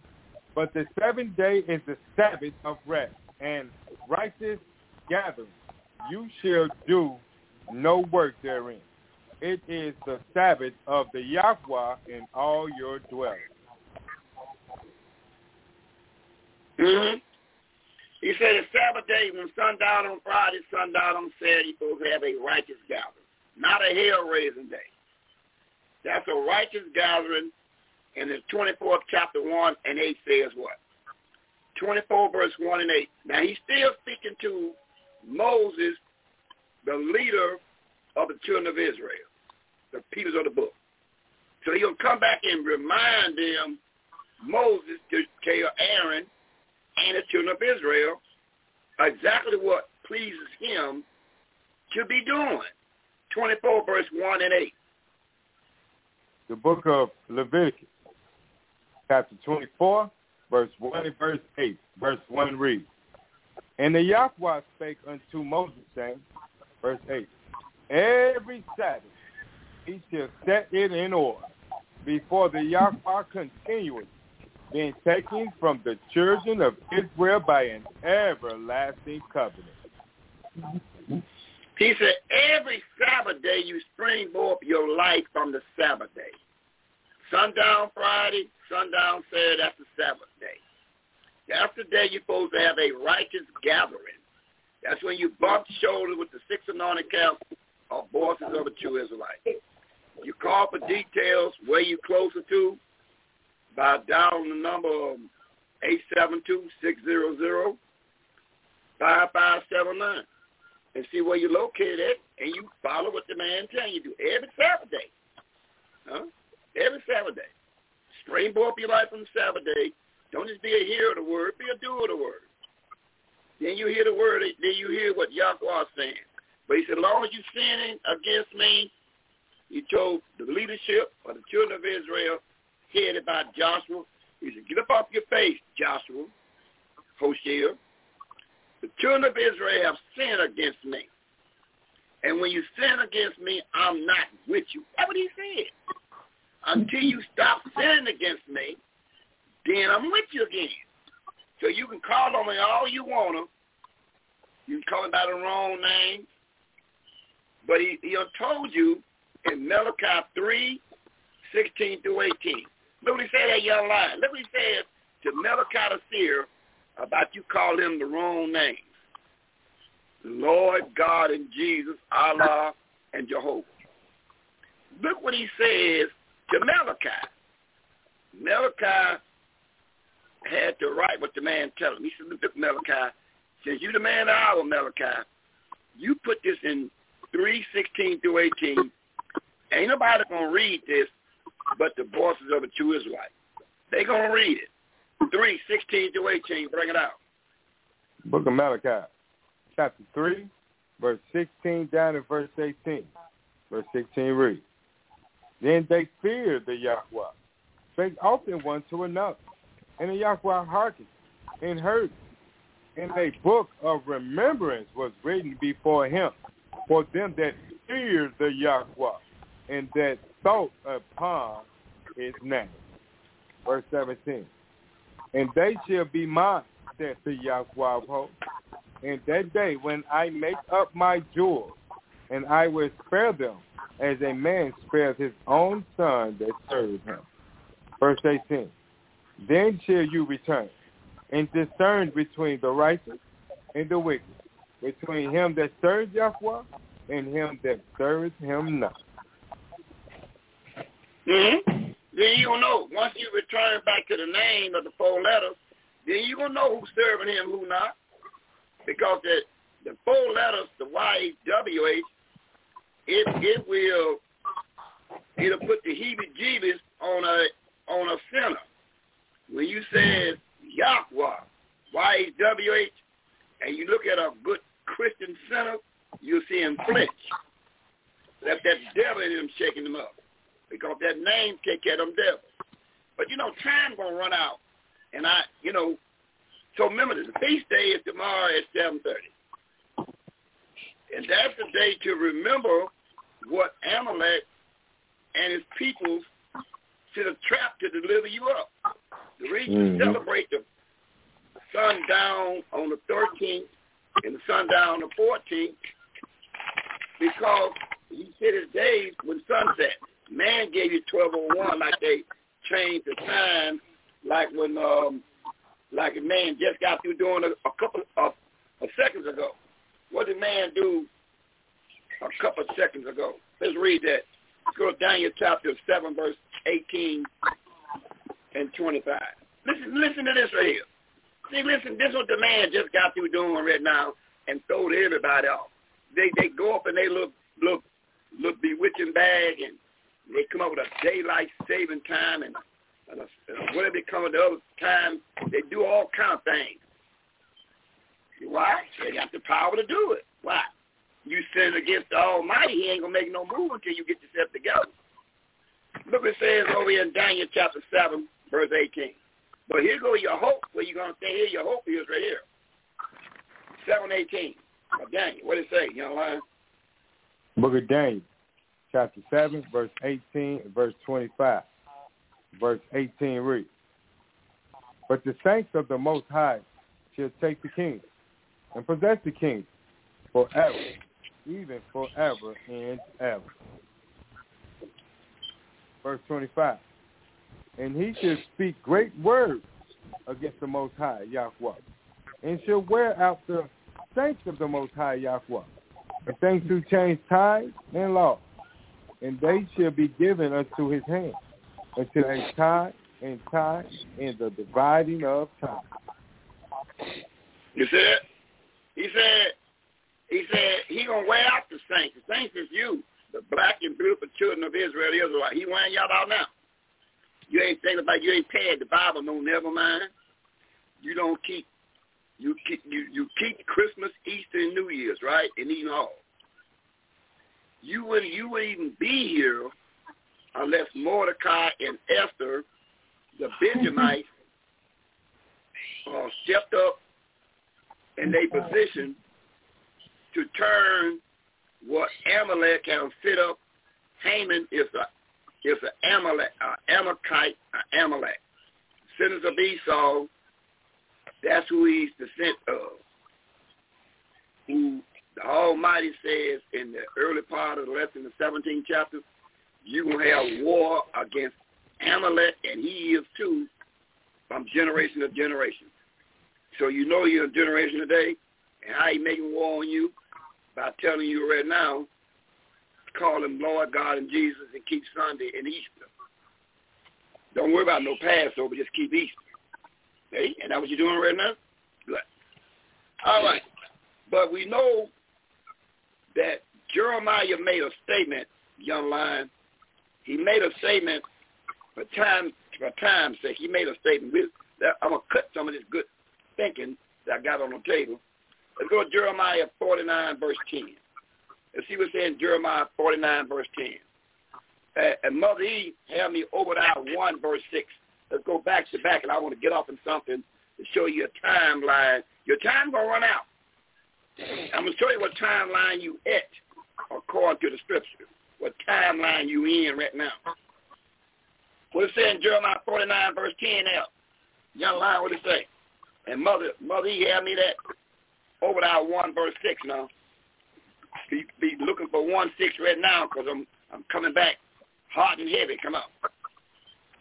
but the seventh day is the Sabbath of rest and righteous gathering. You shall do no work therein. It is the Sabbath of the Yahweh in all your dwellings. Mm-hmm. He said the Sabbath day when sundown on Friday, sundown on Saturday, you're supposed to have a righteous gathering, not a hell-raising day. That's a righteous gathering, and the 24th chapter 1 and 8 says what? 24 verse 1 and 8. Now he's still speaking to Moses, the leader of the children of Israel, the people of the book. So he'll come back and remind them, Moses, to tell Aaron, and the children of Israel exactly what pleases him to be doing. 24 verse 1 and 8. The book of Leviticus, chapter 24, verse 1 and verse 8. Verse 1 reads, And the Yahweh spake unto Moses, saying, verse 8, Every Sabbath he shall set it in order before the Yahweh continually being taken from the children of Israel by an everlasting covenant. He said, every Sabbath day you springboard your life from the Sabbath day. Sundown Friday, sundown Saturday, that's the Sabbath day. That's the day you're supposed to have a righteous gathering. That's when you bump shoulders with the six anointed camps of bosses of a true Israelite. You call for details where you closer to, by dialing the number eight seven two six zero zero five five seven nine and see where you're located at, and you follow what the man tells you to do every Sabbath day. Huh? Every Sabbath day. Springboard your life on Sabbath day. Don't just be a hearer of the word, be a doer of the word. Then you hear the word, then you hear what Yahweh is saying. But he said, as long as you're sinning against me, he told the leadership of the children of Israel, headed by Joshua. He said, get up off your face, Joshua, Hoshea. The children of Israel have sinned against me. And when you sin against me, I'm not with you. That's what he said. Until you stop sinning against me, then I'm with you again. So you can call on me all you want to. You can call me by the wrong name. But he, he told you in Malachi 3, 16 through 18. Look what he said that young lion. Look what he said to Malachi the seer about you calling him the wrong names. Lord God and Jesus, Allah and Jehovah. Look what he says to Malachi. Malachi had to write what the man tell him. He said, look, Malachi, since you the man of our Malachi, you put this in 316 through 18. Ain't nobody going to read this but the bosses of a true Israelite. They to read it. 3, 16 through 18. Bring it out. Book of Malachi, chapter 3, verse 16 down to verse 18. Verse 16 reads, Then they feared the Yahweh, spake often one to another, and the Yahweh hearkened and heard. And a book of remembrance was written before him for them that feared the Yahweh and that thought upon his name. Verse 17. And they shall be mine, saith the Yahweh of in that day when I make up my jewels, and I will spare them as a man spares his own son that serves him. Verse 18. Then shall you return and discern between the righteous and the wicked, between him that serves Yahweh and him that serves him not. Mm-hmm. Then you will know. Once you return back to the name of the four letters, then you will know who's serving him, who not. Because the the four letters, the Y-H-W-H, it it will it'll put the heebie-jeebies on a on a sinner. When you said Yahweh, Y-H-W-H, and you look at a good Christian sinner, you'll see him flinch. That's that devil in him shaking him up. Because that name take care of them devils. But you know, time gonna run out. And I you know, so remember the feast day is tomorrow at seven thirty. And that's the day to remember what Amalek and his people should have trapped to deliver you up. The reason mm-hmm. you celebrate the sundown on the 13th and the sundown on the 14th because he said his days when sunset. Man gave you 1201 like they changed the time like when um like a man just got through doing a, a couple of, of seconds ago. What did man do a couple of seconds ago? Let's read that. Let's go to Daniel chapter 7, verse 18 and 25. Listen, listen to this right here. See, listen, this is what the man just got through doing right now and throwed everybody off. They they go up and they look look look bewitching bag and they come up with a daylight saving time and, and, a, and whatever they come with the other time, they do all kind of things. Why? They got the power to do it. Why? You sin against the Almighty, he ain't gonna make no move until you get yourself together. Look what it says over here in Daniel chapter seven, verse eighteen. But here go your hope. Where you gonna say here? Your hope is right here. Seven eighteen. Daniel, what it say? You know line? Book of Daniel, chapter seven, verse eighteen, verse twenty-five. Verse eighteen reads, "But the saints of the Most High shall take the kingdom and possess the kingdom forever, even forever and ever." Verse twenty-five and he shall speak great words against the Most High, Yahweh, and shall wear out the saints of the Most High, Yahweh, and things to change times and laws, and they shall be given unto his hand until a time and time and the dividing of time. You said, he said, he said he gonna wear out the saints. The saints is you, the black and beautiful children of Israel, Israel. He wearing y'all out now. You ain't thinking about you ain't paying the Bible no never mind. You don't keep you keep you, you keep Christmas, Easter, and New Year's, right? And even all. You wouldn't you wouldn't even be here unless Mordecai and Esther, the Benjamites, uh, stepped up in their position to turn what Amalek can fit up. Haman is a is an Amalek, uh, Amalekite, uh, Amalek. Descendants of Esau, that's who he's descent of. Who the Almighty says in the early part of the lesson, the 17th chapter, you will have war against Amalek, and he is too, from generation to generation. So you know you're a generation today, and how he making war on you? By telling you right now, call him Lord God and Jesus and keep Sunday and Easter. Don't worry about no Passover, just keep Easter. Hey, and that what you're doing right now? Good. All right. But we know that Jeremiah made a statement, young lion. He made a statement for time for time's sake. He made a statement. I'm gonna cut some of this good thinking that I got on the table. Let's go to Jeremiah 49, verse 10. Let's see what's in Jeremiah 49, verse 10. Uh, and Mother E had me over that 1, verse 6. Let's go back to back, and I want to get off in something to show you a timeline. Your time going to run out. I'm going to show you what timeline you at according to the scripture, what timeline you in right now. What it say in Jeremiah 49, verse 10 now? Young line, what it say? And Mother, Mother E had me that over that 1, verse 6 now be, be looking for one six right now because I'm I'm coming back hot and heavy. Come on.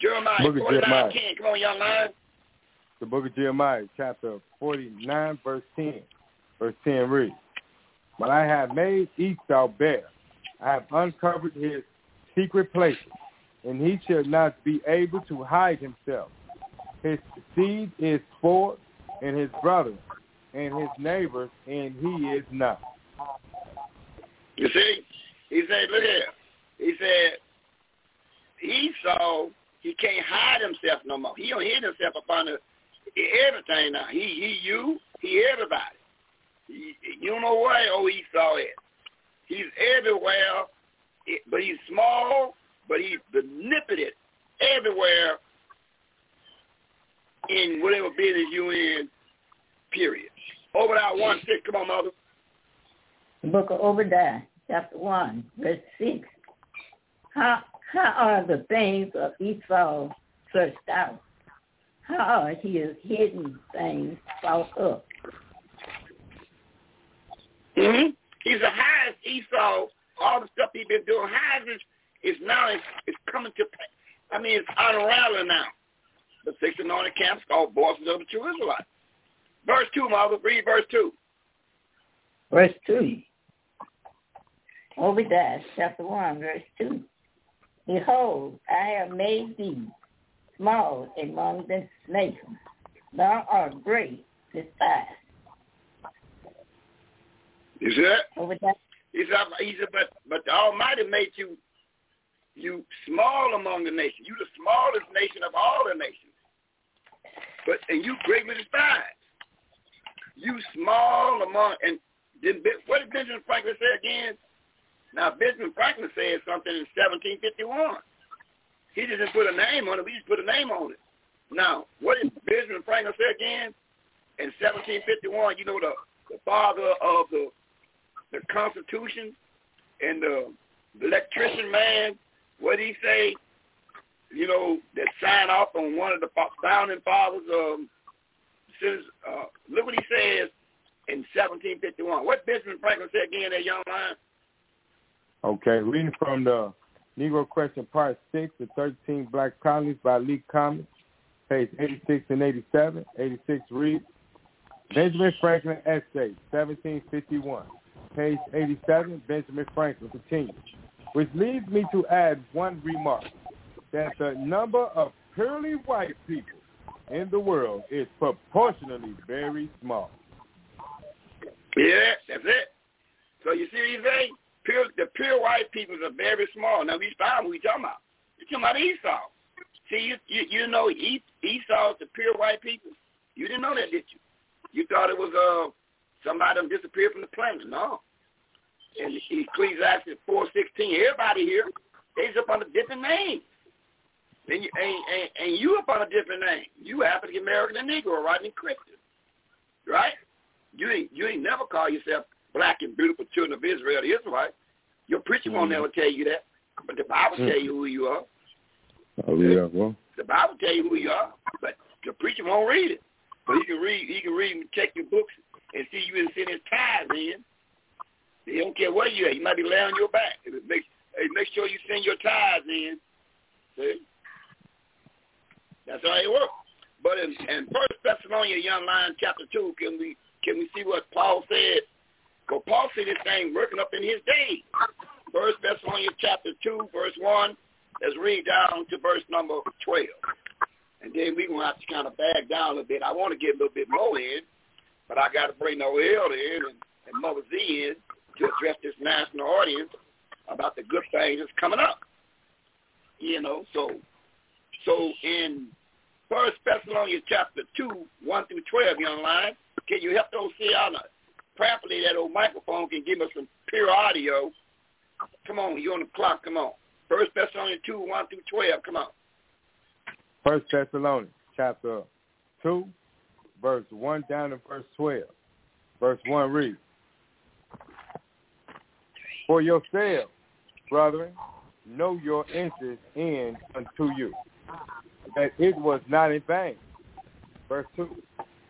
Jeremiah Book of 49, Jeremiah. 10. Come on, young man. The book of Jeremiah, chapter 49, verse 10. Verse 10 reads, But I have made Esau bare. I have uncovered his secret places, and he shall not be able to hide himself. His seed is spoiled, and his brother, and his neighbors, and he is not. You see? He said, look here. He said, Esau, he can't hide himself no more. He don't hide himself upon the, everything now. He, he, you, he, everybody. You know where oh, old Esau is. He's everywhere, but he's small, but he's manipulated everywhere in whatever business you in, period. Over that one six, come on, mother. The book of Obadiah, chapter 1, verse 6. How, how are the things of Esau searched out? How are his hidden things sought up? Mm-hmm. He's the highest Esau. All the stuff he's been doing, highest is, is now is, is coming to. pa- I mean, it's unraveling now. The six anointed camps called voices of the true Israelites. Verse two, mother. Read verse two. Verse 2. Obadiah, chapter 1, verse 2. Behold, I have made thee small among the nations. Thou art great, despised. You see that? He said, he said, but but the Almighty made you you small among the nations. You the smallest nation of all the nations. But and you greatly despised. You small among and then what did Benjamin Franklin say again? Now Benjamin Franklin said something in 1751. He didn't put a name on it. We just put a name on it. Now, what did Benjamin Franklin say again? In 1751, you know the the father of the the Constitution and the, electrician man, what did he say? You know, that signed off on one of the founding fathers. Um, says, uh, look what he says in 1751. What Benjamin Franklin said again, that young man? Okay, reading from the Negro Question Part 6, the 13 Black Colonies by Lee Commons, page 86 and 87. 86 reads, Benjamin Franklin Essay, 1751. Page 87, Benjamin Franklin continues, which leads me to add one remark, that the number of purely white people in the world is proportionally very small. Yeah, that's it. So you see what he's? Pure, the pure white people are very small. Now we found we talking about. We talking about Esau. See, you you, you know E- Esau the pure white people. You didn't know that, did you? You thought it was uh somebody disappeared from the planet. No. And you see Ecclesiastes four sixteen, everybody here, they's up on a different name. And you, and, and, and you up on a different name. You African American and Negro, right? And Christian, right? You ain't you ain't never call yourself black and beautiful children of Israel, the Israelites. Your preacher won't never tell you that, but the Bible Mm. tell you who you are. Oh, yeah, well. The Bible tell you who you are, but the preacher won't read it. But he can read he can read and check your books and see you didn't send his tithes in. He don't care where you at. He might be laying on your back. It makes make sure you send your tithes in. See? That's how it works. But in, in First Thessalonians, young lion, chapter two, can we can we see what Paul said? Because Paul said this thing working up in his day. First Thessalonians chapter two, verse one. Let's read down to verse number twelve, and then we're gonna have to kind of back down a bit. I want to get a little bit more in, but I got to bring Noel in and, and Mother Z in to address this national audience about the good things that's coming up. You know, so so in First Thessalonians chapter two, one through twelve, young line, can you help those see on out prayerfully that old microphone can give us some pure audio? Come on, you on the clock. Come on. First Thessalonians two, one through twelve. Come on. First Thessalonians chapter 2, verse 1 down to verse 12. Verse 1 reads, For yourselves, brethren, know your interest in unto you, that it was not in vain. Verse 2,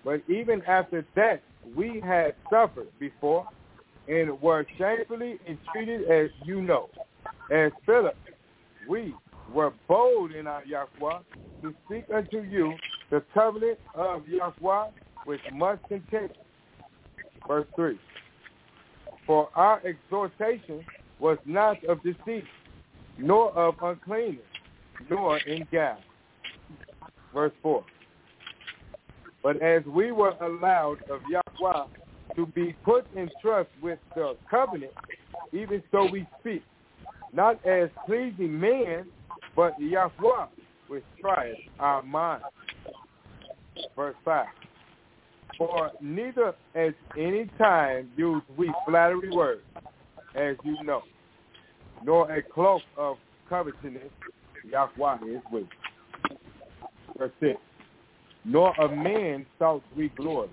But even after that we had suffered before, and were shamefully entreated as you know, as Philip, we, were bold in our Yahweh to speak unto you the covenant of Yahweh with much contempt. Verse 3. For our exhortation was not of deceit, nor of uncleanness, nor in guile. Verse 4. But as we were allowed of Yahweh to be put in trust with the covenant, even so we speak, not as pleasing men, but Yahweh, which trieth our minds. Verse 5. For neither at any time use we flattery words, as you know, nor a cloak of covetousness, Yahweh is with. Verse 6. Nor of men sought we glory,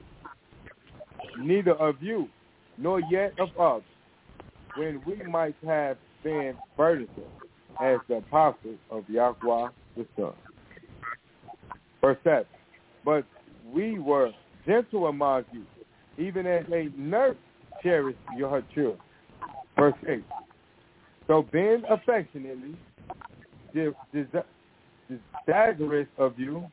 neither of you, nor yet of others, when we might have been burdensome as the apostles of Yahweh the Son. Verse 7. But we were gentle among you, even as a nurse cherishes her children. Verse 8. So being affectionately desirous of you,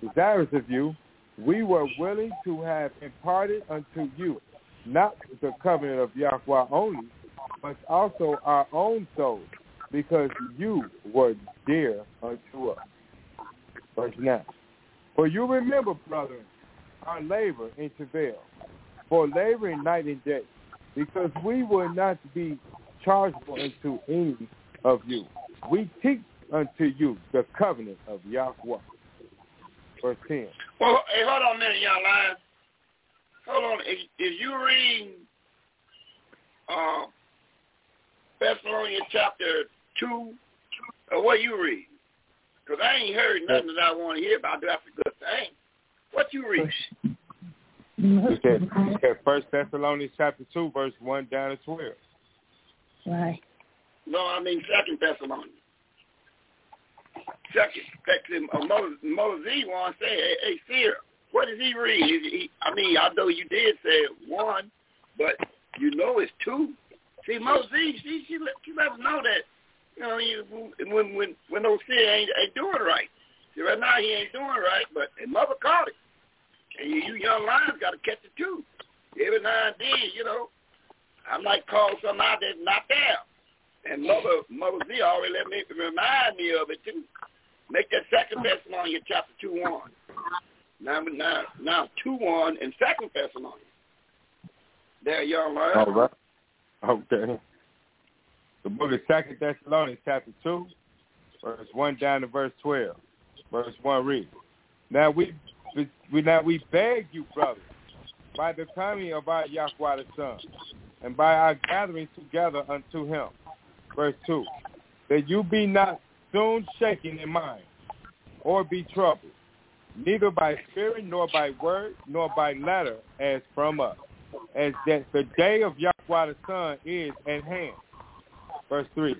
desirous of you, we were willing to have imparted unto you not the covenant of Yahweh only, but also our own souls, because you were dear unto us. Verse 9. For you remember, brethren, our labor in travail, for laboring night and day, because we will not be chargeable unto any of you. We teach unto you the covenant of Yahweh. Verse 10. Well, hey, hold on a minute, lion. Hold on. If, if you read uh, Thessalonians chapter 2, or what you read? Because I ain't heard nothing that I want to hear about. That's a good thing. What you read? You said, you First Thessalonians chapter 2, verse 1 down to 12. Right. No, I mean Second Thessalonians. Second, second uh, Moses, Moses one say, hey, hey, Seer, what does he read? Is he, I mean, I know you did say one, but you know it's two. See, Moses, she she let, she let us know that you know you, when when when those Seer ain't ain't doing right. See, right now he ain't doing right, but his mother caught it, and you, you young lions got to catch it too. Every now and then, you know, I might call something out that's not there. And Mother Mother Z already let me remind me of it too. Make that second Thessalonians chapter two one. Now now now two one and second Thessalonians. There y'all learn. All right. Okay. The book of Second Thessalonians chapter two, verse one down to verse twelve. Verse one reads. Now we we now we beg you, brothers, by the coming of our Yahweh the Son, and by our gathering together unto him. Verse 2. That you be not soon shaken in mind, or be troubled, neither by spirit, nor by word, nor by letter, as from us, as that the day of Yahweh the Son is at hand. Verse 3.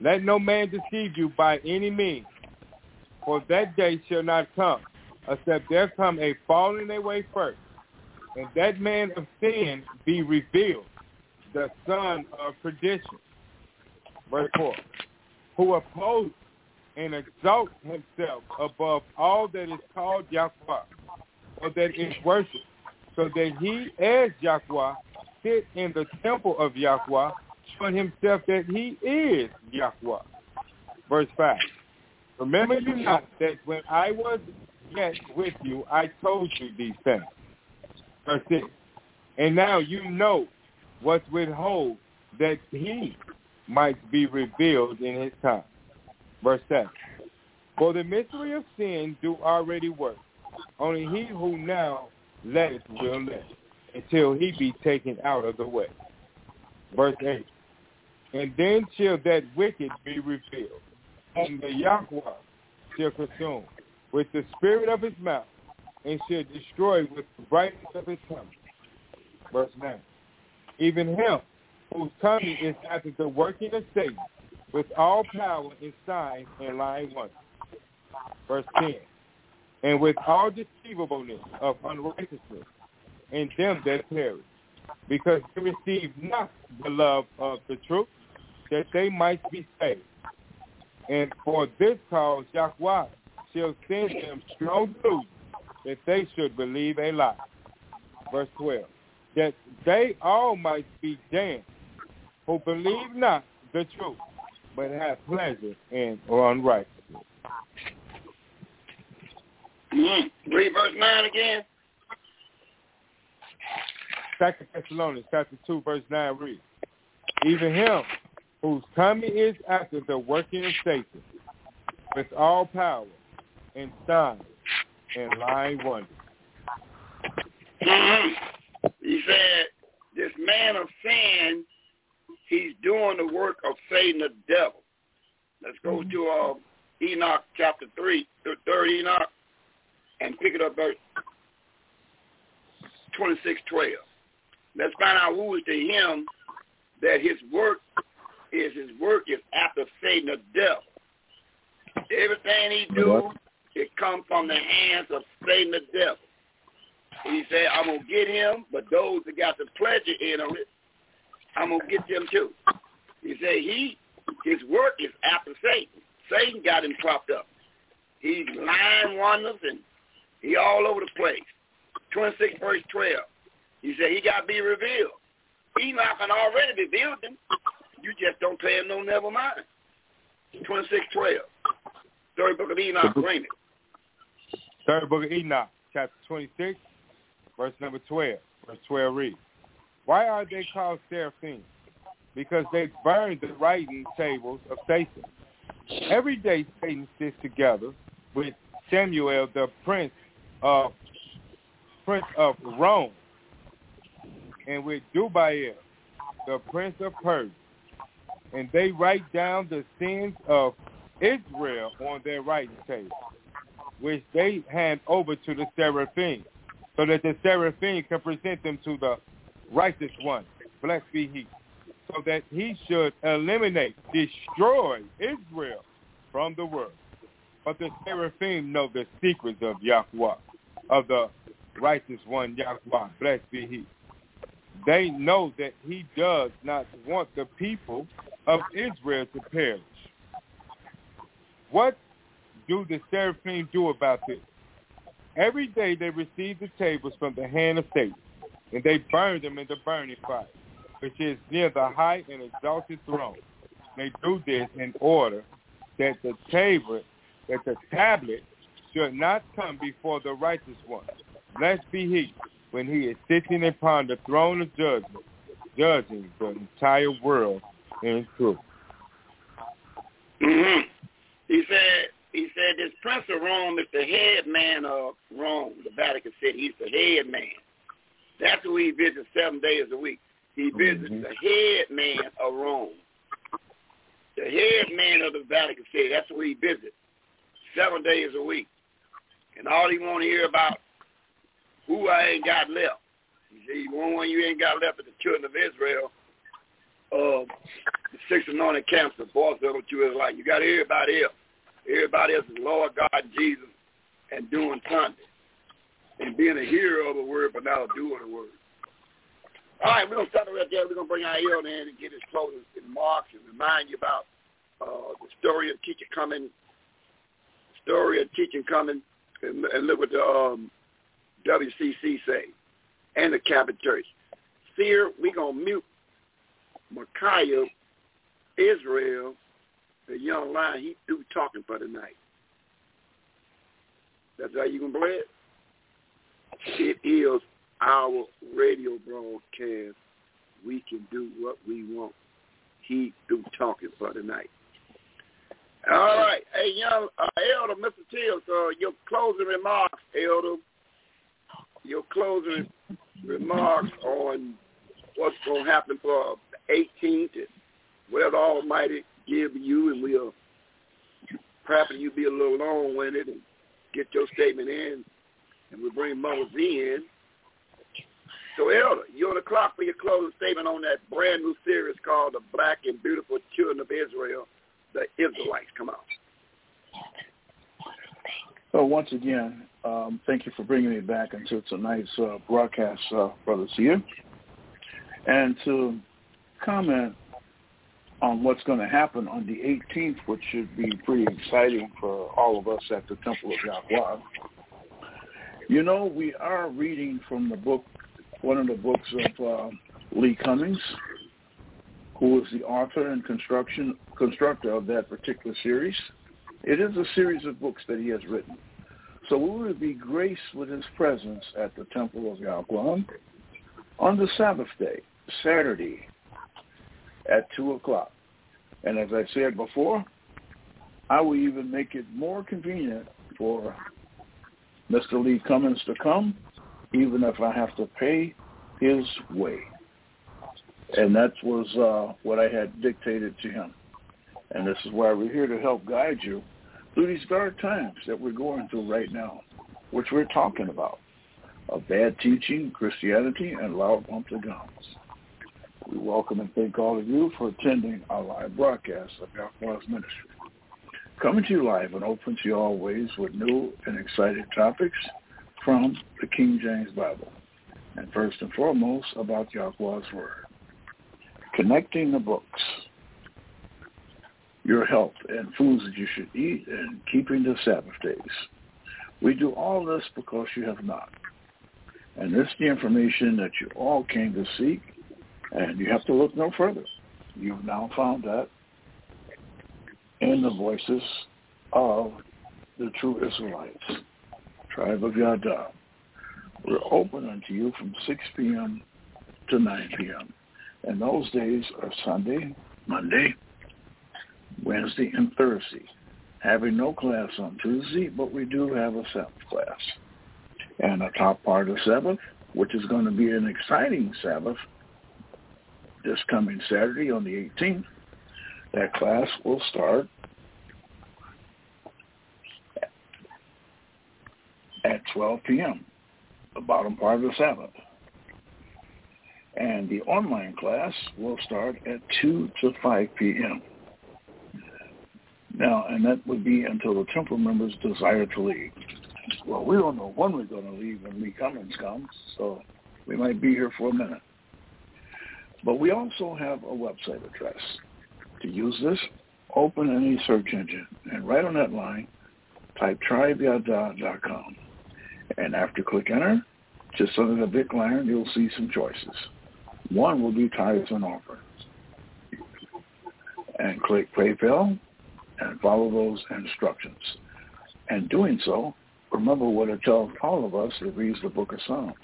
Let no man deceive you by any means, for that day shall not come, except there come a falling away first, and that man of sin be revealed, the son of perdition. Verse 4. Who opposes and exalts himself above all that is called Yahweh, or that is worshipped, so that he, as Yahweh, sit in the temple of Yahweh, showing himself that he is Yahweh. Verse 5. Remember you not that when I was yet with you, I told you these things. Verse 6. And now you know what withhold that he might be revealed in his time. Verse 7. For the mystery of sin do already work. Only he who now letteth will let, until he be taken out of the way. Verse 8. And then shall that wicked be revealed, and the Yahweh shall consume with the spirit of his mouth, and shall destroy with the brightness of his coming. Verse 9. Even him whose coming is after the working of Satan with all power and signs and lying wonders. Verse 10. And with all deceivableness of unrighteousness in them that perish, because they receive not the love of the truth, that they might be saved. And for this cause, Yahweh shall send them strong truth that they should believe a lie. Verse 12. That they all might be damned who believe not the truth, but have pleasure in unrighteousness. Mm-hmm. Read verse 9 again. Second Thessalonians chapter 2, verse 9 reads, Even him whose coming is after the working of Satan with all power and signs and lying wonders. Mm-hmm. He said, this man of sin, he's doing the work of Satan the devil. Let's go mm-hmm. to uh, Enoch chapter 3, the third Enoch, and pick it up verse 26, 12. Let's find out who is to him that his work is his work is after Satan the devil. Everything he do, it comes from the hands of Satan the devil. He said, I'm going to get him, but those that got the pleasure in it, I'm going to get them too. He said, he, his work is after Satan. Satan got him propped up. He's lying wonders and he all over the place. 26 verse 12. He said he got to be revealed. Enoch had already revealed him. You just don't pay him no never mind. 2612. Third book of Enoch, bring it. Third book of Enoch, chapter 26, verse number 12. Verse 12 reads, Why are they called seraphim? Because they burned the writing tables of Satan. Every day Satan sits together with Sammael, the prince of prince of Rome, and with Dubbiel, the prince of Persia. And they write down the sins of Israel on their writing table, which they hand over to the seraphim, so that the seraphim can present them to the righteous one, blessed be he, so that he should eliminate, destroy Israel from the world. But the seraphim know the secrets of Yahweh, of the righteous one, Yahweh, blessed be he they know that he does not want the people of Israel to perish. What do the seraphim do about this? Every day they receive the tables from the hand of Satan, and they burn them in the burning fire, which is near the high and exalted throne. They do this in order that the table, that the tablet should not come before the righteous one. Blessed be he when he is sitting upon the throne of judgment, judging the entire world in truth. Mm-hmm. He said, he said this Prince of Rome is the head man of Rome, the Vatican City. He's the head man. That's who he visits seven days a week. He visits mm-hmm. the head man of Rome. The head man of the Vatican City. That's who he visits seven days a week. And all he want to hear about who I ain't got left. You see, one one you ain't got left of the children of Israel. Uh, the six anointed camps, the boss of you is like. You got everybody else. Everybody else is Lord God Jesus and doing something. And being a hearer of the word, but not a doer of the word. All right, we're going to start right there. We're going to bring our in and get his closing remarks and remind you about uh, the story of teaching coming, story of teaching coming, and, and look what the um, WCC say, and the Catholic Church. Seer, we going to mute Micaiah, Israel, the young lion, he through talking for the night. That's how you can play it? It is our radio broadcast. We can do what we want. He through talking for the night. All right. Hey, young uh, Elder, Mr. Tills, uh, your closing remarks, Elder your closing remarks on what's going to happen for the 18th and whatever Almighty give you, and we'll perhaps you be a little long-winded and get your statement in, and we'll bring Mother Z in. So, Elder, you're on the clock for your closing statement on that brand new series called The Black and Beautiful Children of Israel, the Israelites. Come on. So once again, um, thank you for bringing me back into tonight's uh, broadcast, uh, Brother Seer. And to comment on what's going to happen on the 18th, which should be pretty exciting for all of us at the Temple of Yahweh. You know, we are reading from the book, one of the books of uh, Lee Cummings, who is the author and construction constructor of that particular series. It is a series of books that he has written. So we would be graced with his presence at the Temple of Yahweh on the Sabbath day, Saturday, at 2 o'clock. And as I said before, I will even make it more convenient for Mr. Lee Cummings to come, even if I have to pay his way. And that was uh, what I had dictated to him. And this is why we're here to help guide you through these dark times that we're going through right now, which we're talking about, of bad teaching, Christianity, and loud bumps of guns. We welcome and thank all of you for attending our live broadcast of Yahweh's Ministry. Coming to you live and open to you always with new and exciting topics from the King James Bible. And first and foremost, about Yahweh's Word. Connecting the books, your health and foods that you should eat, and keeping the Sabbath days. We do all this because you have not. And this is the information that you all came to seek and you have to look no further. You've now found that in the voices of the true Israelites, tribe of Yada. We're open unto you from 6 p.m. to 9 p.m. And those days are Sunday, Monday, Wednesday, and Thursday. Having no class on Tuesday, but we do have a Sabbath class. And a top part of Sabbath, which is going to be an exciting Sabbath, this coming Saturday on the 18th. That class will start at 12 p.m., the bottom part of the Sabbath. And the online class will start at 2 to 5 p.m. Now, and that would be until the temple members desire to leave. Well, we don't know when we're going to leave when Lee Cummings comes, so we might be here for a minute. But we also have a website address. To use this, open any search engine and right on that line, type tribeyada.com. And after click enter, just under the big line, you'll see some choices. One will be tithes and offerings. And click PayPal and follow those instructions. And doing so, remember what it tells all of us that reads the book of Psalms,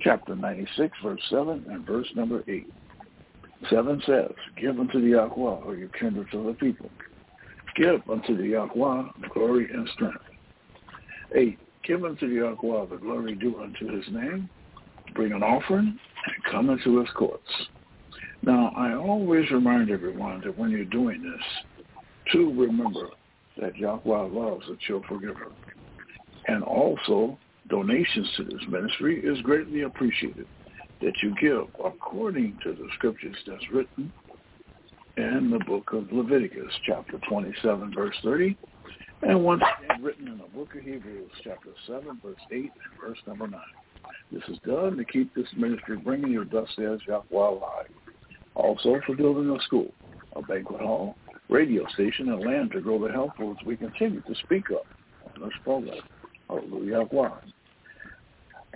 chapter 96, verse 7 and verse number 8. Seven says, Give unto the Yahweh, or you kindred to the people. Give unto the Yahweh glory and strength. Eight, give unto the Yahweh the glory due unto his name. Bring an offering and come into his courts. Now, I always remind everyone that when you're doing this, to remember that Yahweh loves a cheerful giver. And also, donations to this ministry is greatly appreciated that you give according to the scriptures that's written in the book of Leviticus, chapter 27, verse 30, and once again written in the book of Hebrews, chapter 7, verse 8, and verse number 9. This is done to keep this ministry bringing your dust as Yahweh alive. Also for building a school, a banquet hall, radio station, and land to grow the health foods we continue to speak of on this program. Hallelujah.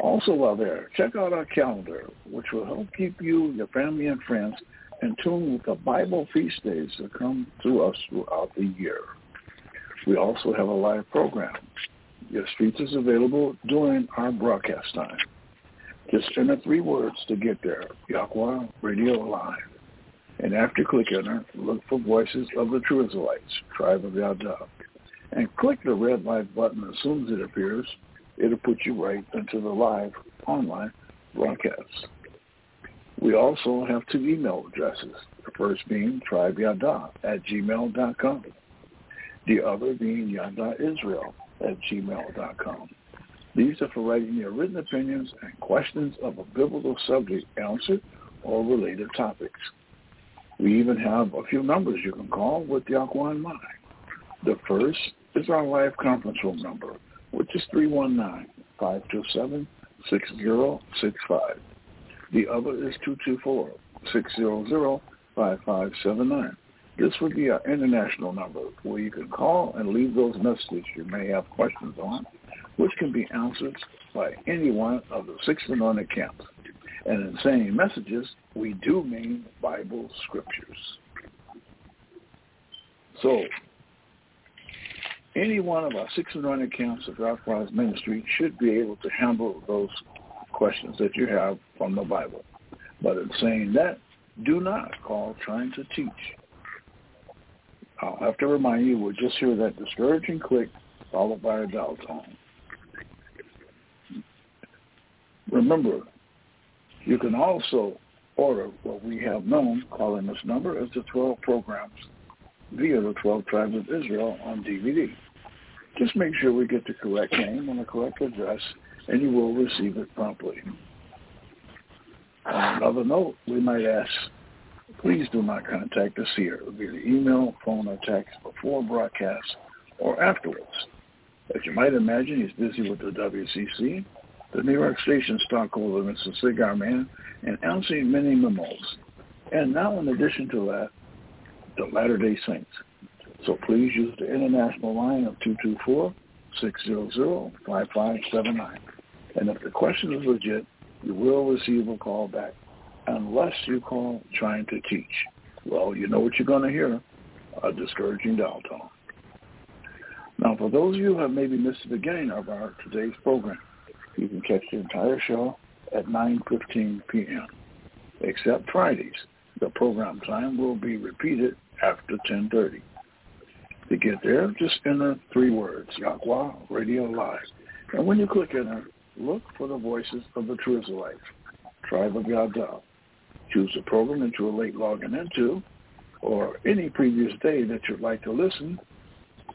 Also while there, check out our calendar, which will help keep you, your family, and friends in tune with the Bible feast days that come to us throughout the year. We also have a live program. Your streets is available during our broadcast time. Just enter three words to get there, Yahweh Radio Live. And after click enter, look for Voices of the True Israelites, Tribe of Yahweh. And click the red light button as soon as it appears it'll put you right into the live online broadcast. We also have two email addresses. The first being tribeyada at gmail.com. The other being yadaisrael at gmail.com. These are for writing your written opinions and questions of a biblical subject answered or related topics. We even have a few numbers you can call with Yahweh in mind. The first is our live conference room number, which is 319-527-6065. The other is 224-600-5579. This would be our international number where you can call and leave those messages you may have questions on, which can be answered by any one of the six anointed camps. And in saying messages, we do mean Bible scriptures. So any one of our six anointed camps of God's ministry should be able to handle those questions that you have from the Bible. But in saying that, do not call trying to teach. I'll have to remind you, we'll just hear that discouraging click followed by a dial tone. Remember, you can also order what we have known calling this number as the 12 programs via the 12 tribes of Israel on DVD. Just make sure we get the correct name and the correct address, and you will receive it promptly. On another note, we might ask, please do not contact the seer via email, phone, or text before broadcast or afterwards. As you might imagine, he's busy with the WCC, the New York Station stockholder, Mr. Cigar Man, and Elsie many memos. And now, in addition to that, the Latter-day Saints. So please use the international line of 224-600-5579. And if the question is legit, you will receive a call back unless you call trying to teach. Well, you know what you're going to hear, a discouraging dial tone. Now, for those of you who have maybe missed the beginning of our today's program, you can catch the entire show at 9.15 p.m. Except Fridays. The program time will be repeated after 10.30. To get there, just enter three words, Yahweh Radio Live. And when you click enter, look for the voices of the True Israelites, Tribe of Yahweh. Choose the program that you are late logging into, or any previous day that you'd like to listen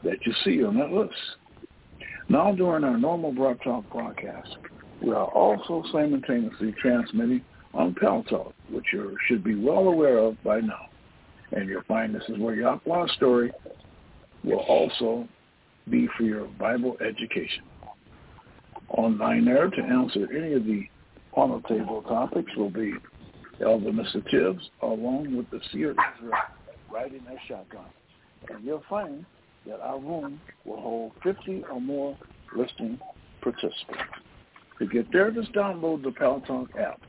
that you see on that list. Now during our normal Broad Talk broadcast, we are also simultaneously transmitting on Paltalk, which you should be well aware of by now. And you'll find this is where your Yahweh's story will also be for your Bible education. Online there to answer any of the on the table topics will be Elder Mr. Tibbs along with the Seer Israel riding that shotgun. And you'll find that our room will hold 50 or more listening participants. To get there, just download the Paltalk app.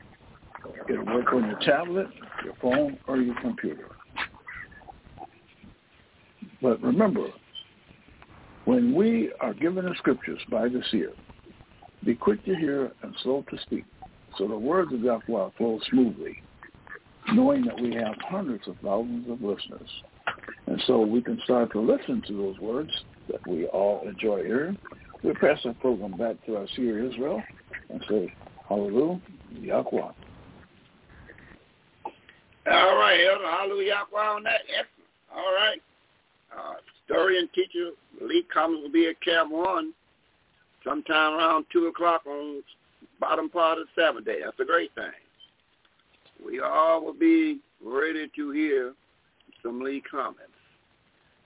It'll work on your tablet, your phone, or your computer. But remember, when we are given the scriptures by the seer, be quick to hear and slow to speak, so the words of Yahweh flow smoothly, knowing that we have hundreds of thousands of listeners. And so we can start to listen to those words that we all enjoy hearing. We'll pass our program back to our seer Israel and say, Hallelujah, Yahweh. All right, Elder, hallelujah, on that. Excellent. All right. Uh, historian teacher Lee Cummings will be at Camp 1 sometime around 2 o'clock on bottom part of the Sabbath day. That's a great thing. We all will be ready to hear some Lee Cummings.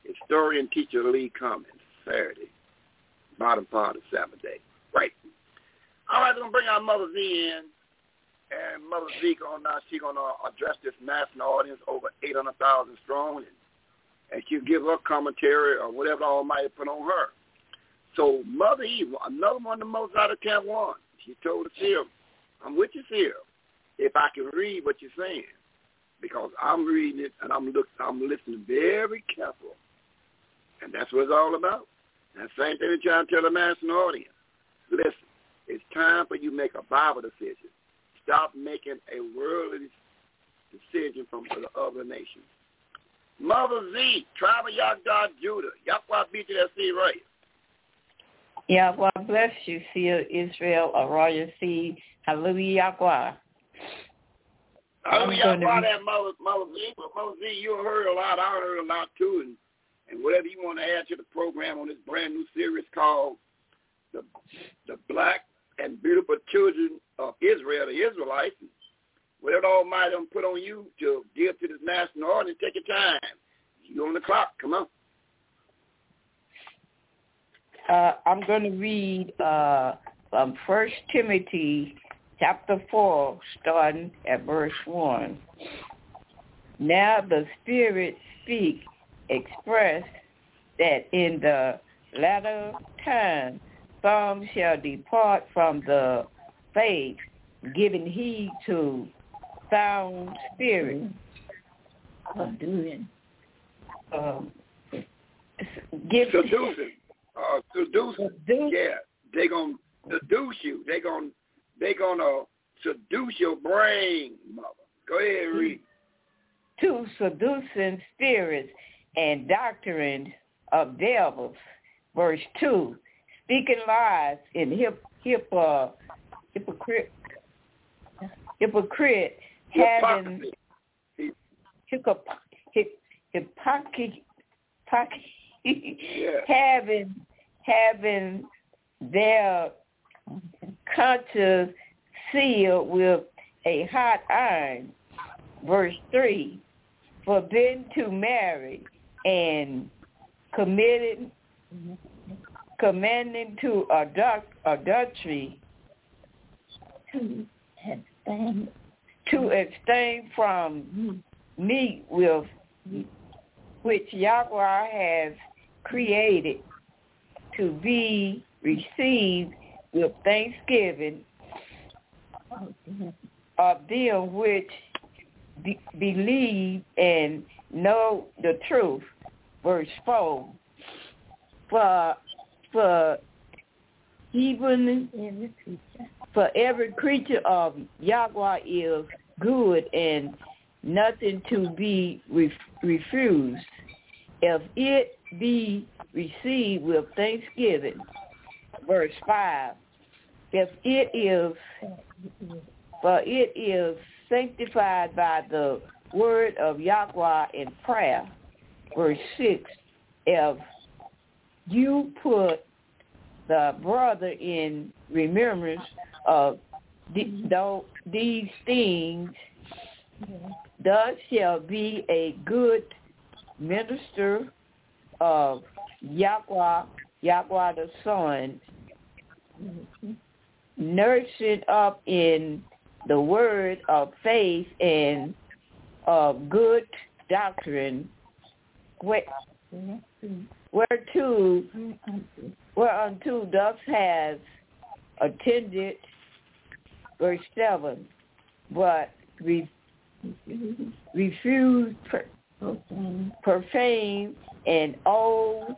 Historian teacher Lee Cummings, Saturday, bottom part of Sabbath day. Right. All right, we're going to bring our Mother Z in. And Mother Z, gonna, now, she's going to address this national audience over 800,000 strong. And and she'll give her commentary or whatever Almighty put on her. So Mother Eve, another one of the most out of Camp 1, she told the seer, I'm with you, seer, if I can read what you're saying. Because I'm reading it and I'm look, I'm listening very careful. And that's what it's all about. And the same thing that trying to tell the national audience. Listen, it's time for you to make a Bible decision. Stop making a worldly decision from the other nations. Mother Z, Tribe of God, Judah. Yahweh beat you that seed right. Yahweh bless you, Seer Israel, a royal seed. Hallelujah, Yahweh. Hallelujah, Yahweh, that Mother, Mother Z. But Mother Z, you heard a lot. I heard a lot, too. And, and whatever you want to add to the program on this brand new series called The, the Black and Beautiful Children of Israel, the Israelites, whatever the Almighty put on you to give to this national audience, take your time. You on the clock. Come on. Uh, I'm going to read uh, from First Timothy chapter 4, starting at verse 1. Now the Spirit speak, express that in the latter time some shall depart from the faith, giving heed to sound spirit. Of doing. Um, give Seducing. Uh, seducing. Yeah, they gonna seduce you. They gonna they gonna seduce your brain, mother. Go ahead, read. To seducing spirits and doctrine of devils. Verse two, speaking lies in hip hip uh, hypocrite hypocrite having hip hypocrisy having having their conscience sealed with a hot iron. Verse 3, forbidden to marry and committed, commanding to adult, adultery, to abstain, to abstain from meat with which Yahweh has created to be received with thanksgiving. Of them which be- believe and know the truth. Verse 4. For, for even for every creature of Yahweh is good and nothing to be ref- refused. If it be received with thanksgiving. Verse 5. If it is, for it is sanctified by the word of Yahweh in prayer. Verse 6. If you put the brother in remembrance of these things, thus shall be a good minister of Yahweh, Yahweh the Son, nursing up in the word of faith and of good doctrine, where, whereto, whereunto thus has attended, verse 7, but re, refused per, profane and old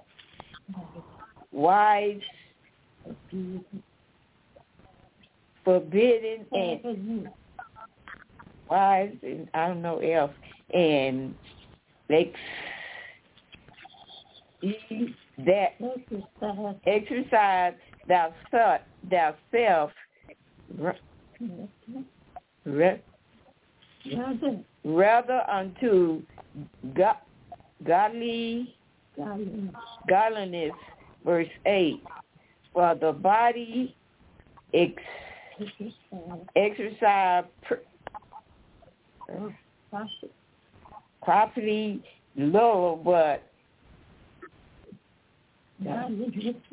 wives forbidden and wives and I don't know else and they that exercise thou self thou self rather unto God, godly godliness verse 8 for the body ex, exercise pr- property low but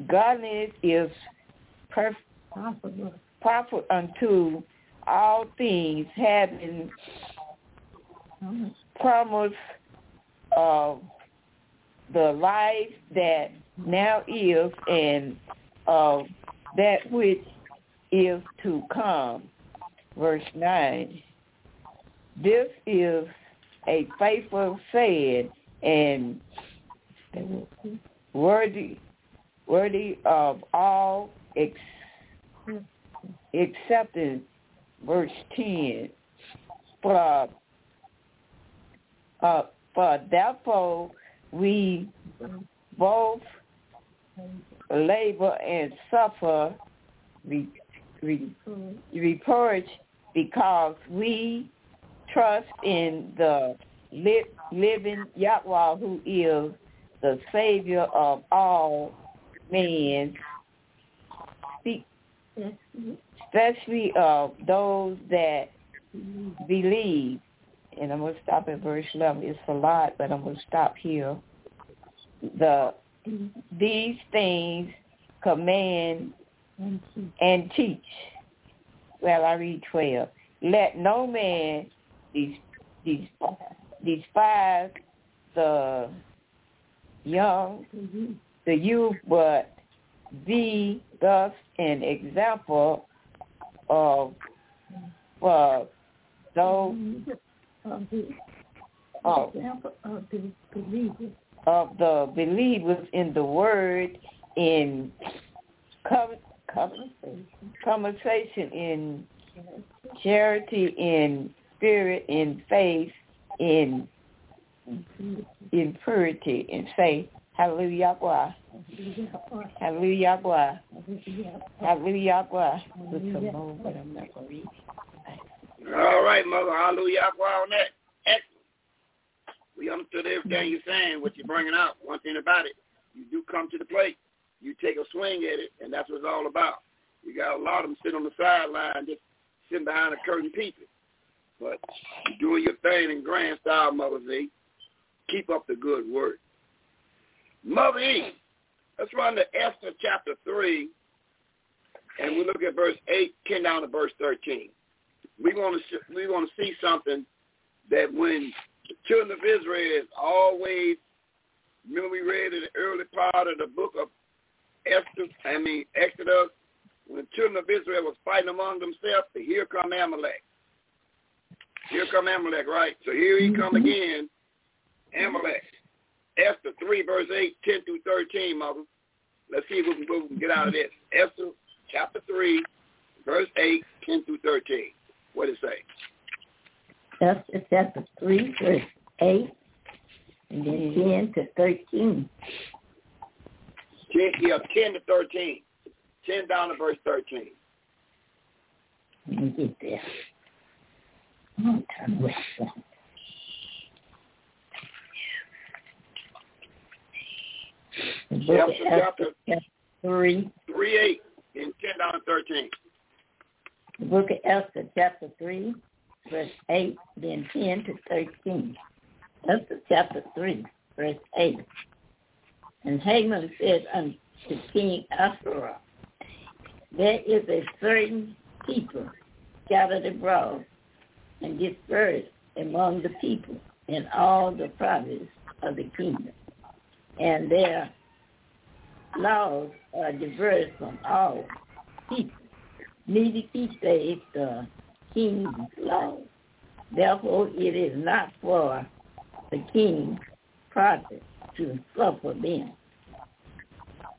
godliness is perf- profit unto all things having promise of the life that now is and of that which is to come. Verse 9. This is a faithful saying and worthy worthy of all ex- acceptance. Verse 10. For, uh, for therefore we both labor and suffer re, re, reproach because we trust in the li- living Yahweh who is the Savior of all men, especially of those that believe. And I'm going to stop at verse 11. It's a lot, but I'm going to stop here. The These things command and teach. Well, I read 12. Let no man despise the young, the youth, but be thus an example of for those of the of, example of the believers. of the believers in the word in com- conversation in charity in spirit in faith in in purity in faith hallelujah hallelujah hallelujah. All right, mother. Hallelujah on that. Excellent. We understood everything you're saying, what you're bringing out. One thing about it, you do come to the plate. You take a swing at it, and that's what it's all about. You got a lot of them sitting on the sideline, just sitting behind a curtain peeping. But you're doing your thing in grand style, Mother Z. Keep up the good work. Mother E, let's run to Esther chapter 3, and we look at verse 8, 10 down to verse 13 we want to we want to see something that when the children of Israel is always remember we read in the early part of the book of Esther I mean Exodus when the children of Israel was fighting among themselves here come Amalek. Here come Amalek right? So here he come mm-hmm. again Amalek Esther 3 verse 8 10 through 13 mother let's see if we can, we can get out of this Esther chapter 3 verse 8 10 through 13 what it say? Esther chapter 3, verse 8, and then mm-hmm. 10 to 13. 10, yeah, 10 to 13. 10 down to verse 13. Let me get there. I'm turn with that. The book Chapter, of Esther, chapter chapter 3, 3, 8, and 10 down to 13. the book of Esther, chapter 3, verse 8, then 10 to 13. Esther chapter 3, verse 8. And Haman said unto King Ahasuerus, There is a certain people scattered abroad and dispersed among the people in all the provinces of the kingdom. And their laws are diverse from all people. Neither keep they the king's laws. Therefore it is not for the king's prophet to suffer them.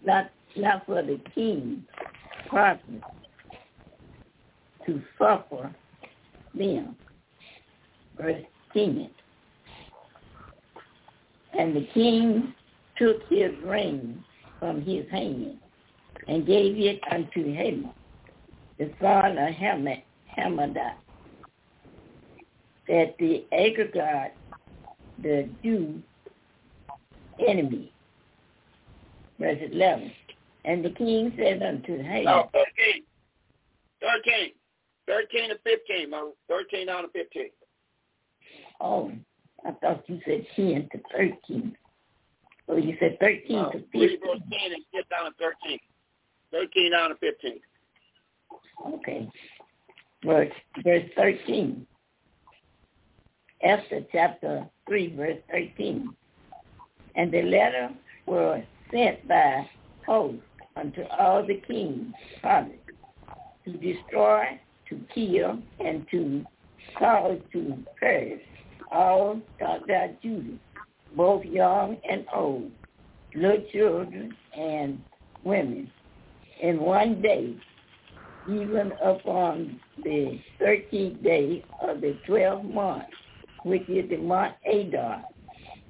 Not not for the king's prophet to suffer them. Verse 10. And the king took his ring from his hand and gave it unto Haman, the son of Hamad, Hamadah, that the Agagite, the Jew enemy, verse 11. And the king said unto Haman, No, 13. 13. 13 to 15, Mother. 13 down to 15. Oh, I thought you said 10 to 13. Oh, you said 13 No, to 15. read verse 10 and get down to 13. 13 down to 15. Okay. Verse, verse 13. Esther chapter 3, verse 13. And the letter was sent by post unto all the kings province to destroy, to kill, and to cause to perish all that Judah, both young and old, little children and women, in one day, even upon the thirteenth day of the twelfth month, which is the month Adar,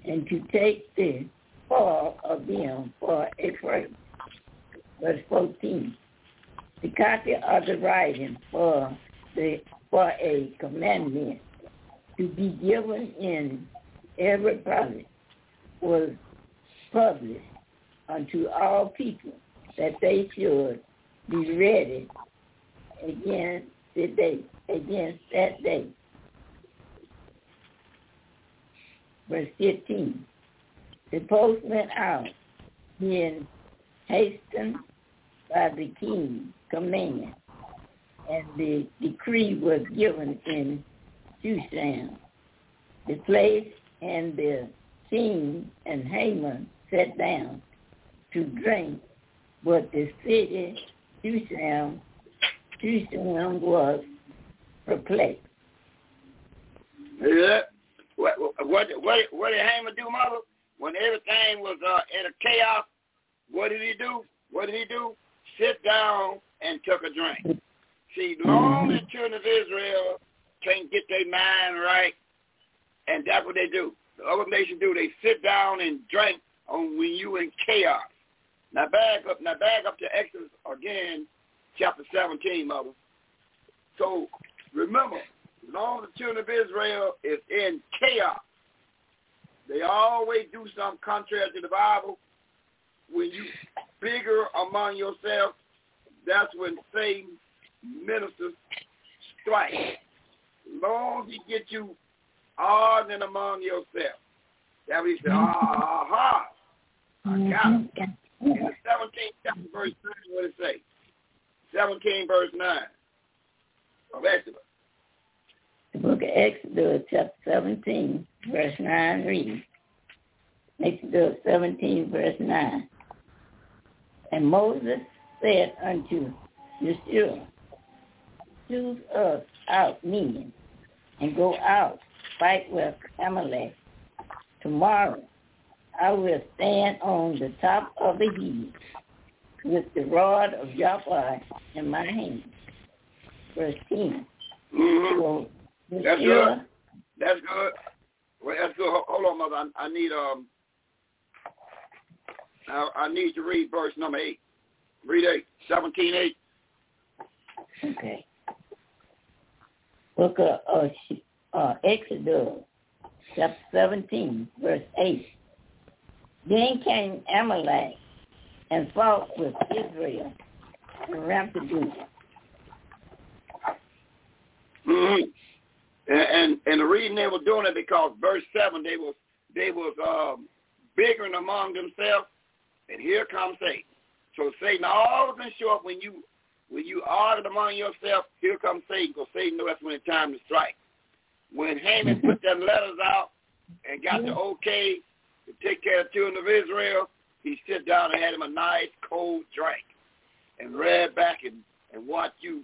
and to take the fall of them for a first. Verse 14. The copy of the writing for the for a commandment to be given in every province was published unto all people that they should be ready against the day, against that day. Verse 15. The post went out, being hastened by the king's command, and the decree was given in Shushan, the place And the king and Haman sat down to drink, but the city Shushan, Shushan was perplexed. What what what what did Haman do, mother? When everything was uh, in a chaos, what did he do? What did he do? Sit down and took a drink. See, long the children of Israel can't get their mind right, and that's what they do. The other nations do. They sit down and drink on when you in chaos. Now back up. Now back up to Exodus again, chapter 17, mother. So remember, long the children of Israel is in chaos. They always do something contrary to the Bible. When you bigger among yourself, that's when Satan ministers strike. As long as he get you arguing among yourself. That we say, ah, ah, ah, ha, I mm-hmm. got it. In the 17th chapter, verse 9, what it say? 17 verse 9 of Exodus. The book of Exodus, chapter 17, verse 9 reads, Exodus 17, verse 9. And Moses said unto Yeshua, choose us out men and go out, fight with Amalek. Tomorrow I will stand on the top of the hill with the rod of Yahweh in my hand. Verse 10. Mm-hmm. So That's good. That's good. Well, that's good. Hold on, mother. I, I need um. I, I need to read verse number eight. Read eight. Seventeen eight. Okay. Book of uh, Exodus, chapter 17, verse 8. Then came Amalek and fought with Israel and Ramphadim. Mm-hmm. And, and and the reason they were doing it because verse seven they was they was um, bickering among themselves, and here comes Satan. So Satan always been show up when you when you argue among yourself. Here comes Satan because Satan knows that's when it's time to strike. When Haman put them letters out and got the mm-hmm. okay to take care of the children of Israel, he sit down and had him a nice cold drink and read back and and watch you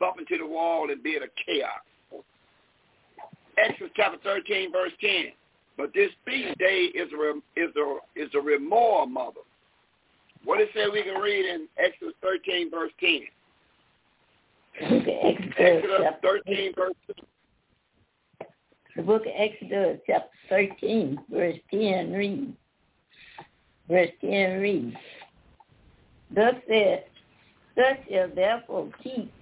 bump into the wall and be in a chaos. Exodus chapter 13, verse 10. But this feast day is a, is a, is a remor, mother. What it say we can read in Exodus 13, verse 10? The book of Exodus, Exodus 13, verse 10. The book of Exodus, chapter 13, verse 10 reads. Verse 10 reads, Thus said, Thus shall therefore keep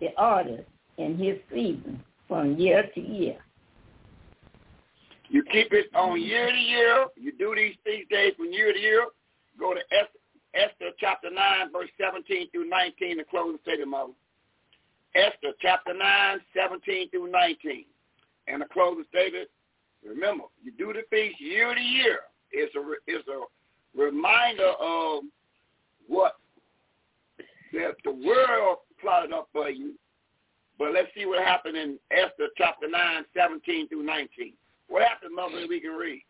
the order in his season from year to year. You keep it on year to year. You do these feast days from year to year. Go to Esther, chapter 9, verse 17 through 19, the closing statement, mother. Esther chapter 9, 17 through 19. And the closing statement, remember, you do the feast year to year. It's a, it's a reminder of what that the world plotted up for you. But let's see what happened in Esther chapter 9, 17 through 19. What happened, mother, we can read?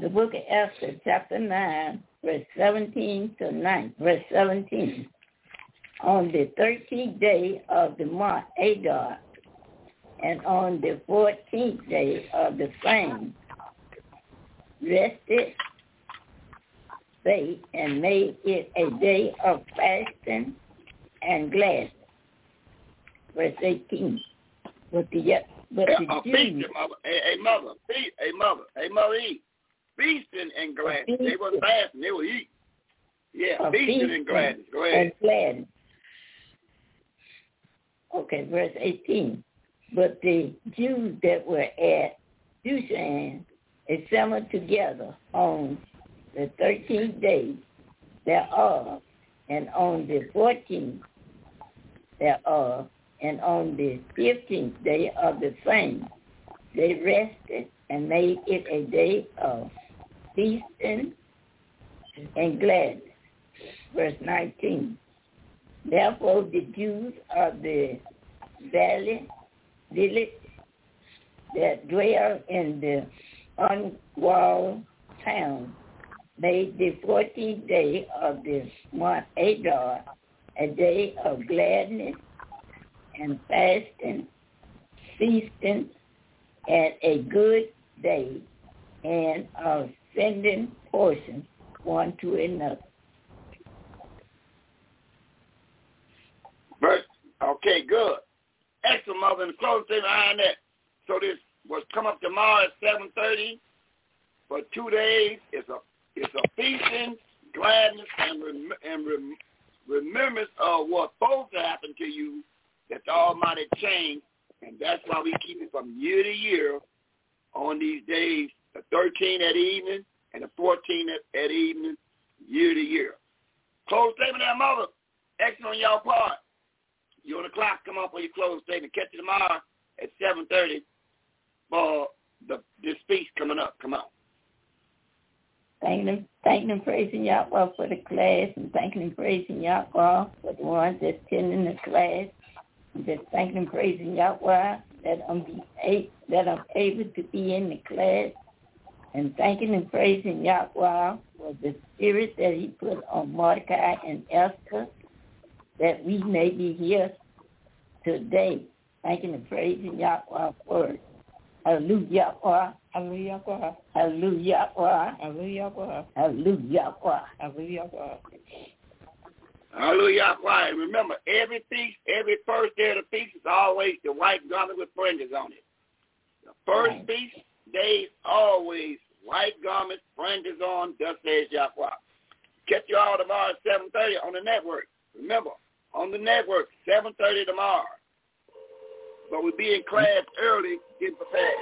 The book of Esther, chapter 9, verse 17 to 9, verse 17. On the 13th day of the month, Adar, and on the 14th day of the same, rested they and made it a day of fasting and gladness. Verse 18. But the, but the Uh, Jews, feasting, mother. Hey, hey, mother. Feast, hey, mother. Hey, mother, eat. Feasting and gladness. They wasn't fasting. They were eating. Yeah, feasting feasting and gladness. Go ahead. and gladness. Okay, verse 18. But the Jews that were at Shushan assembled together on the 13th day thereof, and on the 14th thereof, and on the 15th day of the same, they rested and made it a day of feasting and gladness. Verse 19. Therefore the Jews of the valley that dwell in the unwalled town made the 14th day of this month Adar a day of gladness and fasting, feasting, and a good day, and of sending portions one to another. Verse, okay, good. Mother. And the close thing behind that. So this was come up tomorrow at seven thirty for two days. It's a it's a feasting, gladness, and rem- and rem- remembrance of what's supposed to happen to you that the Almighty changed, and that's why we keep it from year to year on these days, the 13 at evening and the 14 at, at evening, year to year. Close statement there, mother. Excellent on y'all part. You on the clock, come up for your close statement. Catch you tomorrow at 7.30 for the, this feast coming up. Come on. Thanking and, thanking and praising Yahweh for the class and thanking and praising Yahweh for the ones that's attending the class. And just thanking and praising Yahweh that I'm, be, that I'm able to be in the class. And thanking and praising Yahweh for the spirit that he put on Mordecai and Esther that we may be here today. Thanking and praising Yahweh for it. Hallelujah. Hallelujah. Hallelujah. Hallelujah. Hallelujah. Hallelujah. Hallelujah. And remember, every feast, every first day of the feast is always the white garment with fringes on it. The first Right. feast day is always white garment, fringes on, thus says Yahweh. Catch you all tomorrow at 7.30 on the network. Remember, on the network, 7.30 tomorrow. But we'll be in class early, getting prepared.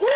Woo!